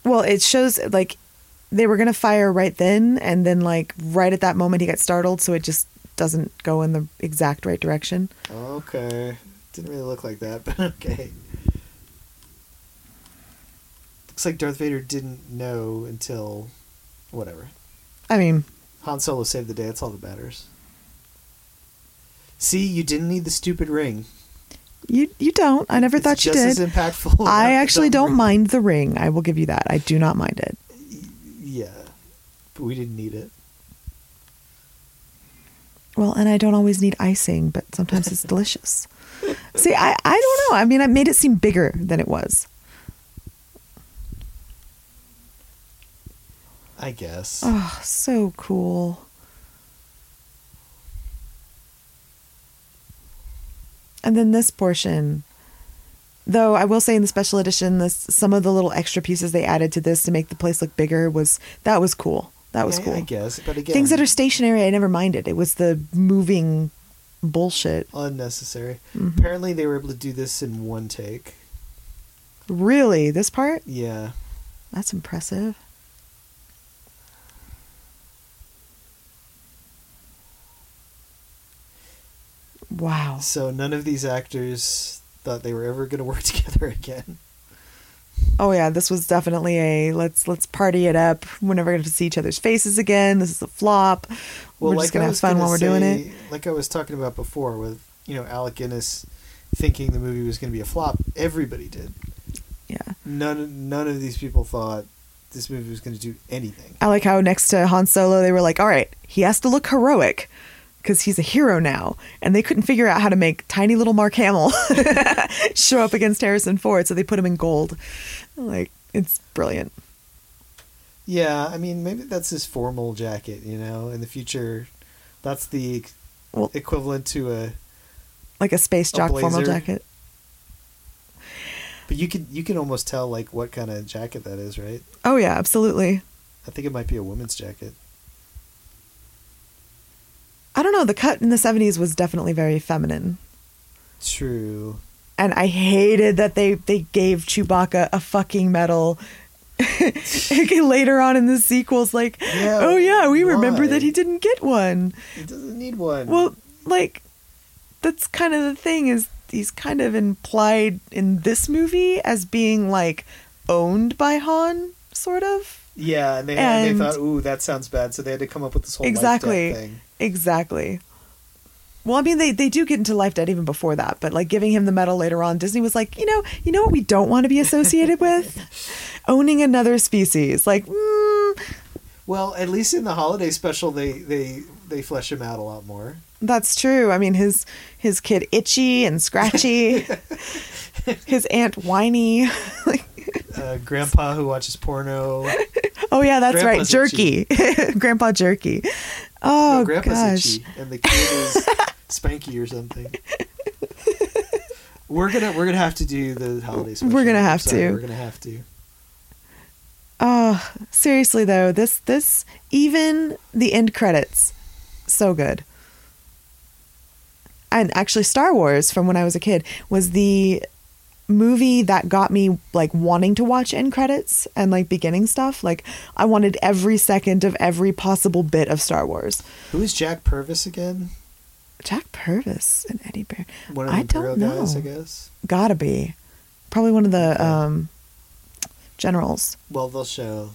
Well, it shows like they were gonna fire right then, and then like right at that moment he got startled, so it just doesn't go in the exact right direction. Okay, didn't really look like that, [laughs] but okay. Looks like Darth Vader didn't know until whatever. I mean, Han Solo saved the day. That's all that matters. See, you didn't need the stupid ring. you you don't. I never It's thought you did. just as impactful. [laughs] I actually don't ring. mind the ring. I will give you that. I do not mind it. Yeah, but we didn't need it. Well, and I don't always need icing, but sometimes it's [laughs] delicious. See, I, I don't know. I mean, I made it seem bigger than it was. I guess. Oh, so cool. And then this portion. Though I will say in the special edition, this some of the little extra pieces they added to this to make the place look bigger was that was cool. That was Yeah, cool. I guess, but again, Things that are stationary, I never minded. It was the moving bullshit. unnecessary. Mm-hmm. Apparently, they were able to do this in one take. Really, this part? Yeah. That's impressive. Wow. So none of these actors thought they were ever going to work [laughs] together again. Oh yeah, this was definitely a let's let's party it up. We're never going to see each other's faces again. This is a flop. we're just going to have fun while we're doing it. Like I was talking about before, with you know Alec Guinness thinking the movie was going to be a flop. Everybody did. Yeah. None none of these people thought this movie was going to do anything. I like how next to Han Solo they were like, "All right, he has to look heroic because he's a hero now." And they couldn't figure out how to make tiny little Mark Hamill [laughs] show up against Harrison Ford, so they put him in gold. Like it's brilliant. Yeah, I mean maybe that's his formal jacket. You know, in the future, that's the Well- equivalent to a. Like a space A jock formal jacket. But you can you can almost tell like what kind of jacket that is, right? Oh yeah, absolutely. I think it might be a woman's jacket. I don't know. The cut in the '70s was definitely very feminine. True. and I hated that they they gave Chewbacca a fucking medal. [laughs] Later on in the sequels, like, Yeah, oh yeah, we remember that he didn't get one. He doesn't need one. Well, like, that's kind of the thing is he's kind of implied in this movie as being like owned by Han, sort of. yeah, and they and- they thought, ooh, that sounds bad, so they had to come up with this whole exactly, thing. Exactly. Well, I mean, they, they do get into life debt even before that, but like giving him the medal later on, Disney was like, you know, you know what we don't want to be associated with, [laughs] owning another species. Like, mm, Well, at least in the holiday special, they they they flesh him out a lot more. that's true. I mean, his his kid Itchy and Scratchy, [laughs] his aunt Whiny. Uh, grandpa who watches porno. [laughs] oh yeah, that's Grandpa's right, Jerky, Grandpa Jerky. Oh grandpa's gosh, itchy, and the kid is [laughs] Spanky or something. We're gonna we're gonna have to do the holiday special. We're gonna have Sorry, to. We're gonna have to. Oh, seriously though, this this even the end credits, so good. And actually, Star Wars, from when I was a kid, was the movie that got me like wanting to watch end credits and like beginning stuff. Like I wanted every second of every possible bit of Star Wars. Who is Jack Purvis again? Jack Purvis and Eddie Byrne. One of the I don't know. guys, I guess. Gotta be, probably one of the Okay. um, generals. Well, they'll show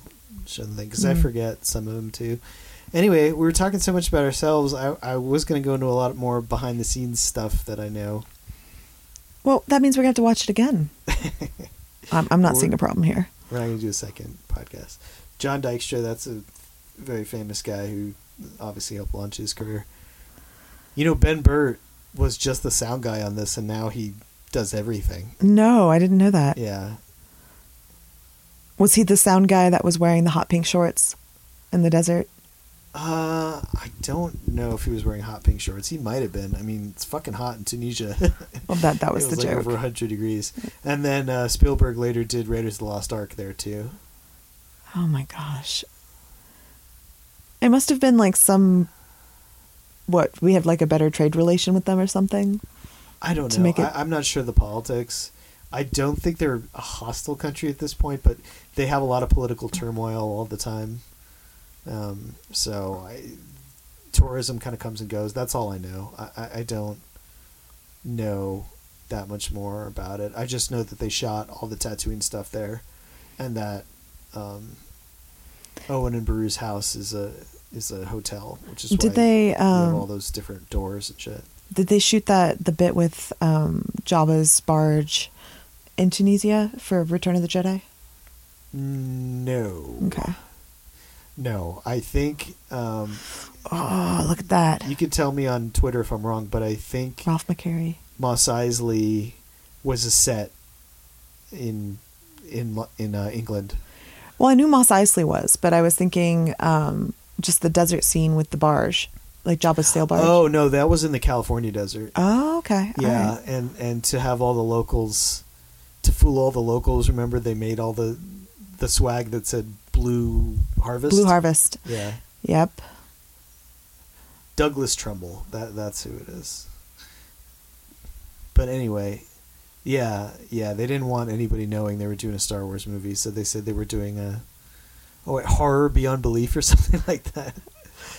show the thing because I Mhm. forget some of them too. Anyway, we were talking so much about ourselves. I I was going to go into a lot more behind the scenes stuff that I know. Well, that means we're gonna have to watch it again. [laughs] I'm, I'm not Or- seeing a problem here. We're not going to do a second podcast. John Dykstra, that's a very famous guy who obviously helped launch his career. You know, Ben Burtt was just the sound guy on this, and now he does everything. No, I didn't know that. Yeah. Was he the sound guy that was wearing the hot pink shorts in the desert? Uh, I don't know if he was wearing hot pink shorts. He might have been. I mean, it's fucking hot in Tunisia. [laughs] Well, that that was it the like joke. over 100 degrees. And then uh, Spielberg later did Raiders of the Lost Ark there too. Oh my gosh. It must have been like some. What we have like a better trade relation with them or something. I don't to know. make it- I, I'm not sure the politics. I don't think they're a hostile country at this point, but they have a lot of political turmoil all the time. Um, so I, tourism kind of comes and goes. That's all I know. I, I, I don't know that much more about it. I just know that they shot all the Tatooine stuff there, and that um, Owen and Beru's house is a is a hotel, which is Did they, have all um, those different doors and shit. Did they shoot that the bit with um, Jabba's barge in Tunisia for Return of the Jedi? No. Okay. No, I think um, Oh, look at that, you can tell me on Twitter if I'm wrong, but I think Ralph McQuarrie. Mos Eisley was a set in in in uh, England. Well, I knew Mos Eisley was, but I was thinking um, just the desert scene with the barge, like Jabba's sail barge. Oh no, that was in the California desert. Oh, okay. Yeah, right. and and to have all the locals, to fool all the locals. Remember, they made all the the swag that said Blue Harvest. Blue Harvest. Yeah, Yep. Douglas Trumbull. That that's who it is. But anyway, yeah, yeah, they didn't want anybody knowing they were doing a Star Wars movie, so they said they were doing a oh wait, horror beyond belief or [laughs] something like that.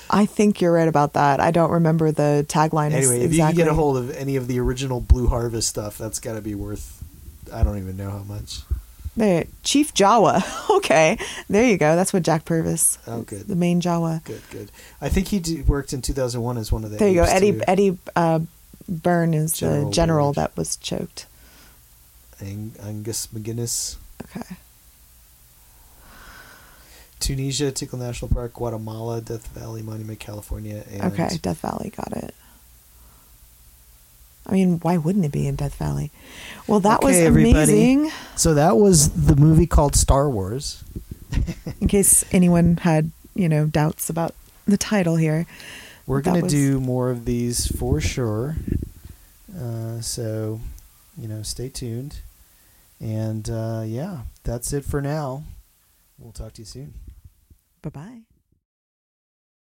I think you're right about that. I don't remember the tagline. Anyway, if exactly. you can get a hold of any of the original Blue Harvest stuff, that's got to be worth I don't even know how much. There, Chief Jawa. [laughs] okay, there you go. That's what Jack Purvis. Oh, good. The main Jawa. Good, good. I think he d- worked in 2001 as one of the. There you go. Eddie too. Eddie uh, Byrne is General the general that was choked. Ang- Angus MacInnes. Okay. Tunisia, Tikal National Park, Guatemala, Death Valley Monument, California, and Okay. Death Valley. Got it. I mean, why wouldn't it be in Death Valley? Well, that was Okay, everybody. amazing. So that was the movie called Star Wars. [laughs] In case anyone had, you know, doubts about the title here. We're gonna was- do more of these for sure. Uh, so, you know, stay tuned. And uh, yeah, that's it for now. We'll talk to you soon. Bye bye.